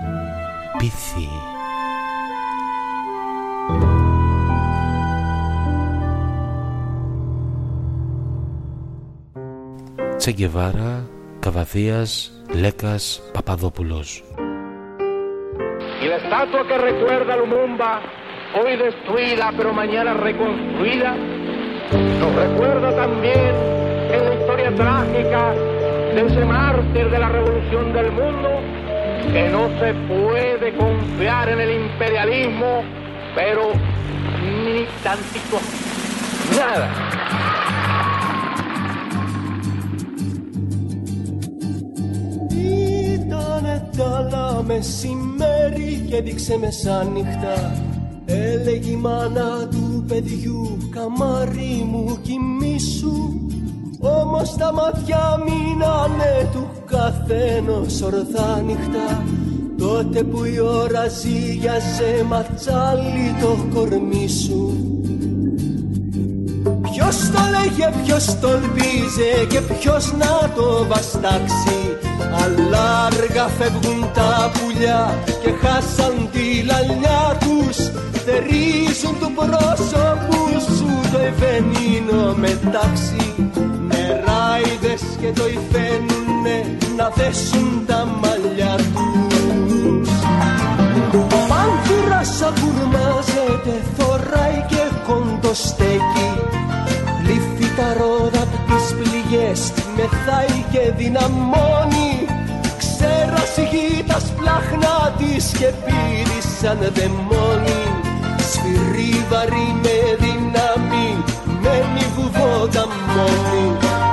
Speaker 2: Che Guevara, Cavacías, Lecas, Papadopoulos.
Speaker 14: Y la estatua que recuerda a Lumumba, hoy destruida pero mañana reconstruida, nos recuerda también en la historia trágica de ese mártir de la revolución del mundo, que no se puede confiar en el imperialismo, pero ni tantito, nada.
Speaker 15: Ήτανε τα μεσημέρι και δείξε μεσάνυχτα. Έλεγε η μάνα του παιδιού καμάρι μου κοιμήσου Όμως τα μάτια μείνανε του καθένος ορθά νυχτά Τότε που η ώρα ζήγιαζε ματσάλι το κορμί σου Ποιος το λέγε, ποιος το ελπίζε και ποιος να το βαστάξει. Αλλά αργά φεύγουν τα πουλιά και χάσαν τη λαλιά τους. Θερίζουν του πρόσωπους σου το ευενίνο μετάξι. Νεράιδες και το υφαίνουνε να δέσουν τα μαλλιά τους. Πάνθυρας αγουρμάζεται, θωράει και κοντοστέκει πληγές, μεθάει και δυναμώνει Ξέρασε τα σπλάχνα της και πήρει σαν δαιμόνι. Σφυρί βαρύ με δύναμη, μένει βουβότα μόνη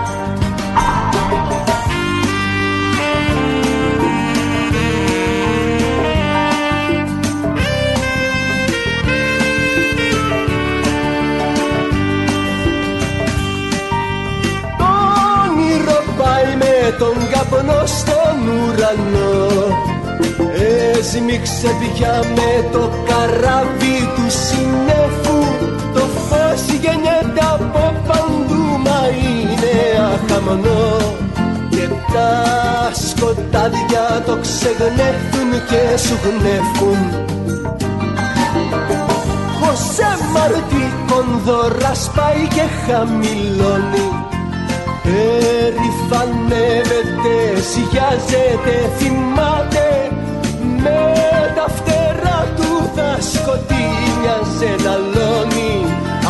Speaker 15: τον καπνό στον ουρανό. Έσμιξε πια με το καράβι του συνέφου. Το φως γεννιέται από παντού μα είναι αχαμνό Και τα σκοτάδια το ξεγνέφουν και σου γνέφουν. Χωσέ Μαρτί κονδωρά σπάει και χαμηλώνει Περηφανεύεται, σιγιάζεται, θυμάται. Με τα φτερά του θα σκοτεινιάζε να λώνει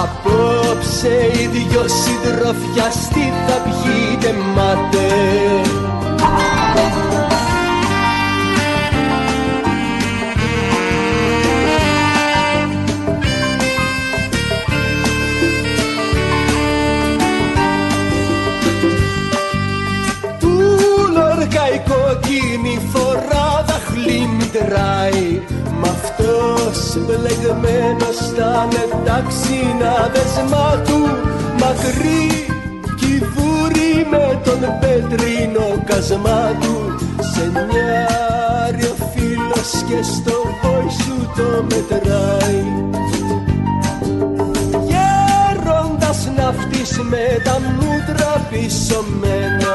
Speaker 15: Απόψε οι δυο συντροφιαστοί θα πιείτε μάτε αυτός μπλεγμένος στα να δεσμά του Μακρύ κυβούρι με τον πετρίνο κασμά του Σε νιάρει ο φίλος και στο πόη σου το μετράει. Γέροντας ναυτής με τα μούτρα πισωμένα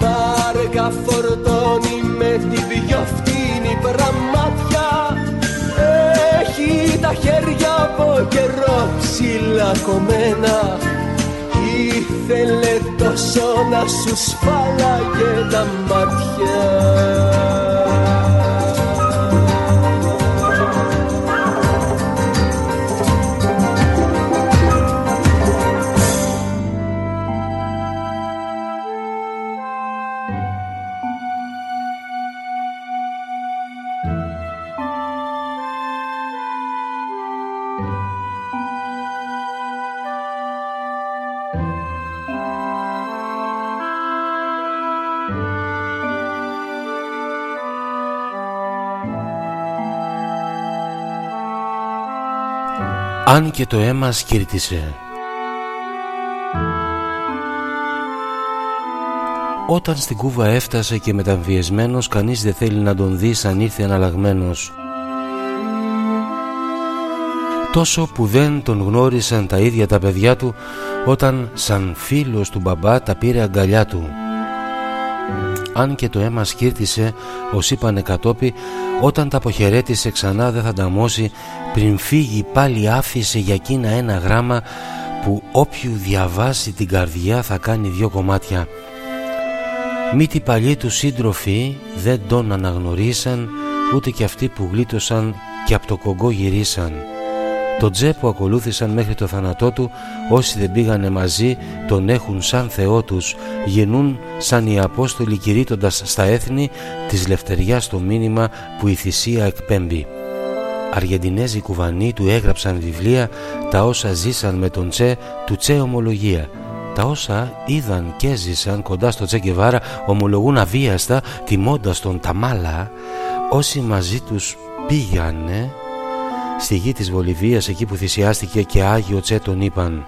Speaker 15: Βάργα φορτώνει με τη πιο τα χέρια από καιρό ψηλά κομμένα. Ήθελε τόσο να σου σφάλαγε τα μάτια
Speaker 2: αν και το αίμα σκύρτησε. Όταν στην Κούβα έφτασε και μεταμβιεσμένος κανείς δεν θέλει να τον δει σαν ήρθε αναλλαγμένος. Τόσο που δεν τον γνώρισαν τα ίδια τα παιδιά του όταν σαν φίλος του μπαμπά τα πήρε αγκαλιά του. Αν και το αίμα σκύρτησε, ως είπανε κατόπι, όταν τα αποχαιρέτησε ξανά δεν θα ταμώσει πριν φύγει πάλι άφησε για εκείνα ένα γράμμα που όποιου διαβάσει την καρδιά θα κάνει δυο κομμάτια. Μη τι παλιοί τους σύντροφοι δεν τον αναγνωρίσαν ούτε και αυτοί που γλίτωσαν και από το κογκό γυρίσαν. Το τζέ που ακολούθησαν μέχρι το θάνατό του όσοι δεν πήγανε μαζί τον έχουν σαν Θεό τους γεννούν σαν οι Απόστολοι κηρύττοντας στα έθνη της λευτεριάς το μήνυμα που η θυσία εκπέμπει. Αργεντινέζοι κουβανοί του έγραψαν βιβλία τα όσα ζήσαν με τον Τσε του Τσε ομολογία. Τα όσα είδαν και ζήσαν κοντά στο Τσε Γκεβάρα ομολογούν αβίαστα τιμώντας τον Ταμάλα όσοι μαζί τους πήγανε στη γη της Βολιβίας εκεί που θυσιάστηκε και Άγιο Τσε τον είπαν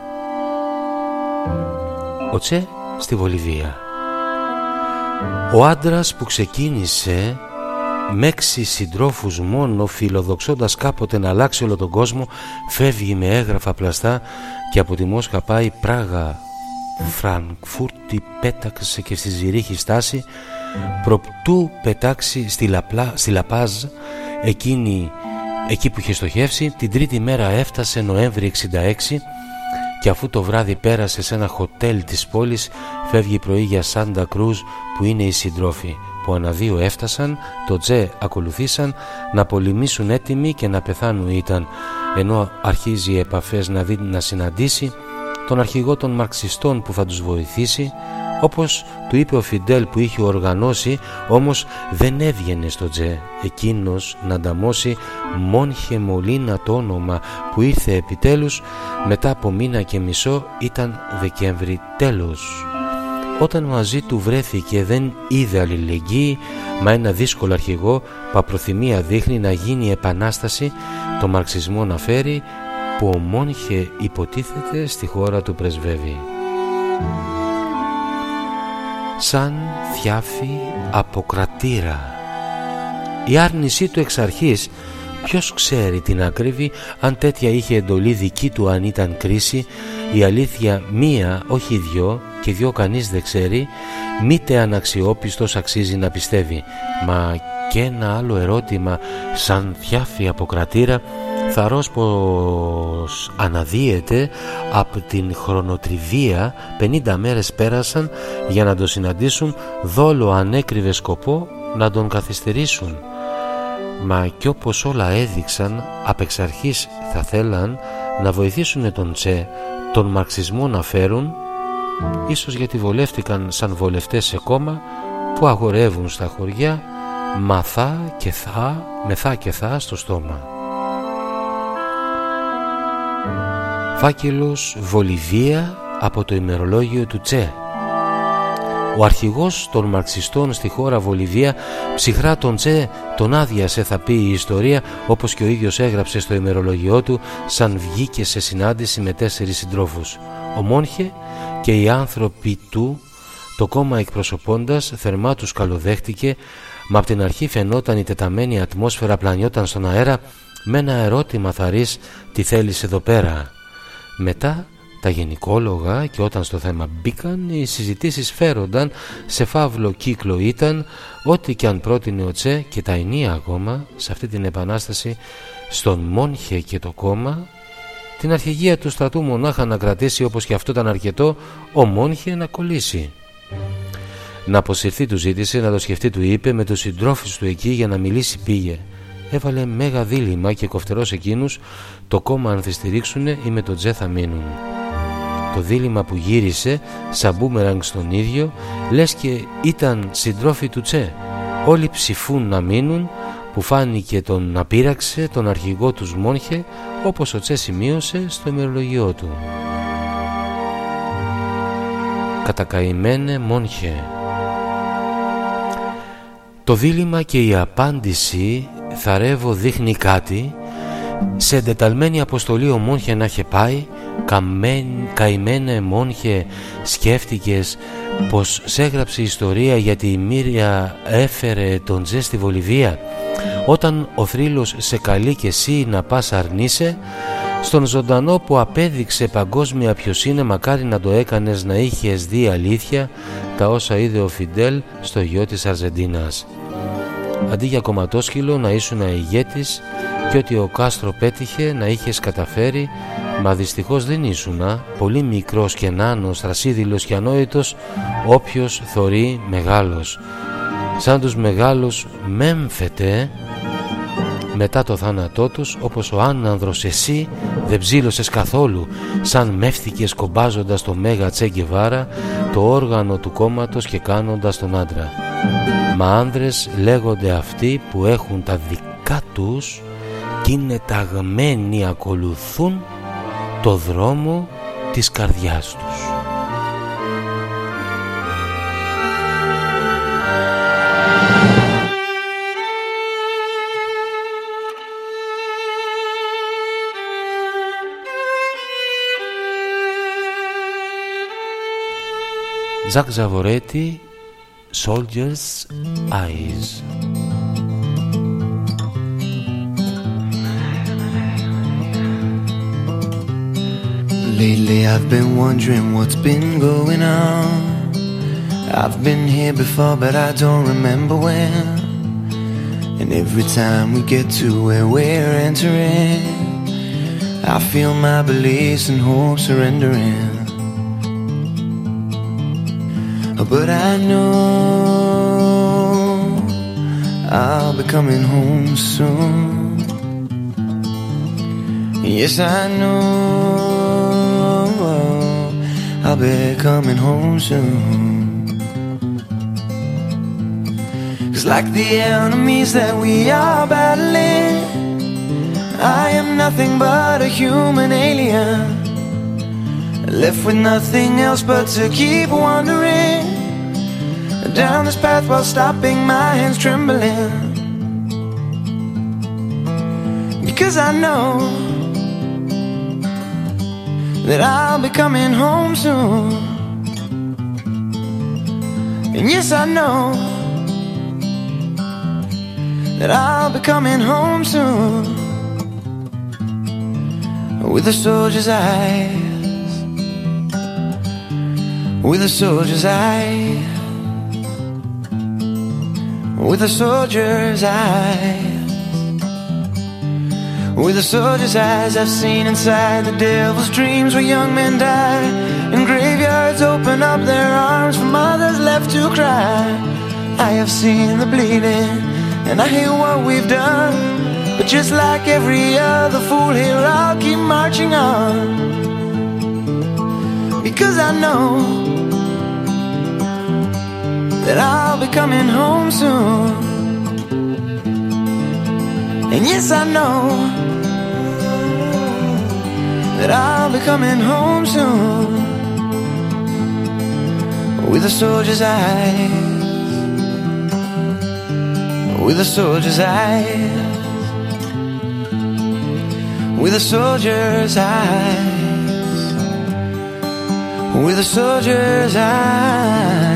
Speaker 2: Ο Τσε στη Βολιβία. Ο άντρας που ξεκίνησε με έξι συντρόφους μόνο φιλοδοξώντας κάποτε να αλλάξει όλο τον κόσμο φεύγει με έγγραφα πλαστά και από τη Μόσχα πάει Πράγα Φραγκφούρτη πέταξε και στη Ζηρίχη στάση προπτού πετάξει στη, Λαπλά, στη Λαπάζ εκείνη, εκεί που είχε στοχεύσει την τρίτη μέρα έφτασε Νοέμβρη 66 και αφού το βράδυ πέρασε σε ένα χοτέλ της πόλης φεύγει πρωί για Σάντα Κρούζ που είναι οι συντρόφοι που αναδύο έφτασαν, το Τζε ακολουθήσαν να πολεμήσουν έτοιμοι και να πεθάνουν ήταν. Ενώ αρχίζει οι επαφές να δει να συναντήσει τον αρχηγό των μαρξιστών που θα τους βοηθήσει όπως του είπε ο Φιντέλ που είχε οργανώσει όμως δεν έβγαινε στο Τζε εκείνος να ανταμώσει Μόνχε Μολίνα το όνομα που ήρθε επιτέλους μετά από μήνα και μισό ήταν Δεκέμβρη τέλος όταν μαζί του βρέθηκε δεν είδε αλληλεγγύη μα ένα δύσκολο αρχηγό που απροθυμία δείχνει να γίνει επανάσταση το μαρξισμό να φέρει που ο Μόνχε υποτίθεται στη χώρα του πρεσβεύει. Σαν θιάφη αποκρατήρα η άρνησή του εξ αρχής Ποιος ξέρει την ακρίβη αν τέτοια είχε εντολή δική του αν ήταν κρίση. Η αλήθεια μία όχι δυο και δυο κανείς δεν ξέρει μήτε αναξιόπιστος αξίζει να πιστεύει. Μα και ένα άλλο ερώτημα σαν θιάφη αποκρατήρα θαρός πως αναδύεται από την χρονοτριβία 50 μέρες πέρασαν για να το συναντήσουν δόλο ανέκριβε σκοπό να τον καθυστερήσουν μα κι όπως όλα έδειξαν απ' εξ αρχής θα θέλαν να βοηθήσουν τον Τσε τον μαρξισμό να φέρουν ίσως γιατί βολεύτηκαν σαν βολευτές σε κόμμα που αγορεύουν στα χωριά μαθά και θα, μεθά και θα στο στόμα. Φάκελος Βολιβία από το ημερολόγιο του Τσε ο αρχηγός των μαρξιστών στη χώρα Βολιβία ψυχρά τον Τσε τον άδειασε θα πει η ιστορία όπως και ο ίδιος έγραψε στο ημερολογιό του σαν βγήκε σε συνάντηση με τέσσερις συντρόφους. Ο Μόνχε και οι άνθρωποι του το κόμμα εκπροσωπώντας θερμά τους καλοδέχτηκε μα από την αρχή φαινόταν η τεταμένη ατμόσφαιρα πλανιόταν στον αέρα με ένα ερώτημα θαρής τι θέλεις εδώ πέρα; Μετά τα γενικόλογα και όταν στο θέμα μπήκαν οι συζητήσεις φέρονταν σε φαύλο κύκλο ήταν ό,τι και αν πρότεινε ο Τσε και τα ενία ακόμα σε αυτή την επανάσταση στον Μόνχε και το κόμμα την αρχηγία του στρατού μονάχα να κρατήσει όπως και αυτό ήταν αρκετό ο Μόνχε να κολλήσει. Να αποσυρθεί του ζήτησε, να το σκεφτεί του είπε με τους συντρόφους του εκεί για να μιλήσει πήγε. Έβαλε μέγα δίλημα και κοφτερός εκείνους το κόμμα αν θα στηρίξουν ή με το Τσε θα μείνουν. Το δίλημα που γύρισε σαν μπούμεραγκ στον ίδιο λες και ήταν συντρόφοι του Τσε. Όλοι ψηφούν να μείνουν που φάνηκε τον να πείραξε τον αρχηγό τους Μόνχε όπως ο Τσε σημείωσε στο ημερολογιό του. Κατακαημένε Μόνχε Το δίλημα και η απάντηση θαρεύω δείχνει κάτι. Σε εντεταλμένη αποστολή ο Μόνχε να είχε πάει καημένε Μόνχε σκέφτηκες πως έγραψε ιστορία γιατί η Μύρια έφερε τον Τζε στη Βολιβία. Όταν ο θρύλος σε καλεί και εσύ να πας αρνείσαι στον ζωντανό που απέδειξε παγκόσμια ποιος είναι μακάρι να το έκανες να είχες δει αλήθεια τα όσα είδε ο Φιντέλ στο γιο της Αρζεντίνας αντί για κομματόσκυλο να ήσουν ηγέτης και ότι ο Κάστρο πέτυχε να είχες καταφέρει μα δυστυχώς δεν ήσουνα πολύ μικρός και νάνος, θρασίδηλος και ανόητος όποιος θωρεί μεγάλος. Σαν τους μεγάλους μέμφεται μετά το θάνατό τους όπως ο άνανδρος εσύ δεν ψήλωσες καθόλου. Σαν μεύθηκες κομπάζοντας το Μέγα Τσέγκεβάρα το όργανο του κόμματος και κάνοντας τον άντρα μα άνδρες λέγονται αυτοί που έχουν τα δικά τους και είναι ταγμένοι ακολουθούν το δρόμο της καρδιάς τους. Ζακ Ζαβορέτη Soldier's Eyes.
Speaker 16: Lately I've been wondering what's been going on. I've been here before but I don't remember when. And every time we get to where we're entering I feel my beliefs and hope surrendering But I know I'll be coming home soon Yes I know I'll be coming home soon. Cause like the enemies that we are battling, I am nothing but a human alien. Left with nothing else but to keep wandering down this path while stopping my hands trembling. Because I know that I'll be coming home soon. And yes, I know that I'll be coming home soon with a soldier's eyes, with a soldier's eyes, with a soldier's eyes. With a soldier's eyes, I've seen inside the devil's dreams where young men die, and graveyards open up their arms for mothers left to cry. I have seen the bleeding, and I hear what we've done. But just like every other fool here, I'll keep marching on. Because I know that I'll be coming home soon. And yes, I know that I'll be coming home soon with a soldier's eyes, with a soldier's eyes, with a soldier's eyes, with a soldier's eyes.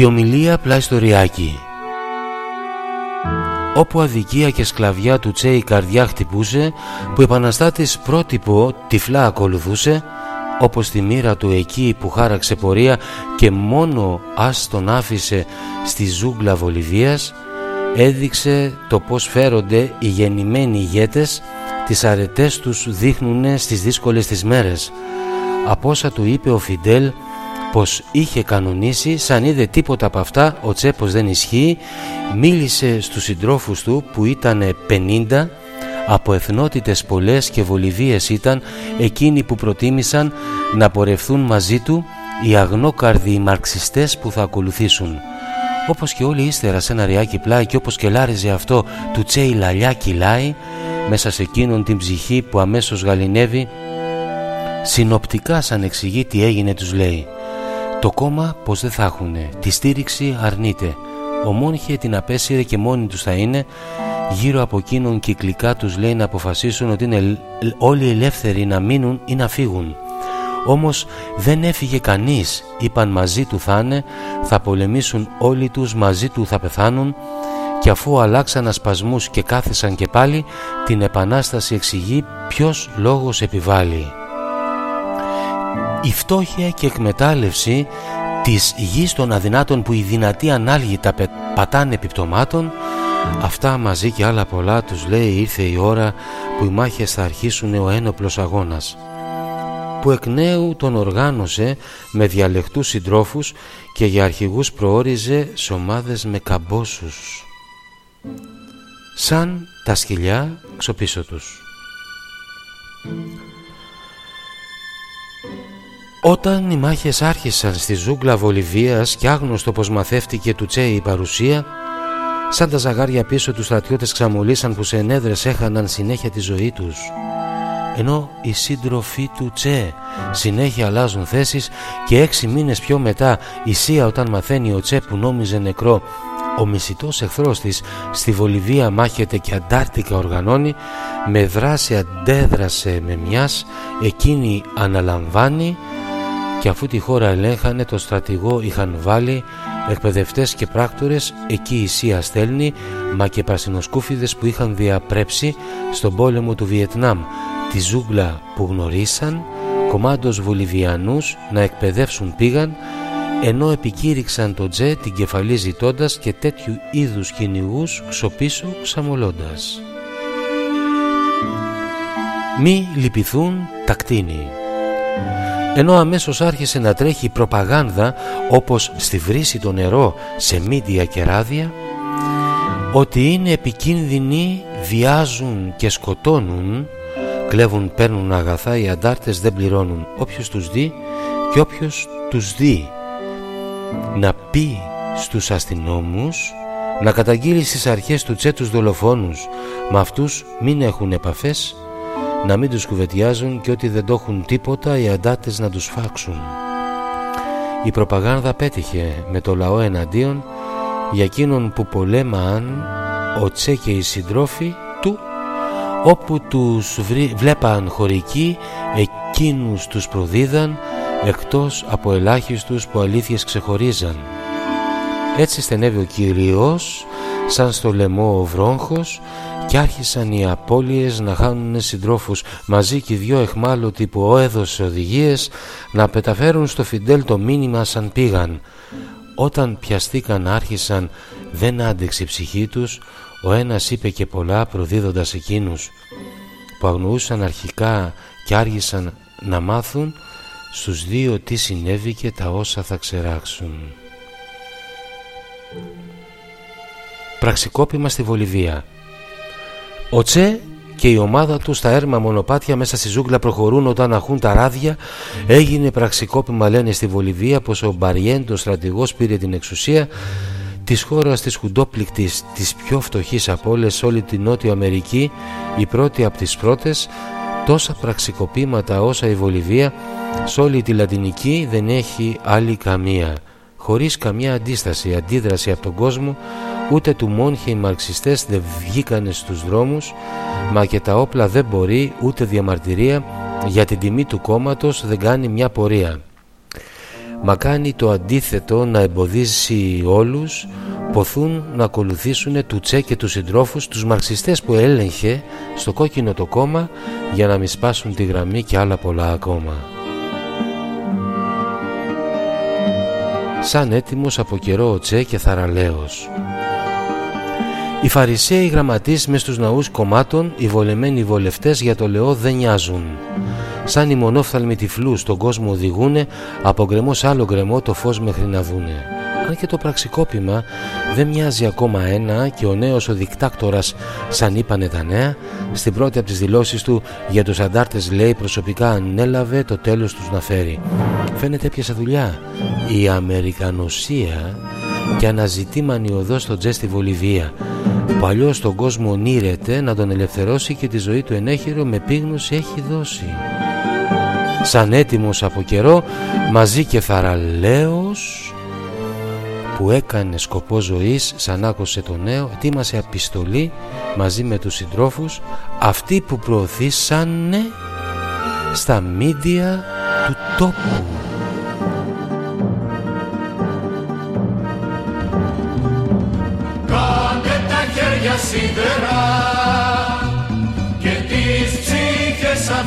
Speaker 2: Η ομιλία πλαϊστοριάκη Όπου αδικία και σκλαβιά του Τσέ η καρδιά χτυπούσε Που επαναστάτης πρότυπο τυφλά ακολουθούσε Όπως τη μοίρα του εκεί που χάραξε πορεία Και μόνο ας τον άφησε στη ζούγκλα Βολιβίας Έδειξε το πως φέρονται οι γεννημένοι ηγέτες Τις αρετές τους δείχνουνε στις δύσκολες τις μέρες. Από όσα του είπε ο Φιντέλ πως είχε κανονίσει σαν είδε τίποτα από αυτά ο Τσέπος δεν ισχύει. Μίλησε στους συντρόφους του που ήταν 50 από εθνότητες πολλές και βολιβίες ήταν εκείνοι που προτίμησαν να πορευθούν μαζί του οι αγνόκαρδοι οι μαρξιστές που θα ακολουθήσουν. Όπως και όλοι ύστερα σε ένα ριάκι πλάι και όπως και λάριζε αυτό του τσέι λαλιά κυλάει μέσα σε εκείνον την ψυχή που αμέσως γαλινεύει συνοπτικά σαν εξηγεί τι έγινε τους λέει το κόμμα πως δεν θα έχουν. Τη στήριξη αρνείται. Ο Μόνχε την απέσυρε και μόνοι τους θα είναι. Γύρω από εκείνον κυκλικά τους λέει να αποφασίσουν ότι είναι όλοι ελεύθεροι να μείνουν ή να φύγουν. Όμως δεν έφυγε κανείς, είπαν μαζί του θα είναι, θα πολεμήσουν όλοι τους, μαζί του θα πεθάνουν και αφού αλλάξαν ασπασμούς και κάθισαν και πάλι, την επανάσταση εξηγεί ποιος λόγος επιβάλλει η φτώχεια και εκμετάλλευση της γης των αδυνάτων που οι δυνατοί ανάλγητα πατάνε επιπτωμάτων αυτά μαζί και άλλα πολλά τους λέει ήρθε η ώρα που οι μάχες θα αρχίσουν ο ένοπλος αγώνας που εκ νέου τον οργάνωσε με διαλεκτούς συντρόφους και για αρχηγούς προόριζε σε ομάδες με καμπόσους σαν τα σκυλιά ξοπίσω τους. Όταν οι μάχες άρχισαν στη ζούγκλα Βολιβίας και άγνωστο πως μαθεύτηκε του Τσέ η παρουσία, σαν τα ζαγάρια πίσω τους στρατιώτες ξαμολύσαν που σε ενέδρες έχαναν συνέχεια τη ζωή τους. Ενώ οι σύντροφοί του Τσέ συνέχεια αλλάζουν θέσεις και έξι μήνες πιο μετά η Σία όταν μαθαίνει ο Τσέ που νόμιζε νεκρό ο μισητός εχθρός της στη Βολιβία μάχεται και αντάρτικα οργανώνει με δράση αντέδρασε με μιας εκείνη αναλαμβάνει και αφού τη χώρα ελέγχανε το στρατηγό είχαν βάλει εκπαιδευτές και πράκτορες εκεί η Σία στέλνει μα και πρασινοσκούφιδες που είχαν διαπρέψει στον πόλεμο του Βιετνάμ τη ζούγκλα που γνωρίσαν κομμάτος Βολιβιανούς να εκπαιδεύσουν πήγαν ενώ επικήρυξαν το τζε την κεφαλή ζητώντας και τέτοιου είδους κυνηγούς ξοπίσω ξαμολώντας. Μη λυπηθούν τα κτίνη. Ενώ αμέσως άρχισε να τρέχει η προπαγάνδα όπως στη βρύση το νερό σε μύδια και ράδια ότι είναι επικίνδυνοι, βιάζουν και σκοτώνουν κλέβουν, παίρνουν αγαθά, οι αντάρτες δεν πληρώνουν. Όποιος τους δει και όποιος τους δει να πει στους αστυνόμους να καταγγείλει στις αρχές του τσέ τους δολοφόνους με αυτούς μην έχουν επαφές να μην τους κουβετιάζουν και ότι δεν το έχουν τίποτα οι αντάτες να τους φάξουν. Η προπαγάνδα πέτυχε με το λαό εναντίον για εκείνον που πολέμαν ο Τσέ και οι συντρόφοι του όπου τους βλέπαν χωρικοί εκείνους τους προδίδαν εκτός από ελάχιστους που αλήθειες ξεχωρίζαν. Έτσι στενεύει ο Κύριος σαν στο λαιμό ο βρόγχος και άρχισαν οι απώλειες να χάνουν συντρόφους μαζί και οι δυο εχμάλωτοι που έδωσε οδηγίες να πεταφέρουν στο Φιντέλ το μήνυμα σαν πήγαν. Όταν πιαστήκαν άρχισαν δεν άντεξε η ψυχή τους ο ένας είπε και πολλά προδίδοντας εκείνους που αγνοούσαν αρχικά και άργησαν να μάθουν στους δύο τι συνέβη και τα όσα θα ξεράξουν. Πραξικόπημα στη Βολιβία. Ο Τσε και η ομάδα του στα έρμα μονοπάτια μέσα στη ζούγκλα προχωρούν όταν αχούν τα ράδια. Έγινε πραξικόπημα λένε στη Βολιβία πως ο Μπαριέντο στρατηγός πήρε την εξουσία της χώρας της χουντόπληκτης της πιο φτωχής από όλες όλη την Νότια Αμερική η πρώτη από τις πρώτες. Τόσα πραξικοπήματα όσα η Βολιβία σε όλη τη Λατινική δεν έχει άλλη καμία χωρίς καμιά αντίσταση, αντίδραση από τον κόσμο ούτε του μόνχε οι μαρξιστές δεν βγήκανε στους δρόμους μα και τα όπλα δεν μπορεί ούτε διαμαρτυρία για την τιμή του κόμματος δεν κάνει μια πορεία μα κάνει το αντίθετο να εμποδίσει όλους ποθούν να ακολουθήσουν του Τσέ και τους συντρόφους τους μαρξιστές που έλεγχε στο κόκκινο το κόμμα για να μην σπάσουν τη γραμμή και άλλα πολλά ακόμα. Σαν έτοιμος από καιρό ο Τσέ και θαραλέος. Οι Φαρισαίοι γραμματείς μες στους ναούς κομμάτων, οι βολεμένοι βολευτές για το λαιό δεν νοιάζουν. Σαν οι μονόφθαλμοι τυφλούς στον κόσμο οδηγούνε, από γκρεμό σε άλλο γκρεμό το φως μέχρι να δούνε. Αν και το πραξικόπημα δεν μοιάζει ακόμα ένα και ο νέος ο δικτάκτορας σαν είπανε τα νέα, στην πρώτη από τις δηλώσεις του για τους αντάρτες λέει προσωπικά ανέλαβε το τέλος τους να φέρει. Φαίνεται έπιασε δουλειά. Η Αμερικανοσία και αναζητεί μανιωδό στο τζε στη Βολιβία που αλλιώς τον κόσμο ονείρεται να τον ελευθερώσει και τη ζωή του ενέχειρο με πείγνωση έχει δώσει σαν έτοιμος από καιρό μαζί και θαραλέος που έκανε σκοπό ζωής σαν άκουσε το νέο ετοίμασε απιστολή μαζί με τους συντρόφους αυτοί που προωθήσανε στα μίντια του τόπου.
Speaker 10: Κάντε τα χέρια σίδερα και τις ψύχες σαν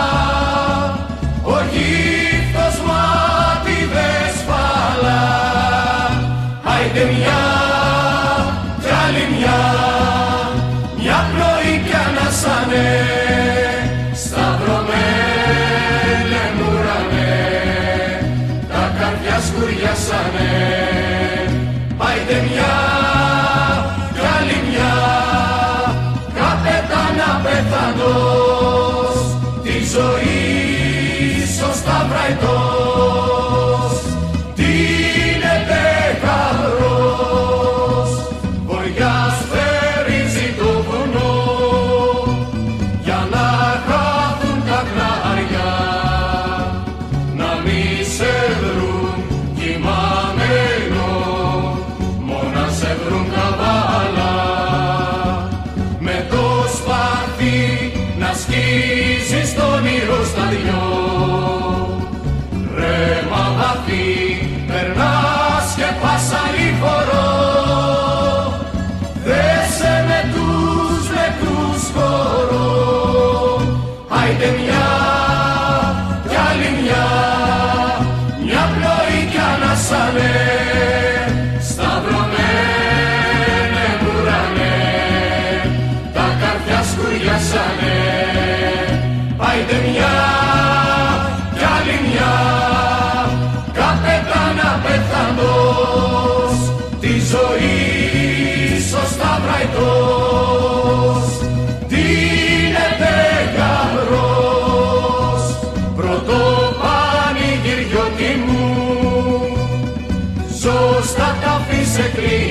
Speaker 10: ζωή σωστά βραϊτός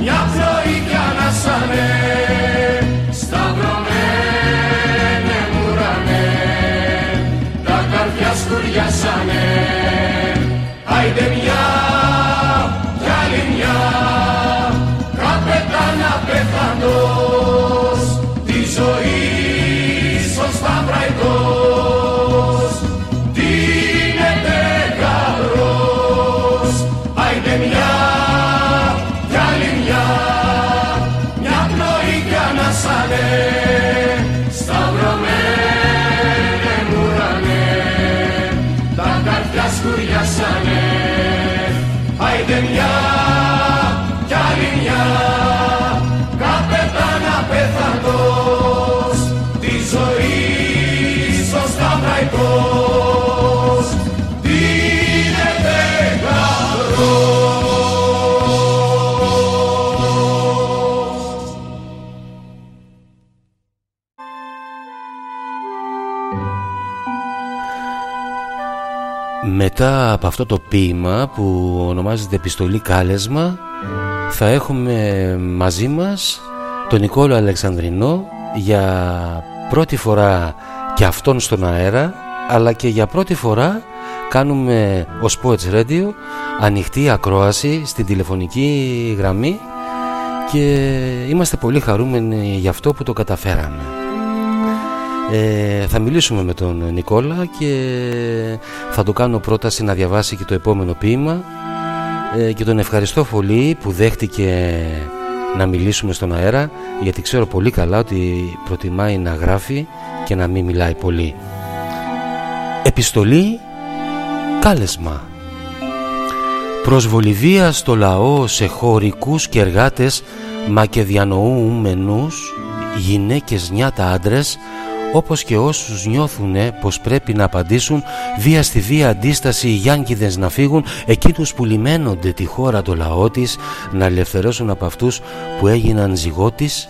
Speaker 10: μια μια πνοή κι ανάσανε
Speaker 2: Μετά από αυτό το ποίημα που ονομάζεται επιστολή κάλεσμα θα έχουμε μαζί μας τον Νικόλο Αλεξανδρινό για πρώτη φορά και αυτόν στον αέρα αλλά και για πρώτη φορά κάνουμε ως Poets Radio ανοιχτή ακρόαση στην τηλεφωνική γραμμή και είμαστε πολύ χαρούμενοι για αυτό που το καταφέραμε. Ε, θα μιλήσουμε με τον Νικόλα και θα του κάνω πρόταση να διαβάσει και το επόμενο ποίημα ε, και τον ευχαριστώ πολύ που δέχτηκε να μιλήσουμε στον αέρα γιατί ξέρω πολύ καλά ότι προτιμάει να γράφει και να μην μιλάει πολύ. Επιστολή κάλεσμα Προς Βολιβία στο λαό σε χωρικούς και εργάτες μα και διανοούμενους γυναίκες νιάτα άντρες όπως και όσους νιώθουνε πως πρέπει να απαντήσουν βία στη βία αντίσταση οι Γιάνκιδες να φύγουν εκείνους που λιμένονται τη χώρα το λαό της να ελευθερώσουν από αυτούς που έγιναν ζυγότης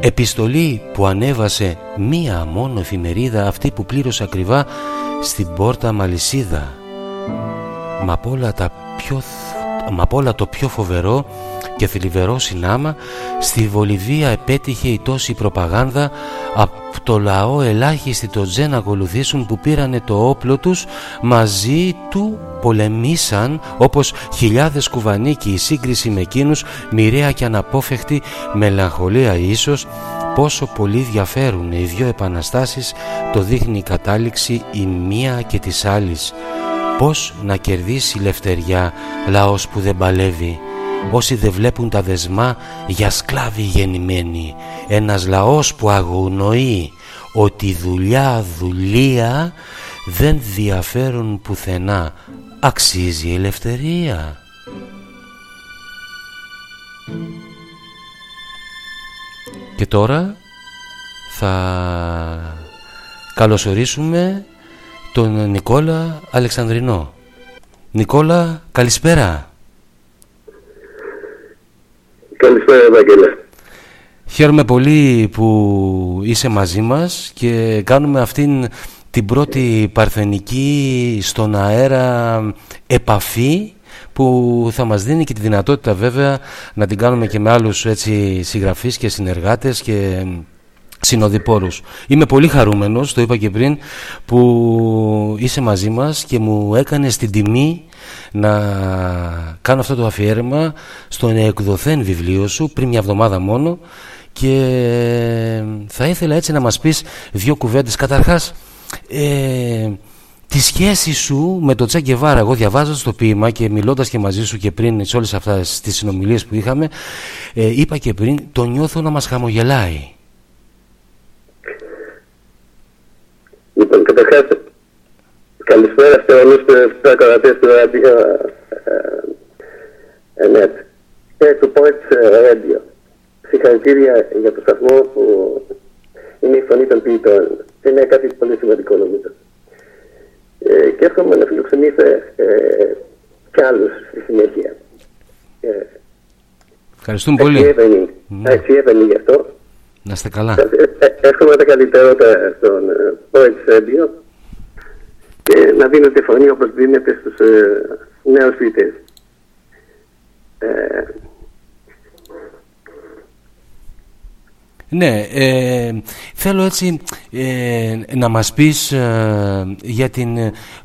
Speaker 2: επιστολή που ανέβασε μία μόνο εφημερίδα αυτή που πλήρωσε ακριβά στην πόρτα Μαλισίδα. Μα απ' όλα, τα πιο, μα απ' όλα το πιο φοβερό και θλιβερό συνάμα στη Βολιβία επέτυχε η τόση προπαγάνδα από το λαό ελάχιστοι το τζέ να ακολουθήσουν που πήρανε το όπλο τους μαζί του πολεμήσαν όπως χιλιάδες κουβανοί και η σύγκριση με εκείνους μοιραία και αναπόφευκτη μελαγχολία ίσως πόσο πολύ διαφέρουν οι δύο επαναστάσεις το δείχνει η κατάληξη η μία και της άλλης. Πως να κερδίσει η λευτεριά λαός που δεν παλεύει Όσοι δεν βλέπουν τα δεσμά για σκλάβοι γεννημένοι Ένας λαός που αγνοεί ότι δουλειά δουλεία δεν διαφέρουν πουθενά Αξίζει η ελευθερία Και τώρα θα καλωσορίσουμε τον Νικόλα Αλεξανδρινό. Νικόλα, καλησπέρα.
Speaker 17: Καλησπέρα, Ευαγγέλα.
Speaker 2: Χαίρομαι πολύ που είσαι μαζί μας και κάνουμε αυτήν την πρώτη παρθενική στον αέρα επαφή που θα μας δίνει και τη δυνατότητα βέβαια να την κάνουμε και με άλλους έτσι, συγγραφείς και συνεργάτες και συνοδοιπόρους. Είμαι πολύ χαρούμενος, το είπα και πριν, που είσαι μαζί μας και μου έκανες την τιμή να κάνω αυτό το αφιέρεμα στον εκδοθέν βιβλίο σου πριν μια εβδομάδα μόνο και θα ήθελα έτσι να μας πεις δύο κουβέντες. Καταρχάς, ε, τη σχέση σου με τον Τσε Γκεβάρα. Εγώ διαβάζοντας το ποίημα και μιλώντας και μαζί σου και πριν σε όλες αυτές τις συνομιλίες που είχαμε, ε, είπα και πριν, το νιώθω να μας χαμογελάει.
Speaker 17: Λοιπόν, καταρχάς, καλησπέρα σε όλους τους ακροατές του Ράδιο ΕΝΕΤ και του Poets Radio. Συγχαρητήρια για το σταθμό που είναι η φωνή των ποιητών. Είναι κάτι πολύ σημαντικό νομίζω. Ε, και εύχομαι να φιλοξενήσετε ε, κι άλλους στη συνέχεια. Ε,
Speaker 2: Ευχαριστούμε πολύ.
Speaker 17: Αεξιεύενη γι' αυτό.
Speaker 2: Να είστε καλά.
Speaker 17: Ε, εύχομαι τα καλύτερα στον Poets Radio και να δίνετε φωνή όπως δίνετε στους ε, νέους ποιητές. Ε,
Speaker 2: Ναι, ε, θέλω έτσι ε, να μας πεις ε, για την...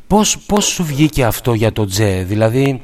Speaker 2: Πώς, πώς σου βγήκε αυτό για το τζε, δηλαδή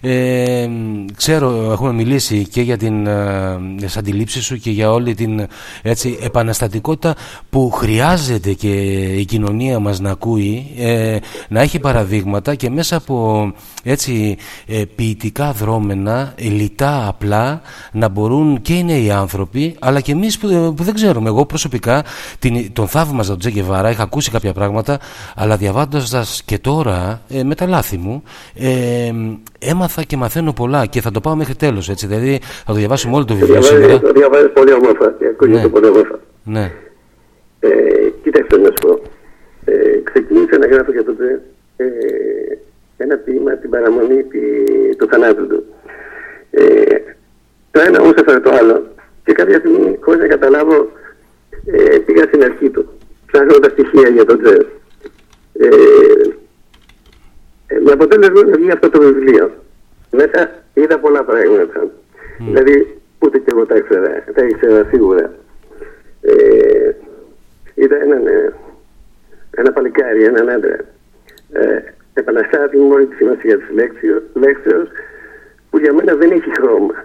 Speaker 2: ε, ξέρω, έχουμε μιλήσει και για την ε, αντιλήψεις σου και για όλη την έτσι, επαναστατικότητα που χρειάζεται και η κοινωνία μας να ακούει, ε, να έχει παραδείγματα και μέσα από έτσι ε, ποιητικά δρόμενα, λιτά απλά, να μπορούν και οι νέοι άνθρωποι, αλλά και εμείς που, δεν ξέρουμε. Εγώ προσωπικά την, τον θαύμαζα τον Τζέκε Βάρα, είχα ακούσει κάποια πράγματα, αλλά διαβάζοντας και τώρα, ε, με τα λάθη μου, ε, έμαθα και μαθαίνω πολλά και θα το πάω μέχρι τέλος, έτσι, δηλαδή θα το διαβάσουμε όλο το βιβλίο σήμερα.
Speaker 17: Το διαβάζεις πολύ όμορφα, ακούγεται
Speaker 2: ναι.
Speaker 17: πολύ όμορφα.
Speaker 2: Ναι.
Speaker 17: Ε, κοίταξε να σου πω. Ε, ξεκίνησα να γράφω για τότε ε, ένα ποίημα την παραμονή τη, του θανάτου του. Ε, το ένα όμως έφερε το άλλο και κάποια στιγμή χωρίς να καταλάβω ε, πήγα στην αρχή του ψάχνω τα στοιχεία για τον τζερ. Ε, ε, με αποτέλεσμα να βγει αυτό το βιβλίο. Μέσα είδα πολλά πράγματα. Mm. Δηλαδή ούτε και εγώ τα ήξερα, τα ήξερα σίγουρα. Ε, είδα έναν, ε, ένα παλικάρι, έναν άντρα. Ε, επαναστάτη μόλις τη σημασία της λέξεω που για μένα δεν έχει χρώμα.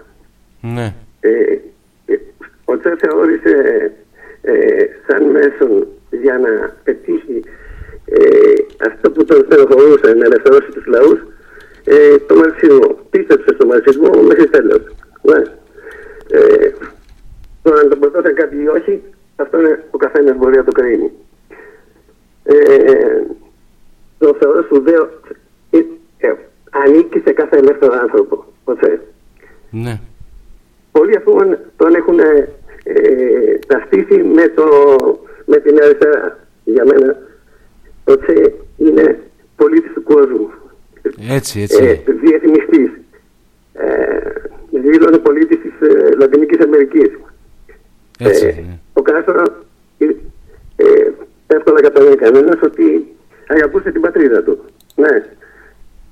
Speaker 2: Ναι.
Speaker 17: Ε, ε, ο Τσε θεώρησε ε, σαν μέσον για να πετύχει ε, αυτό που τον στενοχωρούσε να ελευθερώσει τους λαούς ε, το μαρξισμό. Πίστεψε στο μαρξισμό μέχρι τέλος. Ναι. Ε, το να τον προτώσαν κάτι ή όχι, αυτό είναι ο καθένας μπορεί να το κρίνει. Ε, το θεωρώ σπουδαίο. Ε, ε, ανήκει σε κάθε ελεύθερο άνθρωπο. Ποτέ.
Speaker 2: Ναι.
Speaker 17: Πολλοί αφού τον έχουν ε, ταυτίσει με, το, με την αριστερά. Για μένα, ο Τσε είναι πολίτης του κόσμου.
Speaker 2: Έτσι, έτσι.
Speaker 17: Ε, διεθνιστής. Ε, δήλωνε πολίτης της ε, Λατινικής Αμερικής.
Speaker 2: Έτσι,
Speaker 17: ε,
Speaker 2: ναι.
Speaker 17: Ο Κάστρο ε, ε, εύκολα καταλαβαίνει κανένας ότι αγαπούσε την πατρίδα του. Ναι.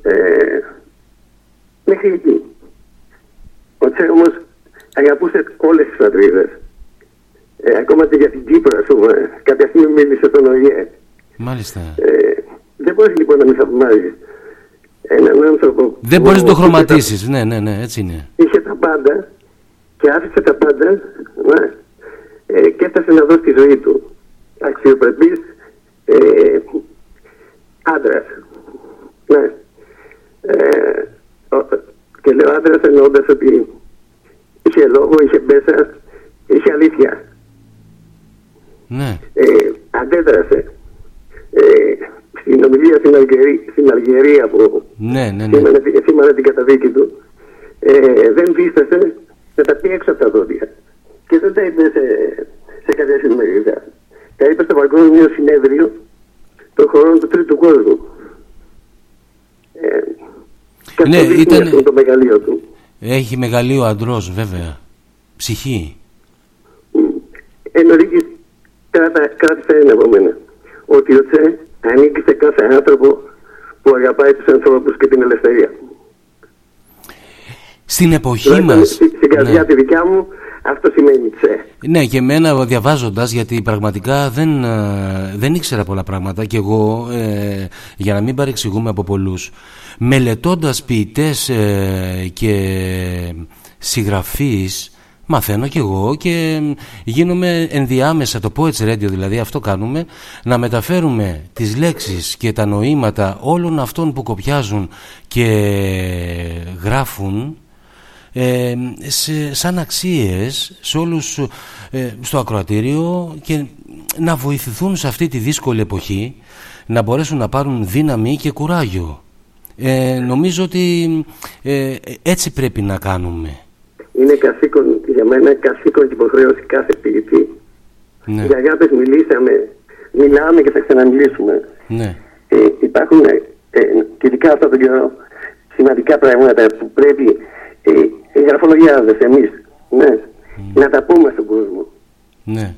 Speaker 17: Ε, μέχρι εκεί. Ο Τσε όμως αγαπούσε όλες τις πατρίδες. Ε, ακόμα και για την Κύπρο, ας πούμε. Κάποια στιγμή μίλησε στον ΟΗΕ.
Speaker 2: Μάλιστα.
Speaker 17: Ε, δεν μπορείς λοιπόν να μην θαυμάζεις έναν άνθρωπο.
Speaker 2: Δεν μπορείς να το χρωματίσεις. Ναι, ναι, ναι, έτσι είναι.
Speaker 17: Είχε τα πάντα και άφησε τα πάντα ναι, ε, και έφτασε να δώσει τη ζωή του. Αξιοπρεπής ε, άντρας. Ναι. Ε, ο, και λέω ο άντρας εννοώντας ότι είχε λόγο, είχε μπέσα, είχε αλήθεια.
Speaker 2: Ναι.
Speaker 17: Ε, αντέδρασε. Ε, στην ομιλία στην, Αλγερία, στην Αλγερία που
Speaker 2: Ναι, ναι, ναι.
Speaker 17: σήμανε, σήμανε την καταδίκη του, ε, δεν δίστασε να τα πει έξω από τα δόντια. Και δεν τα είπε σε, σε κάποια συνομιλία. Τα είπε στο Παγκόσμιο Συνέδριο των χωρών του Τρίτου Κόσμου. Ε, και
Speaker 2: Ναι,
Speaker 17: αυτό δείχνει
Speaker 2: ήταν-
Speaker 17: αυτό το μεγαλείο του.
Speaker 2: Έχει μεγαλείο αντρός βέβαια. Ψυχή.
Speaker 17: Ενωρίκης κράτα, κράτησε ένα από μένα. Ότι ο Τσε ανήκει σε κάθε άνθρωπο που αγαπάει τους ανθρώπους και την ελευθερία.
Speaker 2: Στην εποχή
Speaker 17: Τουλάχιστον
Speaker 2: μας...
Speaker 17: στη- Στην καρδιά τη δικιά μου αυτό σημαίνει Τσε.
Speaker 2: Ναι, και εμένα διαβάζοντας, γιατί πραγματικά δεν, ε, δεν ήξερα πολλά πράγματα και εγώ, ε, για να μην παρεξηγούμε από πολλούς, μελετώντας ποιητές ε, και συγγραφείς, μαθαίνω κι εγώ και γίνομαι ενδιάμεσα, το Poets Radio δηλαδή, αυτό κάνουμε, να μεταφέρουμε τις λέξεις και τα νοήματα όλων αυτών που κοπιάζουν και γράφουν ε, σε, σαν αξίες σε όλους ε, στο ακροατήριο και να βοηθηθούν σε αυτή τη δύσκολη εποχή να μπορέσουν να πάρουν δύναμη και κουράγιο. Ε, νομίζω ότι ε, έτσι πρέπει να κάνουμε.
Speaker 17: Είναι καθήκον για μένα, καθήκον και υποχρέωση κάθε ποιητή.
Speaker 2: Ναι,
Speaker 17: Για αγάπες μιλήσαμε, μιλάμε και θα ξαναμιλήσουμε.
Speaker 2: ναι,
Speaker 17: Ε, υπάρχουν ε, ε, και ειδικά αυτόν τον καιρό σημαντικά πράγματα που πρέπει ε, οι γραφολογιάδες εμείς ναι, να τα πούμε στον κόσμο.
Speaker 2: ναι.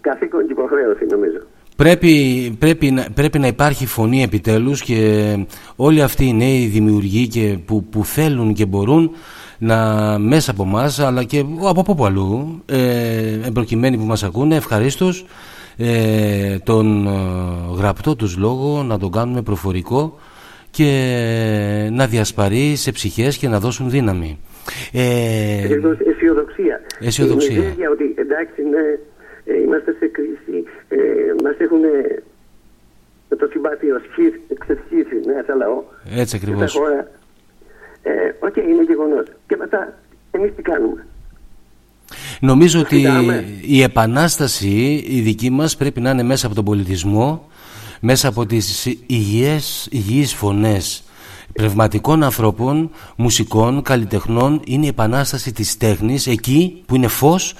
Speaker 17: Καθήκον και υποχρέωση νομίζω.
Speaker 2: Πρέπει, πρέπει, να, πρέπει να υπάρχει φωνή επιτέλους και όλοι αυτοί οι νέοι δημιουργοί και που, που θέλουν και μπορούν να μέσα από εμάς, αλλά και από από αλλού ε, εμπροκειμένοι που μας ακούνε ευχαρίστως ε, τον ε, γραπτό τους λόγο να τον κάνουμε προφορικό και να διασπαρεί σε ψυχές και να δώσουν δύναμη. Ε,
Speaker 17: Ακριβώς αισιοδοξία.
Speaker 2: αισιοδοξία.
Speaker 17: Η μιζέρια ότι εντάξει ναι, ε, είμαστε σε κρίση, ε, μας έχουν ε, το συμπάτιο σχίσει, ξεσχίσει ναι, σαν λαό.
Speaker 2: έτσι
Speaker 17: και
Speaker 2: ακριβώς.
Speaker 17: Στα χώρα. Ε, Οκ, είναι γεγονός. Και μετά εμείς τι κάνουμε;
Speaker 2: Νομίζω ότι
Speaker 17: Κοιτάμε.
Speaker 2: η επανάσταση η δική μας πρέπει να είναι μέσα από τον πολιτισμό, μέσα από τις υγιές, υγιείς φωνές πνευματικών ανθρώπων, μουσικών, καλλιτεχνών είναι η επανάσταση της τέχνης εκεί που είναι φως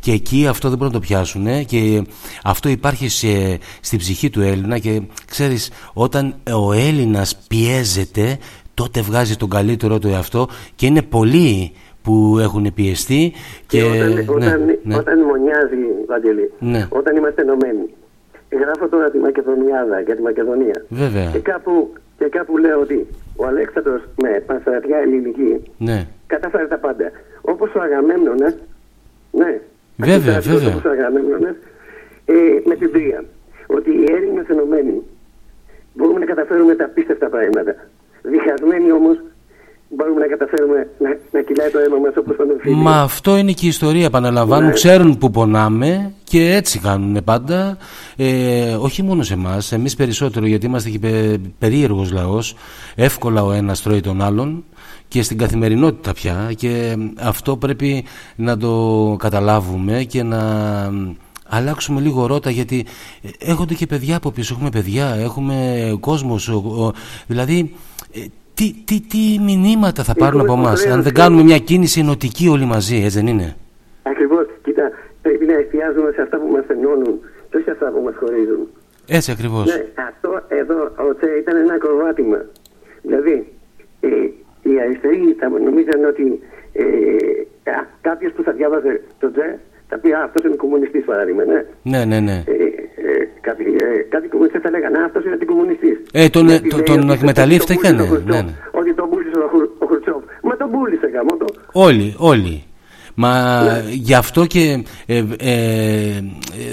Speaker 2: και εκεί αυτό δεν μπορούν να το πιάσουν ε, και αυτό υπάρχει σε, στην ψυχή του Έλληνα και ξέρεις όταν ο Έλληνας πιέζεται τότε βγάζει τον καλύτερο του εαυτό και είναι πολλοί που έχουν πιεστεί και,
Speaker 17: όταν,
Speaker 2: ναι,
Speaker 17: όταν,
Speaker 2: ναι.
Speaker 17: όταν μονιάζει, Βαγγελή,
Speaker 2: Ναι.
Speaker 17: όταν είμαστε ενωμένοι. Γράφω τώρα τη Μακεδονιάδα για τη Μακεδονία.
Speaker 2: Βέβαια.
Speaker 17: Και κάπου, και κάπου λέω ότι ο Αλέξανδρος με πανσαρατιά ελληνική
Speaker 2: ναι.
Speaker 17: κατάφερε τα πάντα. Όπως ο Αγαμέμνονας, ναι.
Speaker 2: Βέβαια,
Speaker 17: Ακριβώς
Speaker 2: βέβαια.
Speaker 17: Όπως ο Αγαμέμνονας, ε, με την τρία. Ότι οι Έλληνες ενωμένοι μπορούμε να καταφέρουμε τα απίστευτα πράγματα. Διχασμένοι όμως μπορούμε να καταφέρουμε να, να κυλάει το αίμα μας όπως τον εμφύλιο.
Speaker 2: Μα αυτό είναι και η ιστορία, επαναλαμβάνουν,
Speaker 17: Ναι.
Speaker 2: ξέρουν που πονάμε και έτσι κάνουν πάντα. Ε, όχι μόνο σε εμάς, εμείς περισσότερο γιατί είμαστε και πε, περίεργος λαός. Εύκολα ο ένας τρώει τον άλλον και στην καθημερινότητα πια. Και αυτό πρέπει να το καταλάβουμε και να αλλάξουμε λίγο ρότα γιατί έχονται και παιδιά από πίσω. Έχουμε παιδιά, έχουμε κόσμος. Δηλαδή, ε, τι, τι, τι μηνύματα θα πάρουν από εμάς, αν δεν κάνουμε μια κίνηση ενωτική όλοι μαζί, έτσι δεν είναι;
Speaker 17: Ακριβώς, κοίτα, πρέπει να εστιάζουμε σε αυτά που μας ενώνουν και όχι σε αυτά που μας χωρίζουν.
Speaker 2: Έτσι ακριβώς.
Speaker 17: Ναι, αυτό εδώ ο Τσε ήταν ένα ακροβάτημα. Δηλαδή, ε, οι αριστεροί θα νομίζαν ότι ε, κάποιος που θα διάβαζε τον Τσε θα πει Α, αυτός είναι κομμουνιστής παράδειγμα. Ναι.
Speaker 2: Ναι, ναι, ναι.
Speaker 17: Ε, ε, κάποιοι, ε, κάποιοι κομμουνιστέ θα λέγανε Α, αυτός είναι αντικομμουνιστής.
Speaker 2: Ε, τον,
Speaker 17: Γιατί
Speaker 2: τον,
Speaker 17: λέει
Speaker 2: τον
Speaker 17: ότι
Speaker 2: εκμεταλλεύτηκαν,
Speaker 17: τον
Speaker 2: ναι,
Speaker 17: πούλησε ο
Speaker 2: ναι,
Speaker 17: Χρουτσόφ,
Speaker 2: ναι.
Speaker 17: Ότι τον πούλησε ο, Χρου- ο Χρουτσόφ. Μα τον πούλησε γάμο το.
Speaker 2: Όλοι, όλοι. Μα γι' αυτό και ε, ε,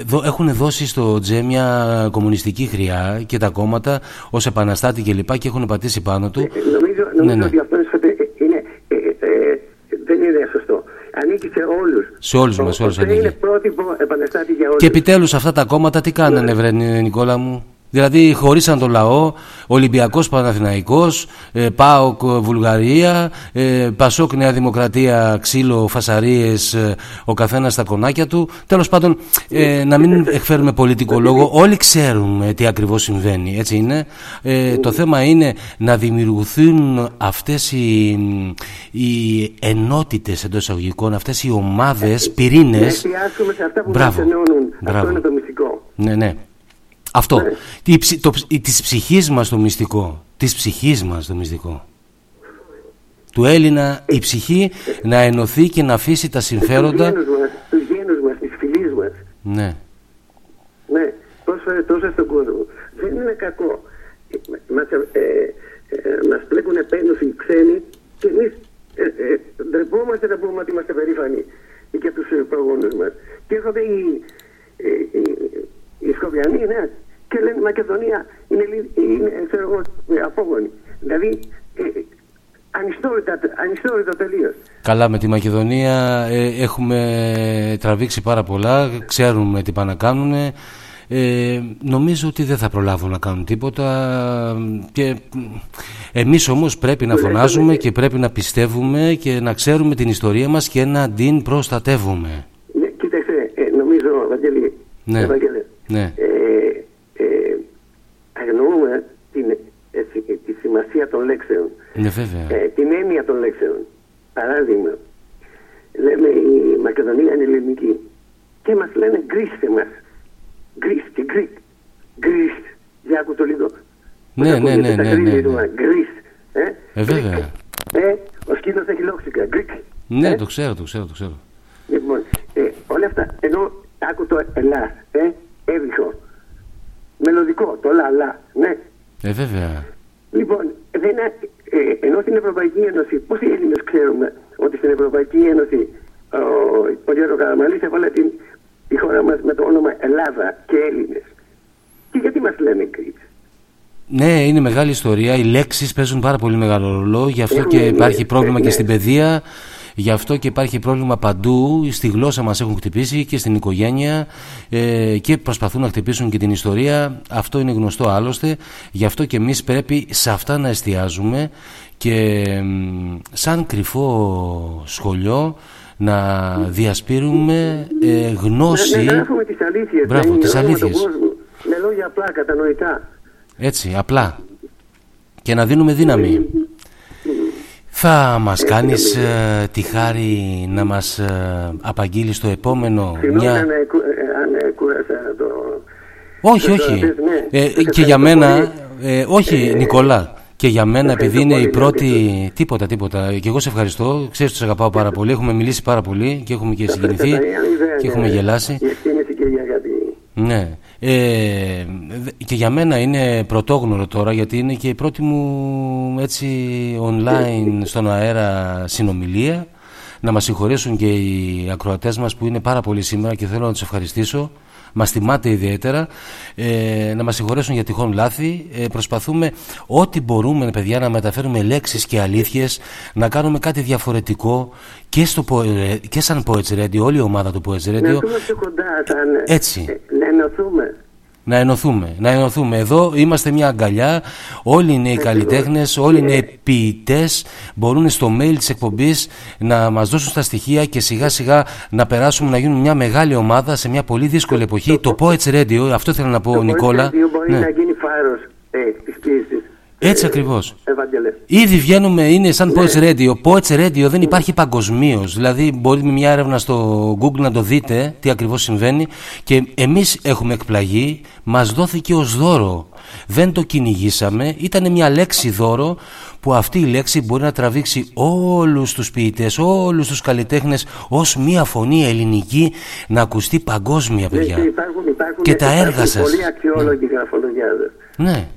Speaker 2: δο- έχουν δώσει στο Τζέ μια κομμουνιστική χρειά και τα κόμματα ως επαναστάτη και λοιπά και έχουν πατήσει πάνω του.
Speaker 17: Νομίζω, νομίζω
Speaker 2: Ναι, ναι.
Speaker 17: ότι αυτό είναι, είναι, ε, ε, δεν είναι σωστό. Ανήκει σε όλους.
Speaker 2: Σε όλους μας, όλους
Speaker 17: Είναι
Speaker 2: ανήκει.
Speaker 17: πρότυπο επαναστάτη για όλους.
Speaker 2: Και επιτέλους αυτά τα κόμματα τι κάνανε βρε Νικόλα μου; Δηλαδή χωρίσαν το λαό, Ολυμπιακός Παναθηναϊκός, ε, ΠΑΟΚ Βουλγαρία, ε, Πασόκ Νέα Δημοκρατία, ξύλο, φασαρίες, ε, ο καθένας στα κονάκια του. Τέλος πάντων, ε, να μην εκφέρουμε πολιτικό λόγο, όλοι ξέρουμε τι ακριβώς συμβαίνει, έτσι είναι. Ε, το θέμα είναι να δημιουργηθούν αυτές οι, οι ενότητες εντός εισαγωγικών, αυτές οι ομάδες, πυρήνες.
Speaker 17: Να εστιάσουμε σε αυτά που
Speaker 2: Μπράβο.
Speaker 17: μας ενώνουν.
Speaker 2: Μπράβο.
Speaker 17: Αυτό είναι το μυστικό.
Speaker 2: Ναι, ναι. Αυτό. Η, ψη- το, ψ- η- της ψυχής μας το μυστικό. Της ψυχής μας το μυστικό. Του Έλληνα η ψυχή να ενωθεί και να αφήσει τα συμφέροντα.
Speaker 17: Τους γένους μας, τους γένους μας, τις φιλίες μας.
Speaker 2: Ναι.
Speaker 17: Ναι, πρόσφερε τόσα στον κόσμο. Δεν είναι κακό. Ε, Μας, ε, ε, μας πλέκουν επένδυση οι ξένοι και εμείς ε, ε, ντρεπόμαστε να πούμε ότι είμαστε περήφανοι για τους ε, προγόνους μας. Και έρχονται οι, ε, οι, οι Σκοπιανοί, ναι, και λένε η Μακεδονία είναι, λι- είναι ξέρω εγώ, ε, απόγονοι. Δηλαδή, ε, ε, ανιστόρυτα, ανιστόρυτα τελείως.
Speaker 2: Καλά με τη Μακεδονία ε, έχουμε τραβήξει πάρα πολλά, ξέρουμε τι πάνε να κάνουν. Ε, νομίζω ότι δεν θα προλάβουν να κάνουν τίποτα και εμείς όμως πρέπει να φωνάζουμε και πρέπει να πιστεύουμε και να ξέρουμε την ιστορία μας και να την προστατεύουμε.
Speaker 17: Ναι, κοίταξε, ε, νομίζω, Βαγγέλη,
Speaker 2: Ναι.
Speaker 17: Ευαγγέλε,
Speaker 2: Ναι.
Speaker 17: ε, ε, αγνοούμε την, ε, σι- τη σημασία των λέξεων,
Speaker 2: Ναι βέβαια.
Speaker 17: ε, την έννοια των λέξεων. Παράδειγμα, λέμε η Μακεδονία είναι ελληνική και μας λένε Greece τε μας. Greece και Greek. Greece. Για άκου το λίγο.
Speaker 2: Ναι, ναι, ναι, ναι, ναι, ναι.
Speaker 17: Greece. Ε,
Speaker 2: Ε, βέβαια.
Speaker 17: ε, ο σκύλος έχει λόξιγκα. Greek.
Speaker 2: Ναι, το ξέρω, το ξέρω, το ξέρω.
Speaker 17: Λοιπόν, ε, όλα αυτά, ενώ άκου το ελά, ε, έβυχο, μελωδικό, το λα, λα, ναι.
Speaker 2: Ε, βέβαια.
Speaker 17: Λοιπόν, δεν, είναι- ε, ενώ στην Ευρωπαϊκή Ένωση, πόσοι Έλληνες ξέρουμε ότι στην Ευρωπαϊκή Ένωση ο, ο Γιώργος Καραμαλής έβαλε την, τη χώρα μας με το όνομα Ελλάδα και Έλληνες. Και γιατί μας λένε Greeks.
Speaker 2: Ναι, είναι μεγάλη ιστορία. Οι λέξεις παίζουν πάρα πολύ μεγάλο ρόλο. Γι' αυτό
Speaker 17: Έχουν,
Speaker 2: και
Speaker 17: ναι,
Speaker 2: υπάρχει πρόβλημα
Speaker 17: ναι.
Speaker 2: και στην παιδεία. Γι' αυτό και υπάρχει πρόβλημα παντού. Στη γλώσσα μας έχουν χτυπήσει και στην οικογένεια ε, και προσπαθούν να χτυπήσουν και την ιστορία. Αυτό είναι γνωστό άλλωστε. Γι' αυτό και εμείς πρέπει σε αυτά να εστιάζουμε και μ, σαν κρυφό σχολείο να διασπείρουμε ε, γνώση.
Speaker 17: Να, να γράφουμε τις αλήθειες,
Speaker 2: Μπράβο,
Speaker 17: να
Speaker 2: τις
Speaker 17: ενημερώνουμε τον
Speaker 2: αλήθειες.
Speaker 17: κόσμο, με λόγια απλά, κατανοητά.
Speaker 2: Έτσι, απλά. Και να δίνουμε δύναμη. Θα μας κάνεις ε, τη χάρη να μας ε, απαγγείλεις το επόμενο
Speaker 17: Συγγνώμη
Speaker 2: μια...
Speaker 17: αν, εκου- ε, αν ε, κούρασα το...
Speaker 2: Όχι,
Speaker 17: το-
Speaker 2: όχι.
Speaker 17: ναι.
Speaker 2: Ε,
Speaker 17: Σε
Speaker 2: και
Speaker 17: ευχαριστώ
Speaker 2: για μένα,
Speaker 17: πολύ.
Speaker 2: ε, όχι Νικόλα, και για μένα επειδή
Speaker 17: ευχαριστώ
Speaker 2: είναι η
Speaker 17: πολύ,
Speaker 2: πρώτη... Τίποτα, τίποτα. Και εγώ σε ευχαριστώ. Ξέρεις ότι σε αγαπάω πάρα πολύ. Έχουμε μιλήσει πάρα πολύ και έχουμε και συγκινηθεί
Speaker 17: Αυτά τα ιδέα,
Speaker 2: και
Speaker 17: ναι.
Speaker 2: έχουμε γελάσει.
Speaker 17: Η εκτίμηση και η αγάπη.
Speaker 2: Ναι. Ε, δε- και για μένα είναι πρωτόγνωρο τώρα γιατί είναι και η πρώτη μου έτσι online στον αέρα συνομιλία. Να μας συγχωρέσουν και οι ακροατές μας που είναι πάρα πολύ σήμερα και θέλω να τους ευχαριστήσω. Μας τιμάτε ιδιαίτερα. Ε, να μας συγχωρέσουν για τυχόν λάθη. Ε, προσπαθούμε ό,τι μπορούμε παιδιά να μεταφέρουμε λέξεις και αλήθειες, να κάνουμε κάτι διαφορετικό και, στο, Poe- και σαν Poets Radio, όλη η ομάδα του Poets
Speaker 17: Να
Speaker 2: Radio.
Speaker 17: έρθουμε πιο κοντά, σαν,
Speaker 2: Έτσι.
Speaker 17: ε, να ενωθούμε.
Speaker 2: Να ενωθούμε, να ενωθούμε. Εδώ είμαστε μια αγκαλιά. Όλοι είναι οι καλλιτέχνες, όλοι είναι οι ποιητές. Μπορούν στο mail της εκπομπής να μας δώσουν τα στοιχεία και σιγά σιγά να περάσουμε να γίνουμε μια μεγάλη ομάδα σε μια πολύ δύσκολη εποχή. Το Poets Radio, αυτό θέλω να πω, Νικόλα.
Speaker 17: Το μπορεί
Speaker 2: Ναι.
Speaker 17: να γίνει φάρος ε, της κρίσης.
Speaker 2: Έτσι ακριβώς.
Speaker 17: Ευαγγελέ.
Speaker 2: Ήδη βγαίνουμε, είναι σαν Poets Radio. Poets Radio δεν υπάρχει παγκοσμίως. Δηλαδή, μπορεί με μια έρευνα στο Google να το δείτε τι ακριβώς συμβαίνει. Και εμείς έχουμε εκπλαγεί, μας δόθηκε ως δώρο. Δεν το κυνηγήσαμε. Ήταν μια λέξη δώρο που αυτή η λέξη μπορεί να τραβήξει όλους τους ποιητές, όλους τους καλλιτέχνες ως μια φωνή ελληνική να ακουστεί παγκόσμια
Speaker 17: Ναι,
Speaker 2: παιδιά.
Speaker 17: και υπάρχουν, υπάρχουν,
Speaker 2: Και τα
Speaker 17: υπάρχουν
Speaker 2: έργα σας.
Speaker 17: Πολύ αξιόλογοι γραφολογιάδες.
Speaker 2: Ναι.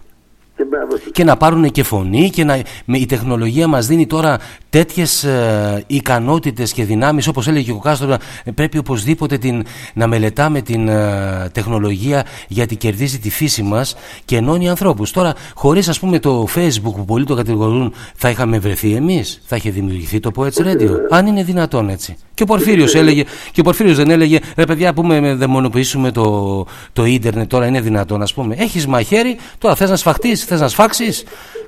Speaker 2: Και να πάρουν και φωνή και να, με, η τεχνολογία μας δίνει τώρα τέτοιες ε, ικανότητες και δυνάμεις όπως έλεγε ο Κάστρο πρέπει οπωσδήποτε την, να μελετάμε την ε, τεχνολογία γιατί κερδίζει τη φύση μας και ενώνει ανθρώπους. Τώρα χωρίς ας πούμε το facebook που πολλοί το κατηγορούν θα είχαμε βρεθεί εμείς θα είχε δημιουργηθεί το Poets Radio αν είναι δυνατόν έτσι. Και ο Πορφύριος έλεγε και ο Πορφύριος δεν έλεγε ρε παιδιά πούμε δαιμονοποιήσουμε το, το ίντερνετ τώρα είναι δυνατόν ας πούμε έχεις μαχαίρι τώρα θες να σφαχτείς θες να σφάξεις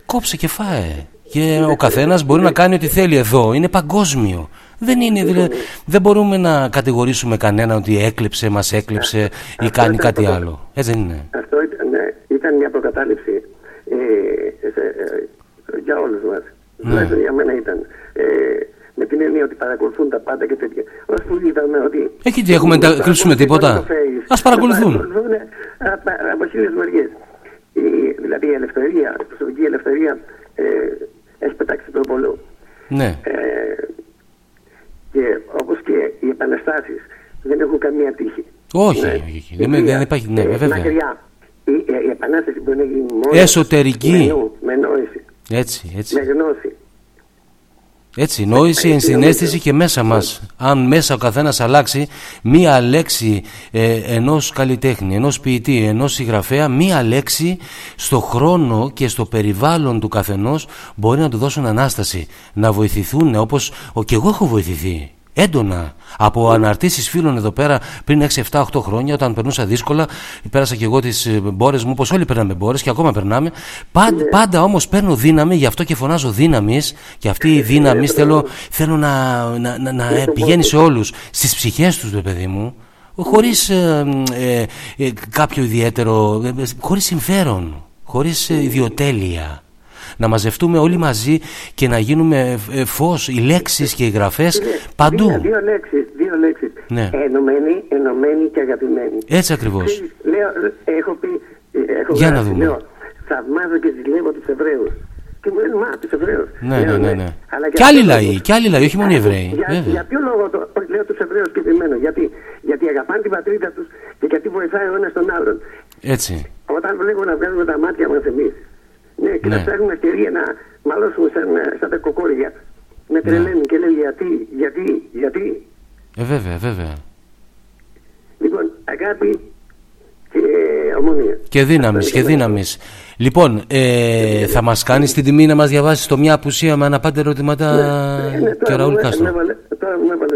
Speaker 2: κόψε και φάε και ο καθένας μπορεί να κάνει ό,τι θέλει εδώ είναι παγκόσμιο δεν είναι, δηλαδή, δεν μπορούμε να κατηγορήσουμε κανένα ότι έκλεψε, μας έκλεψε ή κάνει κάτι άλλο. Έτσι δεν είναι.
Speaker 17: Αυτό ήταν, ναι, ήταν μια προκατάληψη ε, σε, ε, για όλους μας. Ναι. για μένα ήταν. Ε, με την έννοια ότι παρακολουθούν τα πάντα και τέτοια. Ω που είδαμε ότι.
Speaker 2: Εκεί τι έχουμε να κρύψουμε τίποτα. Α παρακολουθούν.
Speaker 17: παρακολουθούν από χίλιε μεριέ. Δηλαδή η ελευθερία, η προσωπική ελευθερία ε, έχει πετάξει το πολλό.
Speaker 2: Ναι.
Speaker 17: Ε, και όπως και οι επαναστάσεις δεν έχουν καμία τύχη.
Speaker 2: Όχι, ναι. όχι. Δεν, δεν υπάρχει. Ναι, βέβαια.
Speaker 17: Μακριά. Η, η, επανάσταση μπορεί να γίνει μόνο
Speaker 2: εσωτερική.
Speaker 17: Με, με νόηση.
Speaker 2: Έτσι, έτσι.
Speaker 17: Με γνώση.
Speaker 2: Έτσι, νόηση, ενσυναίσθηση και μέσα μας. Αν μέσα ο καθένας αλλάξει μία λέξη ε, ενός καλλιτέχνη, ενός ποιητή, ενός συγγραφέα, μία λέξη στο χρόνο και στο περιβάλλον του καθενός μπορεί να του δώσουν ανάσταση, να βοηθηθούν όπως ο, και εγώ έχω βοηθηθεί έντονα από αναρτήσεις φίλων εδώ πέρα πριν 6, 7, 8 χρόνια, όταν περνούσα δύσκολα. Πέρασα και εγώ τις μπόρες μου, όπω όλοι περνάμε μπόρες και ακόμα περνάμε. Πάντα, πάντα όμως παίρνω δύναμη, γι' αυτό και φωνάζω δύναμης. Και αυτή η δύναμη θέλω, θέλω να, να, να, να πηγαίνει σε όλους, στις ψυχές τους, παιδί μου. Χωρίς ε, ε, κάποιο ιδιαίτερο, χωρίς συμφέρον, χωρίς ιδιοτέλεια να μαζευτούμε όλοι μαζί και να γίνουμε ε, φως, οι λέξεις και οι γραφές παντού.
Speaker 17: Δύο, δύο λέξεις, δύο λέξεις.
Speaker 2: Ναι.
Speaker 17: Ενωμένοι, ενωμένοι και αγαπημένοι.
Speaker 2: Έτσι ακριβώς.
Speaker 17: Λέω, έχω πει, έχω
Speaker 2: Για να δούμε.
Speaker 17: Λέω, θαυμάζω και ζηλεύω τους Εβραίους. Και μου λένε, μα, τους Εβραίους.
Speaker 2: Ναι, ναι, ναι. ναι. Αλλά και άλλοι λαοί, και άλλοι λαοί, όχι μόνο οι Εβραίοι.
Speaker 17: Για, για ποιο λόγο το, λέω τους Εβραίους και επιμένω. Γιατί, γιατί αγαπάνε την πατρίδα τους και γιατί βοηθάει ο ένας τον άλλον.
Speaker 2: Έτσι.
Speaker 17: Όταν βλέπουμε να βγάζουμε τα μάτια μας εμείς ναι, και ναι. να ψάχνουμε ευκαιρία να μαλώσουμε σαν, σαν τα κοκόρια. Με ναι. τρελαίνει και λέει γιατί, γιατί, γιατί;
Speaker 2: Ε, βέβαια, βέβαια.
Speaker 17: Λοιπόν, αγάπη και ομονία.
Speaker 2: Και δύναμης, και δύναμης. Λοιπόν, ε, θα μας κάνεις την τιμή να μας διαβάσεις το μια απουσία με αναπάντε ερωτήματα
Speaker 17: ναι, ναι,
Speaker 2: και Ραούλ Κάστρο.
Speaker 17: Τώρα μου έβαλες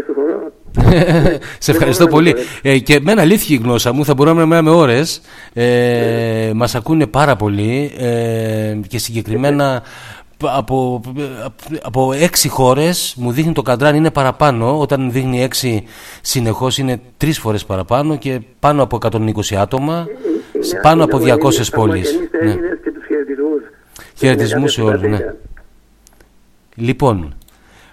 Speaker 17: στο χώρο.
Speaker 2: Σε ευχαριστώ πολύ. Ε, και με ένα αλήθεια η γνώσα μου, θα μπορούμε να μιλάμε ώρε. Ε, Μα ακούνε πάρα πολύ ε, και συγκεκριμένα από, από έξι χώρες μου δείχνει το καντράν είναι παραπάνω όταν δείχνει έξι συνεχώς είναι τρεις φορές παραπάνω και πάνω από 120 άτομα σε πάνω από 200 πόλεις
Speaker 17: ναι.
Speaker 2: χαιρετισμούς σε όλους ναι. λοιπόν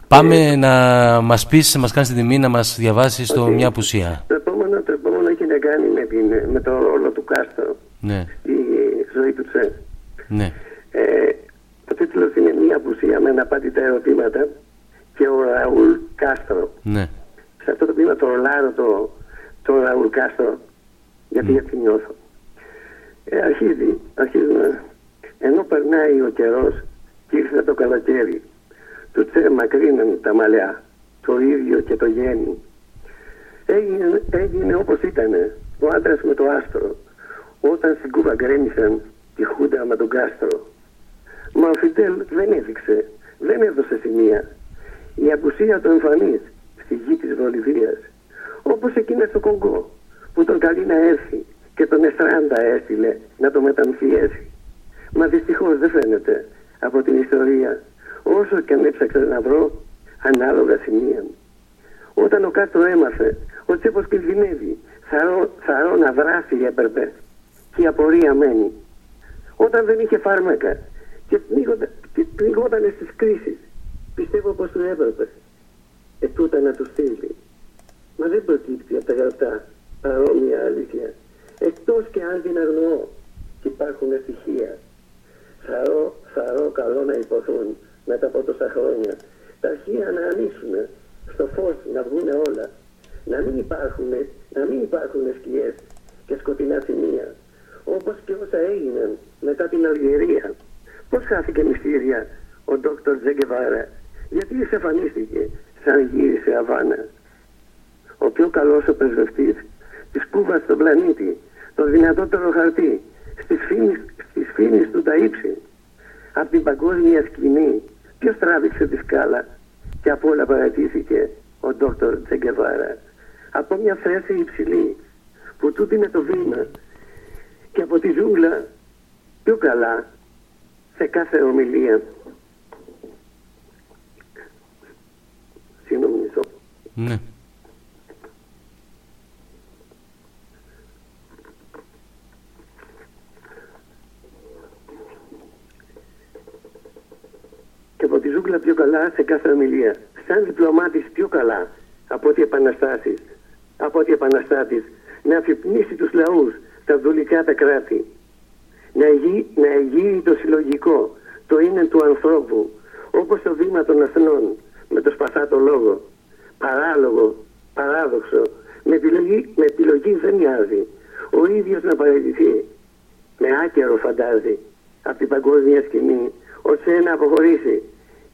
Speaker 2: Πάμε να μας πεις, να μας κάνεις την τιμή να μας διαβάσεις το μια απουσία.
Speaker 17: Το επόμενο, το επόμενο έχει να κάνει με, την, με το ρόλο του Κάστρο.
Speaker 2: Ναι.
Speaker 17: Τη ζωή του Τσε.
Speaker 2: Ναι.
Speaker 17: Ε, το τίτλος είναι μια απουσία με αναπάντητα ερωτήματα και ο Ραούλ Κάστρο.
Speaker 2: Ναι.
Speaker 17: Σε αυτό το ποίημα το ρολάρω το, το Ραούλ Κάστρο γιατί έτσι νιώθω. Ε, αρχίζει, αρχίζουμε. Ενώ περνάει ο καιρός και ήρθε το καλοκαίρι του τσε μακρύναν τα μαλλιά, το ίδιο και το γέννη. Έγινε, έγινε όπως ήταν ο άντρας με το άστρο, όταν στην Κούβα γκρέμισαν τη Χούντα με τον Κάστρο. Μα ο Φιντέλ δεν έδειξε, δεν έδωσε σημεία. Η απουσία του εμφανής στη γη της Βολιβίας, όπως εκείνα στο Κονγκό, που τον καλεί να έρθει και τον Εστράντα έστειλε να το μεταμφιέσει. Μα δυστυχώς δεν φαίνεται από την ιστορία όσο και αν έψαξα να βρω ανάλογα σημεία. Όταν ο Κάστρο έμαθε ότι Τσέπος κινδυνεύει, θαρώ, θαρώ να δράσει έπρεπε και η απορία μένει. Όταν δεν είχε φάρμακα και πνιγόταν στις κρίσεις, πιστεύω πως του έπρεπε. Ετούτα να τους στείλει. Μα δεν προκύπτει από τα γραφτά παρόμοια αλήθεια. Εκτός και αν την αγνοώ και υπάρχουν στοιχεία. Θαρώ, θαρώ καλό να υποθούν μετά από τόσα χρόνια. Τα αρχεία να ανοίξουν στο φως να βγουν όλα. Να μην υπάρχουν, να μην υπάρχουν σκιές και σκοτεινά σημεία. όπως και όσα έγιναν μετά την Αλγερία. Πώς χάθηκε μυστήρια ο Δόκτωρ Τζεγκεβάρα, γιατί εξαφανίστηκε σαν γύρισε Αβάνα. Ο πιο καλός ο πρεσβευτής της Κούβας στον πλανήτη, το δυνατότερο χαρτί, στις φίνες, στις φίνες του τα ύψη. Από την παγκόσμια σκηνή, ποιος τράβηξε τη σκάλα και από όλα παρατήθηκε ο Δόκτωρ Τζεγκεβάρα. Από μια θέση υψηλή, που τούτη είναι το βήμα και από τη ζούγκλα πιο καλά σε κάθε ομιλία. Συγγνώμη μισό.
Speaker 2: Ναι.
Speaker 17: Και από τη ζούγκλα πιο καλά σε κάθε ομιλία. Σαν διπλωμάτης πιο καλά από ό,τι επαναστάσεις. Από ό,τι επαναστάτης να αφυπνίσει τους λαούς, τα δουλικά τα κράτη. Να εγεί, να εγείει το συλλογικό, το είναι του ανθρώπου, όπως το βήμα των αθνών, με το σπαθάτο λόγο. Παράλογο, παράδοξο, με επιλογή, με επιλογή δεν μοιάζει. Ο ίδιος να παραιτηθεί. Με άκερο φαντάζει από την παγκόσμια σκηνή, ως ένα αποχωρήσει.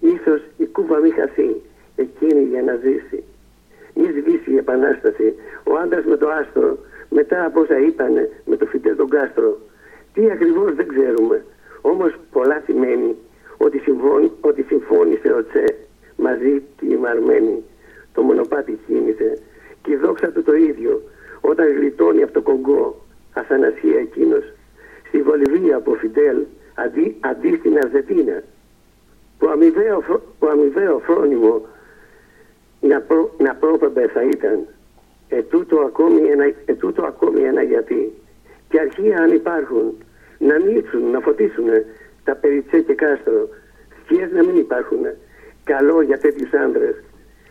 Speaker 17: Ίσως η κούβα μη χαθεί, εκείνη για να ζήσει. Μη σβήσει η επανάσταση, ο άντρας με το άστρο, μετά από όσα είπανε με το φυτέ τον κάστρο. Τι ακριβώς δεν ξέρουμε, όμως πολλά σημαίνει ότι, συμφών, ότι συμφώνησε ο Τσε μαζί και η Μαρμένη. Το μονοπάτι κίνησε και η δόξα του το ίδιο όταν γλιτώνει από το Κογκό αθανασία εκείνος. Στη Βολιβία από Φιντέλ αντί, αντί στην Αρζετίνα που αμοιβαίο, που αμοιβαίο φρόνιμο να, προ, να πρόπεμπε θα ήταν ετούτο ακόμη, ένα, ετούτο ακόμη ένα γιατί. Και αρχεία αν υπάρχουν να ανοίξουν, να φωτίσουν τα περιτσέ και κάστρο σκιές να μην υπάρχουν καλό για τέτοιους άντρες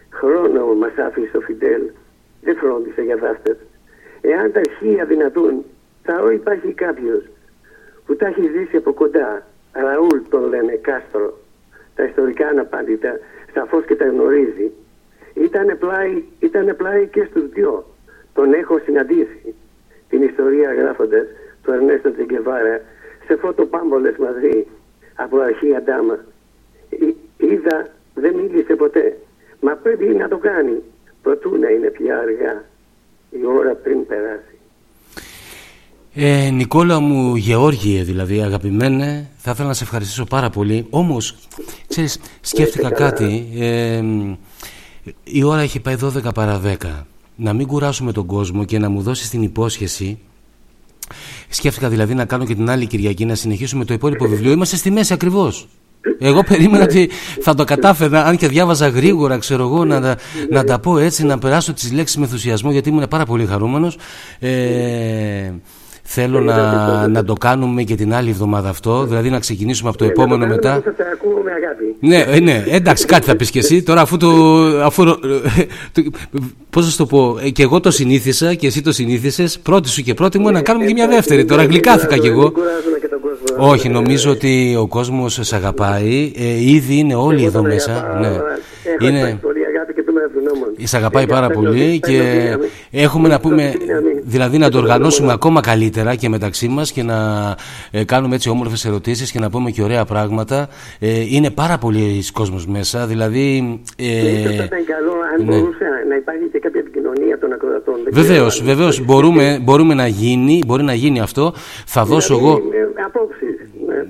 Speaker 17: χρόνο μας άφησε ο Φιντέλ δεν φρόντισε για δάστες. Εάν τα αρχεία δυνατούν θα υπάρχει κάποιος που τα έχει ζήσει από κοντά Ραούλ τον λένε Κάστρο τα ιστορικά αναπάντητα σαφώς και τα γνωρίζει ήταν πλάι, ήτανε πλάι και στους δυο. Τον έχω συναντήσει την ιστορία γράφοντας του Ερνέστο Τζεγκεβάρα σε φωτοπάμπολες μαζί από αρχή αντάμα. Είδα δεν μίλησε ποτέ. Μα πρέπει να το κάνει. Προτού να είναι πια αργά. Η ώρα πριν περάσει.
Speaker 2: Ε, Νικόλα μου, Γεώργιε δηλαδή, αγαπημένε, θα ήθελα να σε ευχαριστήσω πάρα πολύ. Όμως, ξέρεις, σκέφτηκα κάτι. Ε, η ώρα έχει πάει 12 παρα 10. Να μην κουράσουμε τον κόσμο και να μου δώσεις την υπόσχεση. Σκέφτηκα δηλαδή να κάνω και την άλλη Κυριακή να συνεχίσουμε το υπόλοιπο βιβλίο. Είμαστε στη μέση ακριβώς. Εγώ περίμενα ότι θα το κατάφερα, αν και διάβαζα γρήγορα, ξέρω εγώ, να, να τα πω έτσι, να περάσω τις λέξεις με ενθουσιασμό, γιατί ήμουν πάρα πολύ χαρούμενος. Ε, Θέλω να, να το κάνουμε και την άλλη εβδομάδα αυτό, δηλαδή να ξεκινήσουμε από το επόμενο μετά. Ναι, ε, ναι, εντάξει, κάτι θα πει και εσύ. Τώρα, αφού το. Αφού, Πώ θα το πω, ε, και εγώ το συνήθισα και εσύ το συνήθισε. Πρώτη σου και πρώτη μου να κάνουμε και μια δεύτερη. Τώρα γλυκάθηκα κι εγώ. Όχι, νομίζω ότι ο κόσμο σε αγαπάει. Ε, ήδη είναι όλοι εδώ μέσα. Ναι. Είναι... Σε αγαπάει πάρα πολύ και έχουμε να πούμε, δηλαδή να το οργανώσουμε ακόμα καλύτερα και μεταξύ μας και να ε, κάνουμε έτσι όμορφες ερωτήσεις και να πούμε και ωραία πράγματα. Ε, είναι πάρα πολλοί κόσμος μέσα, δηλαδή...
Speaker 17: Ε, θα ήταν καλό αν ναι. μπορούσε να υπάρχει και κάποια επικοινωνία των ακροατών.
Speaker 2: Βεβαίως, βεβαίως, μπορούμε, μπορούμε να γίνει, μπορεί να γίνει αυτό. Θα δώσω εγώ...
Speaker 17: Απόψεις.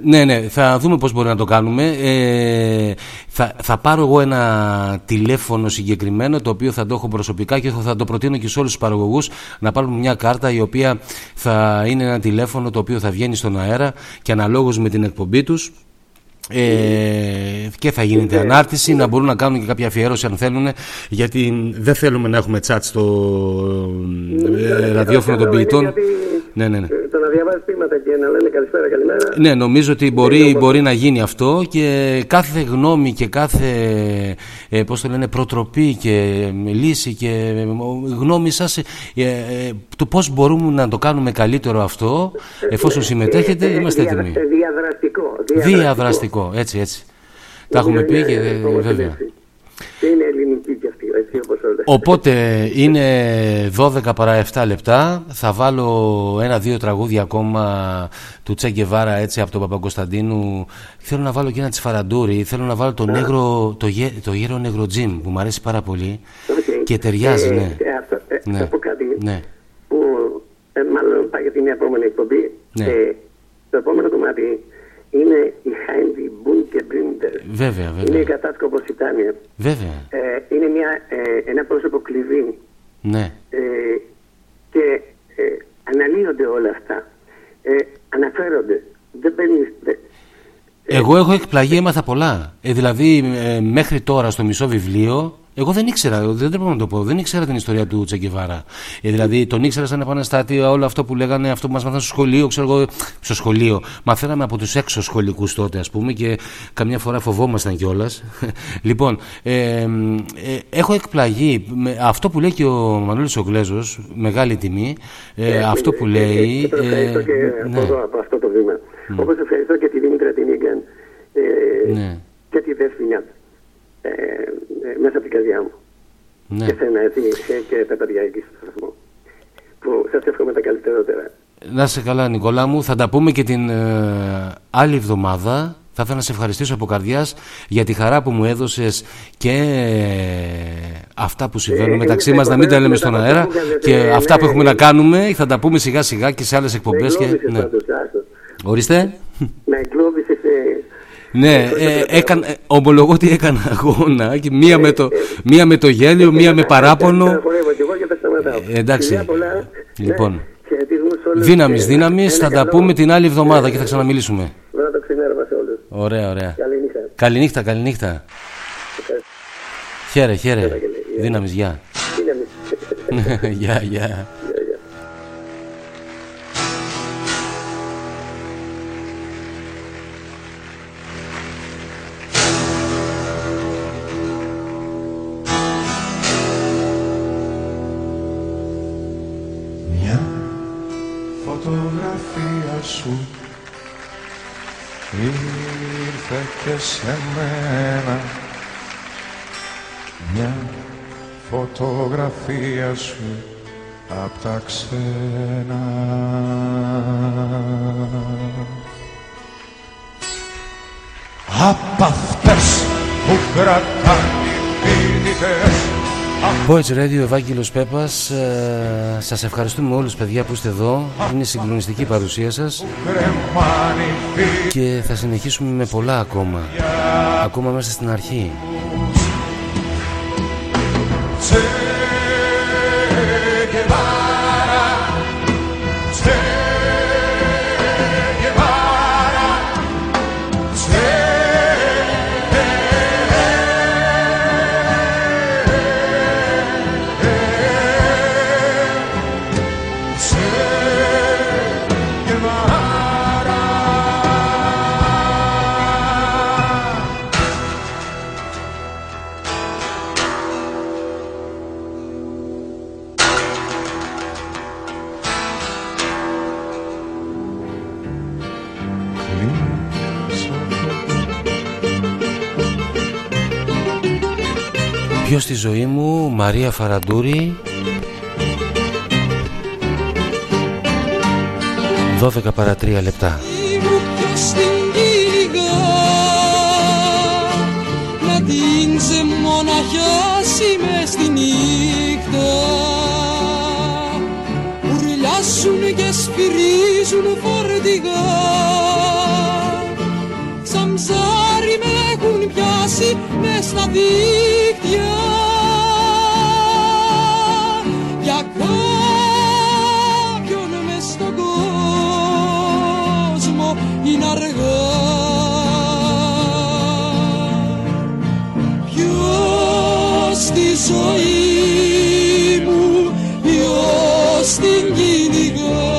Speaker 2: Ναι, ναι, θα δούμε πώς μπορεί να το κάνουμε. Ε, θα, θα πάρω εγώ ένα τηλέφωνο συγκεκριμένο το οποίο θα το έχω προσωπικά και θα το προτείνω και σε όλους τους παραγωγούς να πάρουν μια κάρτα η οποία θα είναι ένα τηλέφωνο το οποίο θα βγαίνει στον αέρα και αναλόγως με την εκπομπή τους ε, και θα γίνεται ανάρτηση να μπορούν να κάνουν και κάποια αφιέρωση αν θέλουν γιατί δεν θέλουμε να έχουμε chat στο ε, ραδιόφωνο των ποιητών ναι, ναι, ναι.
Speaker 17: Το να διαβάζει πείματα και να λένε καλησπέρα, καλημέρα.
Speaker 2: Ναι, νομίζω ότι μπορεί, μπορεί να γίνει αυτό και κάθε γνώμη και κάθε ε, πώς το λένε, προτροπή και λύση και γνώμη σας ε, ε, του πώς μπορούμε να το κάνουμε καλύτερο αυτό εφόσον συμμετέχετε είμαστε έτοιμοι.
Speaker 17: Διαδραστικό.
Speaker 2: Διαδραστικό, έτσι, έτσι. Τα έχουμε πει και βέβαια.
Speaker 17: Και είναι ελληνική κι αυτή, έτσι όπως
Speaker 2: Οπότε είναι 12 παρά 7 λεπτά. Θα βάλω ένα-δύο τραγούδια ακόμα του Τσέγκεβάρα έτσι από τον Παπαγκοσταντίνου. Θέλω να βάλω και ένα τη Φαραντούρη. Θέλω να βάλω το, νέγρο, το, γε, το γέρο νέγρο τζιμ που μου αρέσει πάρα πολύ. Και ταιριάζει,
Speaker 17: Ε,
Speaker 2: ναι.
Speaker 17: ε, αυτό, ε,
Speaker 2: Ναι.
Speaker 17: Θα πω κάτι
Speaker 2: Ναι.
Speaker 17: που ε, μάλλον πάει για την επόμενη εκπομπή.
Speaker 2: Ναι.
Speaker 17: Ε, το επόμενο κομμάτι είναι η Χάιντι Μπουν και Μπρίντερ.
Speaker 2: Βέβαια,
Speaker 17: Είναι
Speaker 2: βέβαια.
Speaker 17: η κατάσκοπος Ιτάνια.
Speaker 2: Βέβαια.
Speaker 17: Ε, είναι μια, ε, ένα πρόσωπο κλειδί
Speaker 2: Ναι.
Speaker 17: ε, και ε, αναλύονται όλα αυτά. Ε, αναφέρονται. Δεν παίρνεις, δεν-
Speaker 2: Εγώ έχω εκπλαγεί, έμαθα πολλά. Ε, δηλαδή, ε, μέχρι τώρα στο μισό βιβλίο, εγώ δεν ήξερα, δεν πρέπει να το πω, δεν ήξερα την ιστορία του Τσεκεβάρα. Ε, δηλαδή, τον ήξερα σαν επαναστάτη, όλο αυτό που λέγανε, αυτό που μας μάθανε στο σχολείο, ξέρω εγώ, στο σχολείο. Μαθαίναμε από τους έξω σχολικούς τότε, ας πούμε, και καμιά φορά φοβόμασταν κιόλας. (laughs) λοιπόν, ε, ε, έχω εκπλαγεί με αυτό που λέει και ο Μανώλης Ογκλέζο, μεγάλη τιμή, ε, αυτό που λέει.
Speaker 17: Και το ευχαριστώ
Speaker 2: ε,
Speaker 17: και από,
Speaker 2: ναι.
Speaker 17: εδώ, από αυτό το βήμα. Όπως ευχαριστώ και τη Δήμητρα την Ίγκαν ε,
Speaker 2: Ναι.
Speaker 17: και τη Δέσποινα ε, ε, μέσα από την καρδιά μου.
Speaker 2: Ναι.
Speaker 17: Και σένα έτσι και, και τα παιδιά εκεί στο σταθμό. Που σας εύχομαι τα καλύτερότερα.
Speaker 2: Να είσαι καλά, Νικόλά μου. Θα τα πούμε και την ε, άλλη εβδομάδα. Θα ήθελα να σε ευχαριστήσω από καρδιάς για τη χαρά που μου έδωσες και ε, αυτά που συμβαίνουν
Speaker 17: Ε,
Speaker 2: μεταξύ
Speaker 17: ε,
Speaker 2: μας να μην τα λέμε
Speaker 17: ε,
Speaker 2: στον
Speaker 17: ε,
Speaker 2: αέρα
Speaker 17: ε,
Speaker 2: και
Speaker 17: ε,
Speaker 2: αυτά που
Speaker 17: ε,
Speaker 2: έχουμε
Speaker 17: ε,
Speaker 2: να κάνουμε θα τα πούμε σιγά σιγά και σε άλλες εκπομπές. Και,
Speaker 17: εγκλώβησες
Speaker 2: ναι.
Speaker 17: πάντως, άστο.
Speaker 2: Ορίστε.
Speaker 17: Με εγκλώβησες ε,
Speaker 2: Ναι, ε, έκανα, ε, ομολογώ ότι έκανα αγώνα και μία με το, μία με το γέλιο, μία με παράπονο.
Speaker 17: χορεύω κι εγώ και τα σταματάω.
Speaker 2: Ε, εντάξει.
Speaker 17: Φιλιά πολλά.
Speaker 2: Λοιπόν,
Speaker 17: Ναι, χαιρετισμούς σε όλους
Speaker 2: δύναμης,
Speaker 17: και
Speaker 2: δύναμης,
Speaker 17: ένα
Speaker 2: θα τα
Speaker 17: καλό-
Speaker 2: πούμε την άλλη εβδομάδα και θα ξαναμιλήσουμε.
Speaker 17: Βρω το ξημέρωμα σε όλους.
Speaker 2: Ωραία, ωραία.
Speaker 17: Καλή νύχτα.
Speaker 2: Καληνύχτα, καληνύχτα. Χαίρε, χαίρε. Δύναμης, γεια.
Speaker 17: Δύναμη.
Speaker 2: Γεια, γεια.
Speaker 8: Σου. Ήρθε και σε μένα Μια φωτογραφία σου απ' τα ξένα. Απ' αυτές που κρατάνε οι φοιτητές
Speaker 2: Boys Radio, Ευάγγελος Πέπας ε, Σας ευχαριστούμε όλους παιδιά που είστε εδώ. Είναι συγκλονιστική η παρουσία σας. Και θα συνεχίσουμε με πολλά ακόμα. Ακόμα μέσα στην αρχή Ποιο στη ζωή μου, Μαρία Φαραντούρη. 12 παρά 3 λεπτά.
Speaker 18: Ποιος την κυνηγά να την ξεμοναχιάσει μες στη νύχτα. Ουρλιάσουν και σφυρίζουν φορτηγά έχουν πιάσει μες στα δίκτυα. Για κάποιον μες στον κόσμο είναι αργά. Ποιος στη ζωή μου, ποιος την κυνηγά.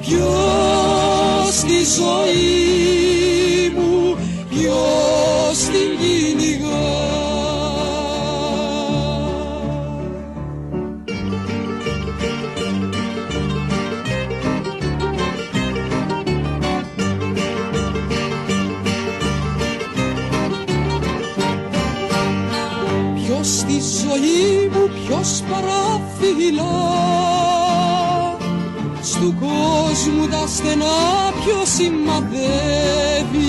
Speaker 18: Ποιος στη ζωή μου, ποιος την κυνηγά; Ποιος στη ως παραφύλλα; Στου κόσμου τα στενά ποιος σημαδεύει;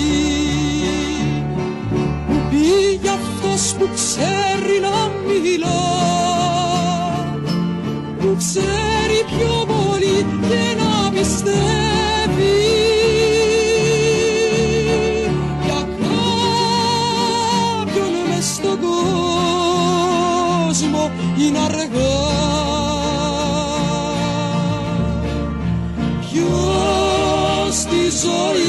Speaker 18: Που ξέρει να μιλά. Που ξέρει πιο πολύ και να πιστεύει. Για κάποιον μες στον κόσμο είναι αργά. Ποιος στη ζωή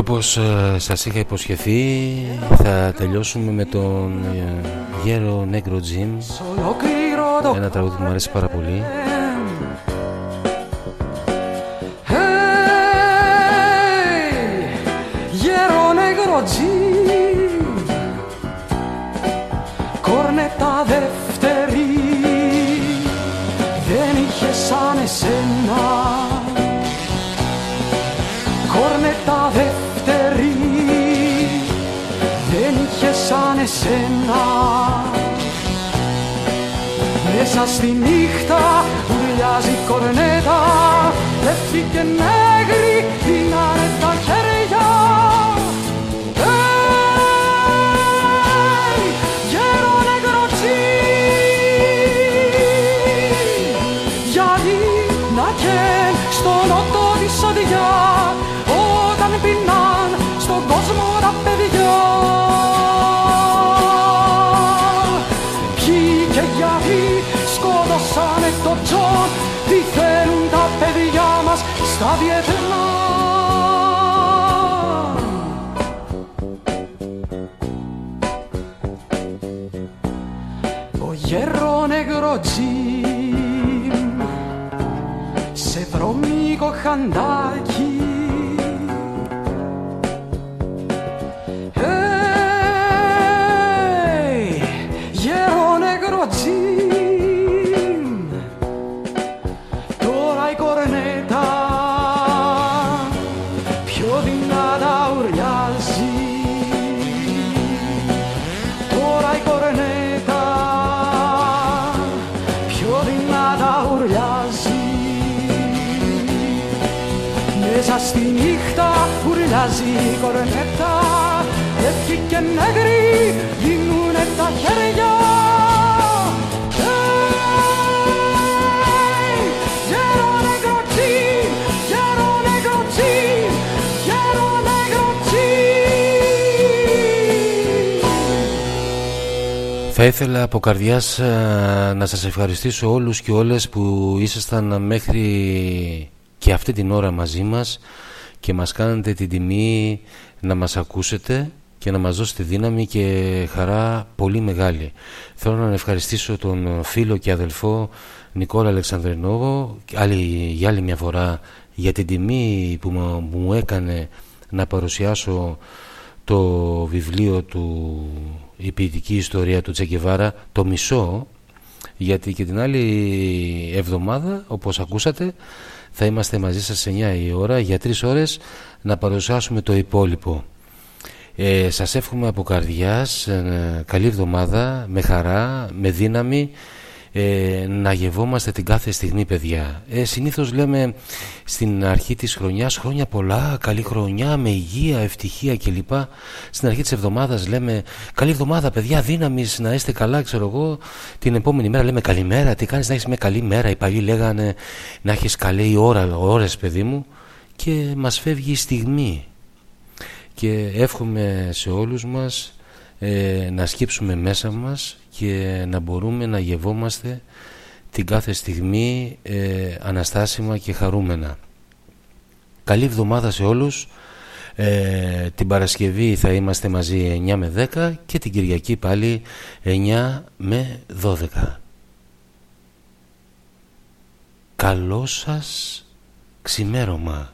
Speaker 2: όπως ε, σας είχα υποσχεθεί θα τελειώσουμε με τον ε, Γέρο Νέγκρο Τζιμ Ένα τραγούδι που μου αρέσει πάρα πολύ
Speaker 8: хандаль.
Speaker 2: Θα ήθελα από καρδιάς ε, να σας ευχαριστήσω όλους και όλες που ήσασταν μέχρι και αυτή την ώρα μαζί μας και μας κάνετε την τιμή να μας ακούσετε και να μας δώσετε δύναμη και χαρά πολύ μεγάλη. Θέλω να ευχαριστήσω τον φίλο και αδελφό Νικόλα Αλεξανδρενόβο άλλη, για άλλη μια φορά για την τιμή που μου- που μου έκανε να παρουσιάσω το βιβλίο του «Η ποιητική ιστορία του Τσεκεβάρα» το μισό γιατί και την άλλη εβδομάδα όπως ακούσατε θα είμαστε μαζί σας σε 9 η ώρα για 3 ώρες να παρουσιάσουμε το υπόλοιπο. Ε, σας εύχομαι από καρδιάς ε, καλή εβδομάδα με χαρά, με δύναμη ε, να γευόμαστε την κάθε στιγμή παιδιά. Ε, συνήθως λέμε στην αρχή της χρονιάς χρόνια πολλά, καλή χρονιά με υγεία, ευτυχία κλπ. Στην αρχή της εβδομάδας λέμε καλή εβδομάδα παιδιά δύναμης να είστε καλά ξέρω εγώ την επόμενη μέρα λέμε καλημέρα τι κάνεις να έχεις μια καλή μέρα οι παλιοί λέγανε να έχεις καλή ώρα, ώρες παιδί μου και μας φεύγει η στιγμή. Και εύχομαι σε όλους μας ε, να σκύψουμε μέσα μας και να μπορούμε να γευόμαστε την κάθε στιγμή ε, αναστάσιμα και χαρούμενα. Καλή εβδομάδα σε όλους. Ε, την Παρασκευή θα είμαστε μαζί 9 με 10 και την Κυριακή πάλι 9 με 12. Καλό σας ξημέρωμα.